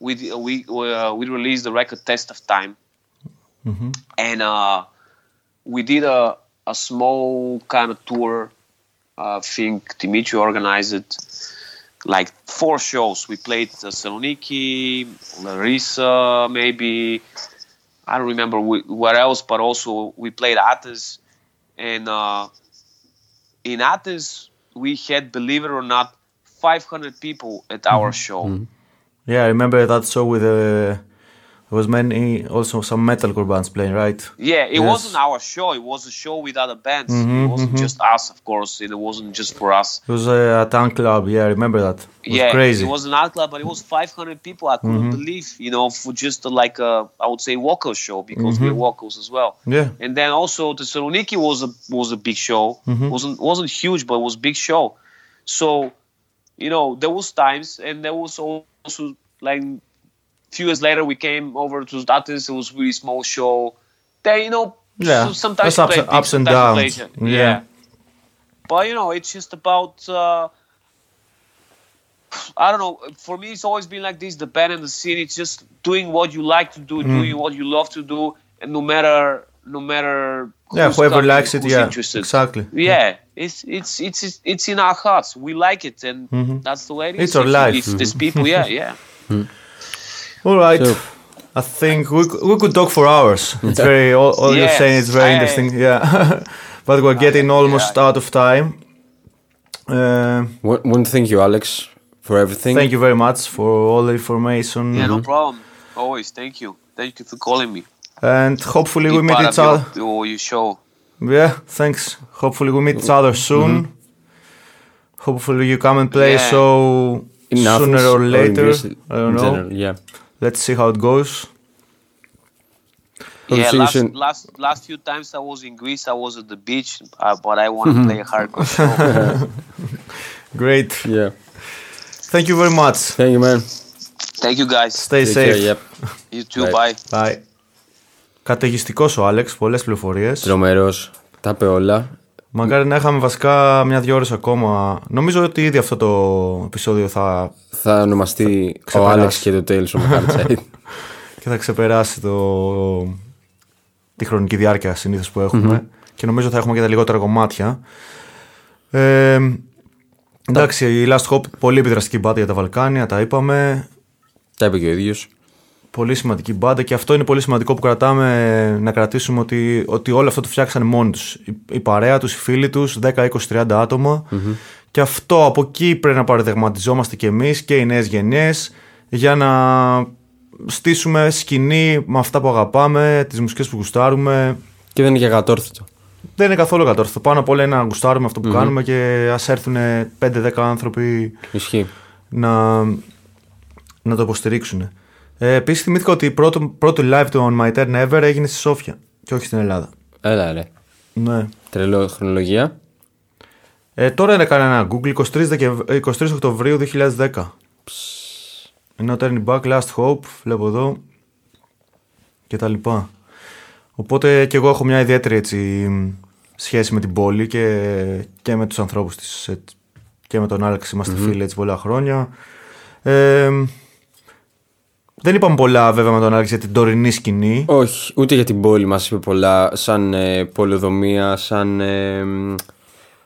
we we we, uh, we released the record Test of Time, Mm-hmm. and uh, we did a a small kind of tour. uh, I think Dimitri organized it, like four shows. We played Thessaloniki, Larissa, maybe. I don't remember wh- where else, but also we played Athens, and uh, in Athens we had, believe it or not, 500 people at our show. Yeah, I remember that show with uh, there was many also some metalcore bands playing, right? Yeah, it Yes. wasn't our show. It was a show with other bands. Mhm, it wasn't mhm. just us, of course. It wasn't just for us. It was uh, a town club. Yeah, I remember that. It was yeah, crazy. it was an art club, but it was 500 people. I couldn't Mhm. believe, you know, for just uh, like a, I would say, vocal show because Mhm. we're vocals as well. Yeah. And then also Thessaloniki was a was a big show. Mhm. wasn't wasn't huge, but it was a big show. So, you know, there was times, and there was also like few years later we came over to Athens. It was really small show. Then you know, Yeah, so- sometimes ups play and- big, ups and downs. Yeah. yeah. But you know, it's just about. Uh, I don't know. For me, it's always been like this: the band and the scene. It's just doing what you like to do, Mm. doing what you love to do, and no matter, no matter. yeah, whoever likes it, yeah, interested. exactly. Yeah, it's it's it's it's in our hearts. We like it, and Mhm. that's the way it is. It's our If- life. If there's people, yeah, [LAUGHS] yeah. All right. So- I think we, we could talk for hours. It's very all, all you're saying is very I- interesting. Yeah, [LAUGHS] but we're getting almost out of time. Uh, Want want to thank you, Alex, for everything. thank you very much for all the information. Yeah, no problem. Always, thank you. Thank you for calling me. And hopefully Be we meet each other. Your, your show. Yeah, thanks. Hopefully we meet each other soon. Hopefully you come and play Yeah. a show In sooner Athens or later. Greece I don't know. general, yeah Let's see how it goes. Hope to yeah, see you last, soon. last last few times I was in Greece, I was at the beach, uh, but I want to play a hardcore show. [LAUGHS] Great. Yeah. Thank you very much. Thank you, man. Thank you guys. Stay Take safe. care, yep. [LAUGHS] You too. Bye. Bye. Bye. Καταιγιστικός ο Άλεξ, πολλές πληροφορίες. Τρομερός. Τα είπε όλα. Μακάρι να είχαμε βασικά μια-δυο ώρες ακόμα. Νομίζω ότι ήδη αυτό το επεισόδιο θα Θα ονομαστεί ο ξεπεράσει. Άλεξ και το Tales from the Hard [LAUGHS] Side. και θα ξεπεράσει το... τη χρονική διάρκεια συνήθως που εχουμε και νομίζω θα έχουμε και τα λιγότερα κομμάτια. Ε, εντάξει, η Last Hope πολύ επιδραστική μπάντα για τα Βαλκάνια, τα είπαμε. Τα είπε και ο ίδιος. Πολύ σημαντική μπάντα και αυτό είναι πολύ σημαντικό που κρατάμε να κρατήσουμε ότι, ότι όλο αυτό το φτιάξανε μόνοι τους. Η, η παρέα τους, οι φίλοι τους, 10, 20, 30 ατομα Και αυτό από εκεί πρέπει να παραδεγματιζόμαστε κι εμείς και οι νέες γενιές για να στήσουμε σκηνή με αυτά που αγαπάμε, τις μουσικές που γουστάρουμε. Και δεν είναι και κατόρθωτο. Δεν είναι καθόλου κατόρθωτο. Πάνω απ' όλα είναι να γουστάρουμε αυτό που κάνουμε και ας έρθουν 5-10 άνθρωποι Ισχύει. να, να το υποστηρίξουν. Ε, Επίσης, θυμήθηκα ότι πρώτο, πρώτο live του On My Turn Ever έγινε στη Σόφια και όχι στην Ελλάδα. Έλα ρε. Ναι. Τρελό χρονολογία. Ε, τώρα έκανα ένα Google 23, Δεκεμβ... ε, 23 Οκτωβρίου 2010. Ενώ Turning Back, Last Hope, βλέπω εδώ και τα λοιπά. Οπότε και εγώ έχω μια ιδιαίτερη έτσι, σχέση με την πόλη και, και με τους ανθρώπους της ε, και με τον Άλεξ είμαστε φίλοι έτσι πολλά χρόνια. Ε, δεν είπαμε πολλά βέβαια με τον Άλεξ για την τωρινή σκηνή. Όχι, ούτε για την πόλη μας είπε πολλά σαν ε, πολεοδομία, σαν ε, μ,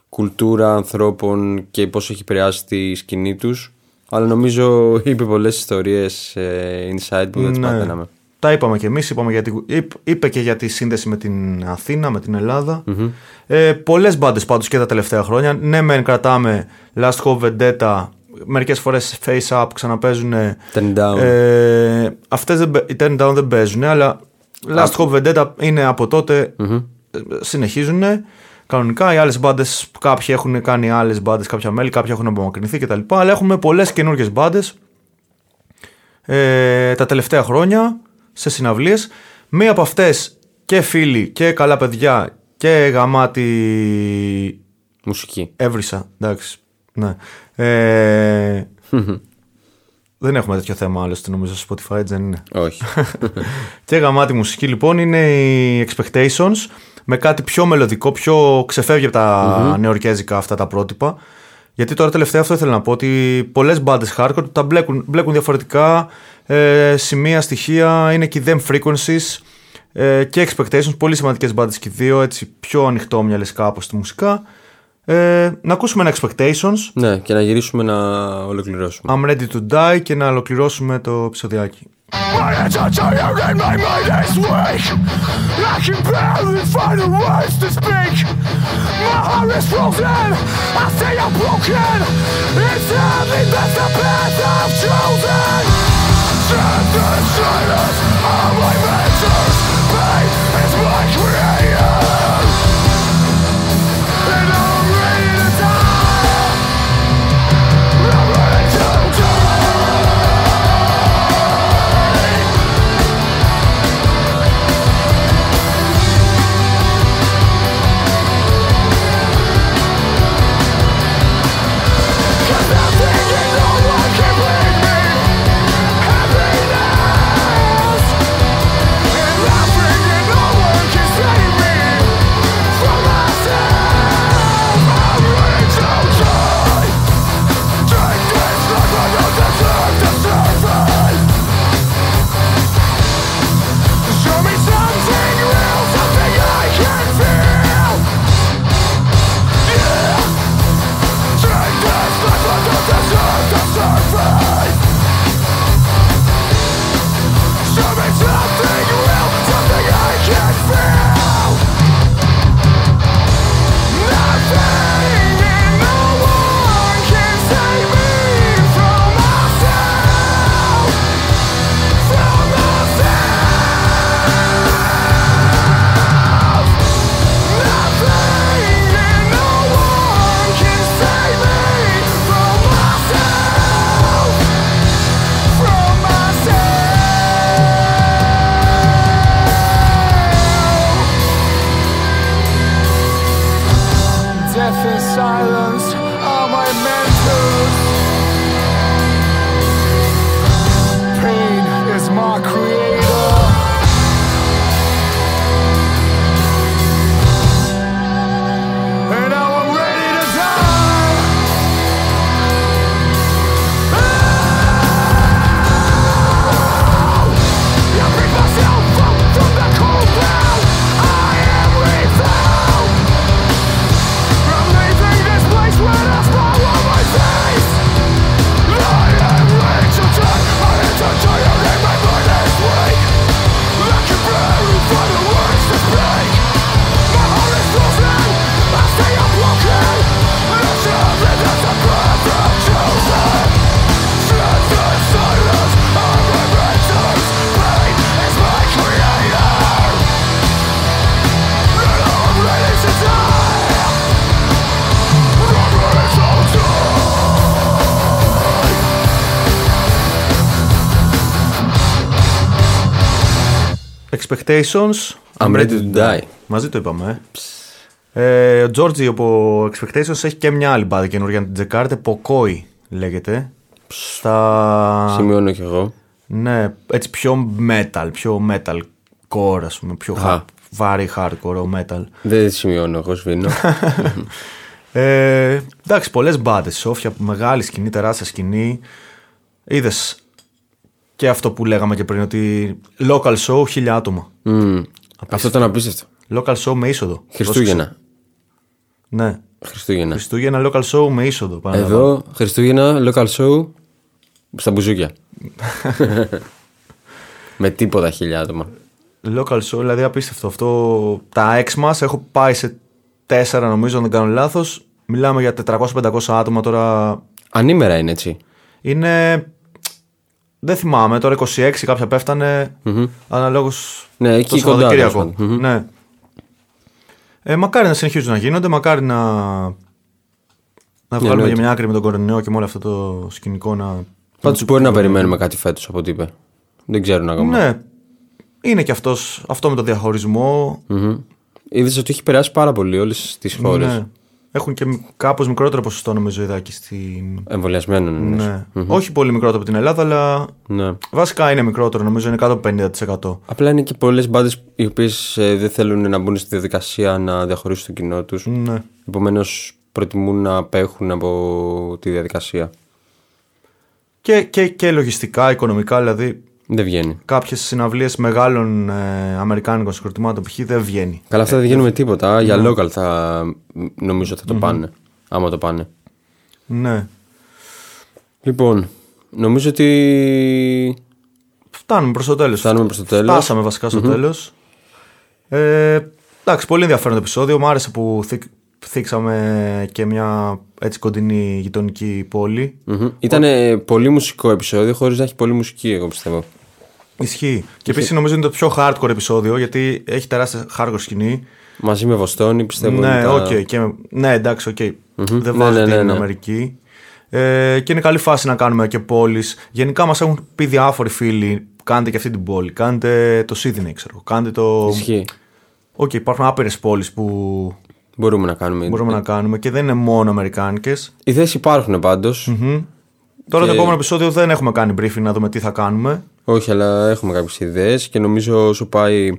κουλτούρα ανθρώπων και πώς έχει επηρεάσει τη σκηνή τους. Αλλά νομίζω [LAUGHS] είπε πολλές ιστορίες ε, inside που δεν τις Ναι. παθαίναμε. Τα είπαμε κι εμείς, είπαμε για τη, είπ- είπε και για τη σύνδεση με την Αθήνα, με την ελλαδα Ε, πολλές μπάντες πάντως και τα τελευταία χρόνια. Ναι μεν κρατάμε Last Hope Vendetta, μερικές φορές Face Up ξαναπαίζουν. Turn down. Ε, αυτές δεν, παί- οι Turn Down δεν παίζουν, αλλά Last Hope Vendetta είναι από τότε, ε, συνεχίζουν. Κανονικά οι άλλες μπάντες, κάποιοι έχουν κάνει άλλες μπάντες, κάποια μέλη, κάποιοι έχουν απομακρυνθεί κτλ. Αλλά έχουμε πολλές καινούργιες μπάντες ε, τα τελευταία χρόνια σε συναυλίες. Μία από αυτές και φίλοι και καλά παιδιά και γαμάτι Μουσική. έβρισα, εντάξει. Ναι. Ε, δεν έχουμε τέτοιο θέμα άλλωστε νομίζω στο Spotify, έτσι δεν είναι; Όχι. [LAUGHS] Και γαμάτη μουσική λοιπόν είναι οι Expectations με κάτι πιο μελωδικό, πιο ξεφεύγει από τα νεορκέζικα αυτά τα πρότυπα. Γιατί τώρα τελευταία αυτό ήθελα να πω ότι πολλές μπάντες hardcore τα μπλέκουν, μπλέκουν διαφορετικά ε, σημεία, στοιχεία, είναι και οι them frequencies ε, και expectations, πολύ σημαντικές μπάντες και οι δύο, έτσι πιο ανοιχτόμυαλες κάπως στη μουσικά. Ε, να ακούσουμε ένα expectations, ναι, και να γυρίσουμε να ολοκληρώσουμε. I'm ready to die και να ολοκληρώσουμε το επεισοδιάκι. My Expectations, I'm ready to die. Μαζί το είπαμε. Ε. Ε, ο Τζόρτζι από Expectations έχει και μια άλλη μπάδα καινούργια να την τσεκάρετε. Ποκόι λέγεται. Στα... Σημειώνω κι εγώ. Ναι, έτσι πιο metal, πιο metal core ας πούμε, πιο Α. hard, βαρύ hardcore metal. Δεν σημειώνω εγώ, σβήνω. [LAUGHS] Ε, εντάξει, πολλές μπάντες, Σόφια, μεγάλη σκηνή, τεράστια σκηνή. Είδες και αυτό που λέγαμε και πριν, ότι local show χίλια άτομα. Μμμ. Αυτό ήταν απίστευτο. Local show με είσοδο. Χριστούγεννα. Ναι. Χριστούγεννα. Χριστούγεννα local show με είσοδο. παραλαμβάνω. Εδώ Χριστούγεννα, local show στα μπουζούκια. [LAUGHS] Με τίποτα χίλια άτομα. Local show, δηλαδή απίστευτο. Αυτό, τα ex μας έχω πάει σε τέσσερα νομίζω, αν δεν κάνω λάθος. Μιλάμε για 400-500 άτομα τώρα. Ανήμερα είναι έτσι. Είναι. Δεν θυμάμαι, τώρα 26 κάποια πέφτανε. Αναλόγως Ναι, εκεί το κοντά, Σαββατοκύριακο. τέλος πάντων. Μμμ. Ναι. Ε, μακάρι να συνεχίζουν να γίνονται, μακάρι να. Να βγάλουμε εννοείται. για μια άκρη με τον κορονοϊό και με όλο αυτό το σκηνικό να. Πάντως μπορεί να περιμένουμε κάτι φέτος από ό,τι είπε. Δεν ξέρουν ακόμα. Ναι. Είναι και αυτός, αυτό με το διαχωρισμό. Είδες ότι έχει περάσει πάρα πολύ όλες τις χώρες. Ναι. Έχουν και κάπως μικρότερο ποσοστό νομίζω ειδάκι στην... Εμβολιασμένων. εννοείς. Ναι. Όχι πολύ μικρότερο από την Ελλάδα, αλλά Ναι. βασικά είναι μικρότερο, νομίζω είναι κάτω από 50%. Απλά είναι και πολλές μπάντες οι οποίες δεν θέλουν να μπουν στη διαδικασία να διαχωρίσουν το κοινό τους. Ναι. Επομένως, προτιμούν να απέχουν από τη διαδικασία. Και, και, και λογιστικά, οικονομικά, δηλαδή Δεν βγαίνει. κάποιες συναυλίες μεγάλων ε, αμερικάνικων συγκροτημάτων π.χ. δεν βγαίνει. Καλά, αυτά δεν βγαίνουν με τίποτα. Για Ναι. local θα νομίζω θα το πάνε. Άμα το πάνε. Ναι. Λοιπόν, νομίζω ότι. Φτάνουμε προς το τέλος. Φτάνουμε προς το τέλος. Φτάσαμε βασικά στο τέλος. Ε, εντάξει, πολύ ενδιαφέρον το επεισόδιο. Μου άρεσε που θίξ- θίξαμε και μια έτσι κοντινή γειτονική πόλη. Ήταν πολύ μουσικό επεισόδιο χωρίς να έχει πολύ μουσική, εγώ πιστεύω. Ισχύει. Και επίσης νομίζω είναι το πιο hardcore επεισόδιο γιατί έχει τεράστια hardcore σκηνή. Μαζί με Βοστόνη, πιστεύω. ναι, είναι τα- οκ, και, ναι, εντάξει, οκ. Δεν Ναι, βάζω ναι, ναι, την ναι. Αμερική. Ε, και είναι καλή φάση να κάνουμε και πόλεις. Γενικά μας έχουν πει διάφοροι φίλοι. Κάντε και αυτή την πόλη. Κάντε το Sydney, ξέρω. Κάντε το. Ισχύει. Οκ, υπάρχουν άπειρες πόλεις που Μπορούμε να κάνουμε. μπορούμε να κάνουμε και δεν είναι μόνο Αμερικάνικες. Ιδέε υπάρχουν πάντως. Τώρα Και- το επόμενο επεισόδιο δεν έχουμε κάνει briefing να δούμε τι θα κάνουμε. Όχι, αλλά έχουμε κάποιες ιδέες και νομίζω όσο πάει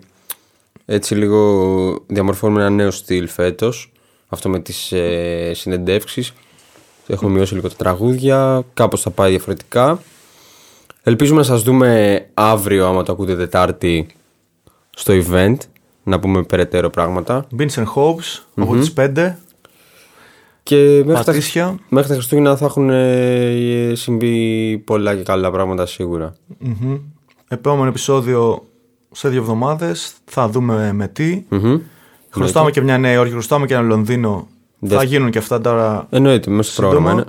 έτσι λίγο διαμορφώνουμε ένα νέο στυλ φέτος. Αυτό με τις ε, συνεντεύξεις. Έχουμε μειώσει λίγο τα τραγούδια. Κάπως θα πάει διαφορετικά. Ελπίζουμε να σας δούμε αύριο, άμα το ακούτε Τετάρτη, στο event. Να πούμε περαιτέρω πράγματα. Vincent Hobbes από τις 5. Και μέχρι τα, Πατήσια. μέχρι τα Χριστούγεννα θα έχουν ε, συμβεί πολλά και καλά πράγματα σίγουρα. Επόμενο επεισόδιο σε δύο εβδομάδες. Θα δούμε με τι. Μμμ. Χρωστάμε και μια Νέα Υόρκη, χρωστάμε και ένα Λονδίνο. Δευ- Θα γίνουν και αυτά τώρα. Εννοείται, μέσα στο πρόγραμμα είναι.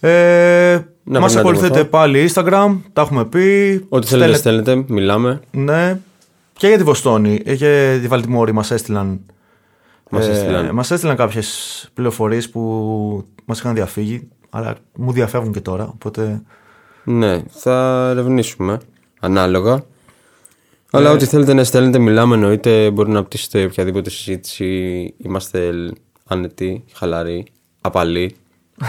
Ε, Να μας περνάτε ακολουθείτε από πάλι Instagram, τα έχουμε πει. Ό,τι θέλετε Στέλνετε- στέλνετε, μιλάμε. Ναι. Και για τη Βοστόνη, ε, και τη Βαλτιμόρη μας έστειλαν, Μας έστειλαν. μας έστειλαν κάποιες πληροφορίες που μας είχαν διαφύγει, αλλά μου διαφεύγουν και τώρα, οπότε Ναι, θα ερευνήσουμε ανάλογα. Ε. Αλλά ό,τι θέλετε να στέλνετε, μιλάμε εννοείται. Μπορεί να πτήσετε οποιαδήποτε συζήτηση. Είμαστε άνετοι, χαλαροί, απαλοί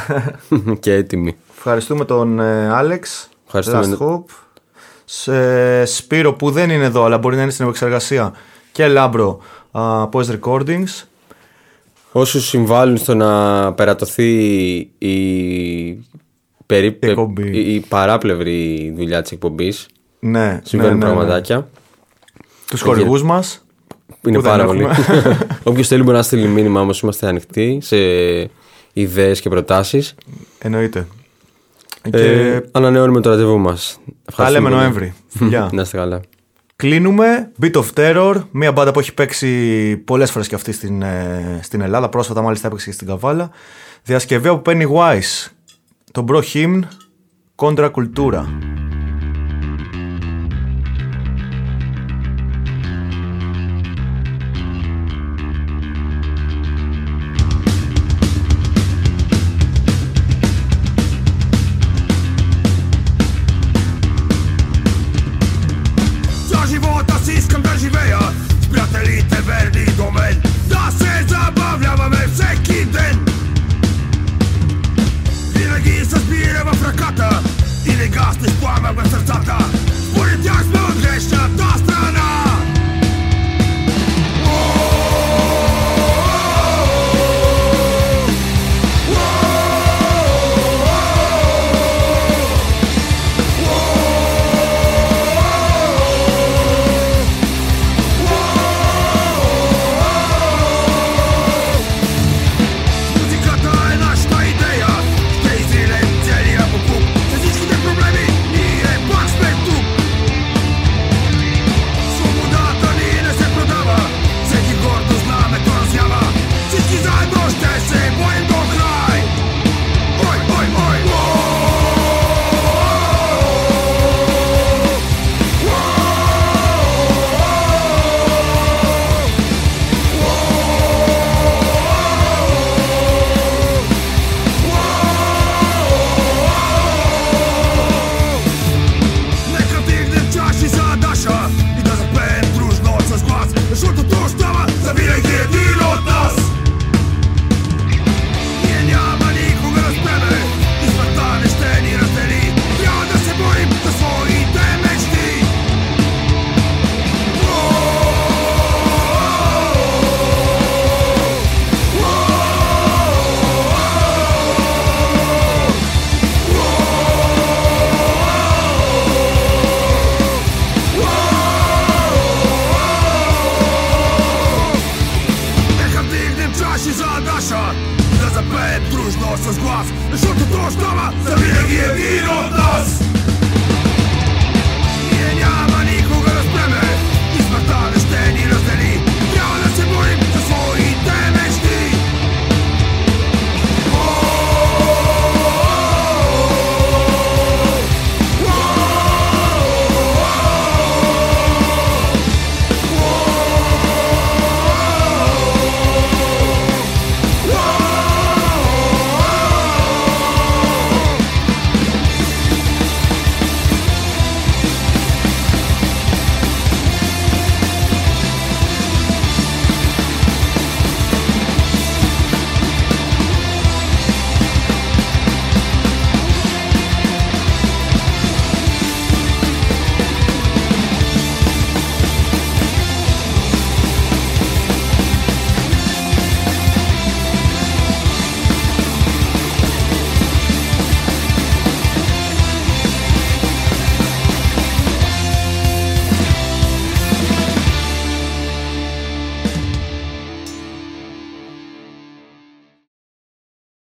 [LAUGHS] και έτοιμοι. ευχαριστούμε τον ε, Άλεξ, Ευχαριστούμε. Last Hope, σε Σπύρο που δεν είναι εδώ, αλλά μπορεί να είναι στην επεξεργασία και Λάμπρο από Post Recordings. Όσους συμβάλλουν στο να περατωθεί η, περί... εκπομπή. η, η παράπλευρη δουλειά της εκπομπής, Ναι, συμβαίνουν ναι, ναι, ναι. πραγματάκια. Τους χορηγούς μας. Είναι Που δεν πάρα πολύ. έχουμε. [LAUGHS] Όποιος θέλει μπορεί να στείλει μήνυμα, όμως είμαστε ανοιχτοί σε ιδέες και προτάσεις. Εννοείται. Ε, Και ανανεώνουμε το ραντεβού μας. τα λέμε Νοέμβρη. Φιλιά. Να είστε καλά. Κλείνουμε. Beat of Terror, μια μπάντα που έχει παίξει πολλές φορές και αυτή στην, ε, στην Ελλάδα. Πρόσφατα, μάλιστα, έπαιξε και στην Καβάλα. Διασκευή από Pennywise. Το Bro Hymn Contra Cultura.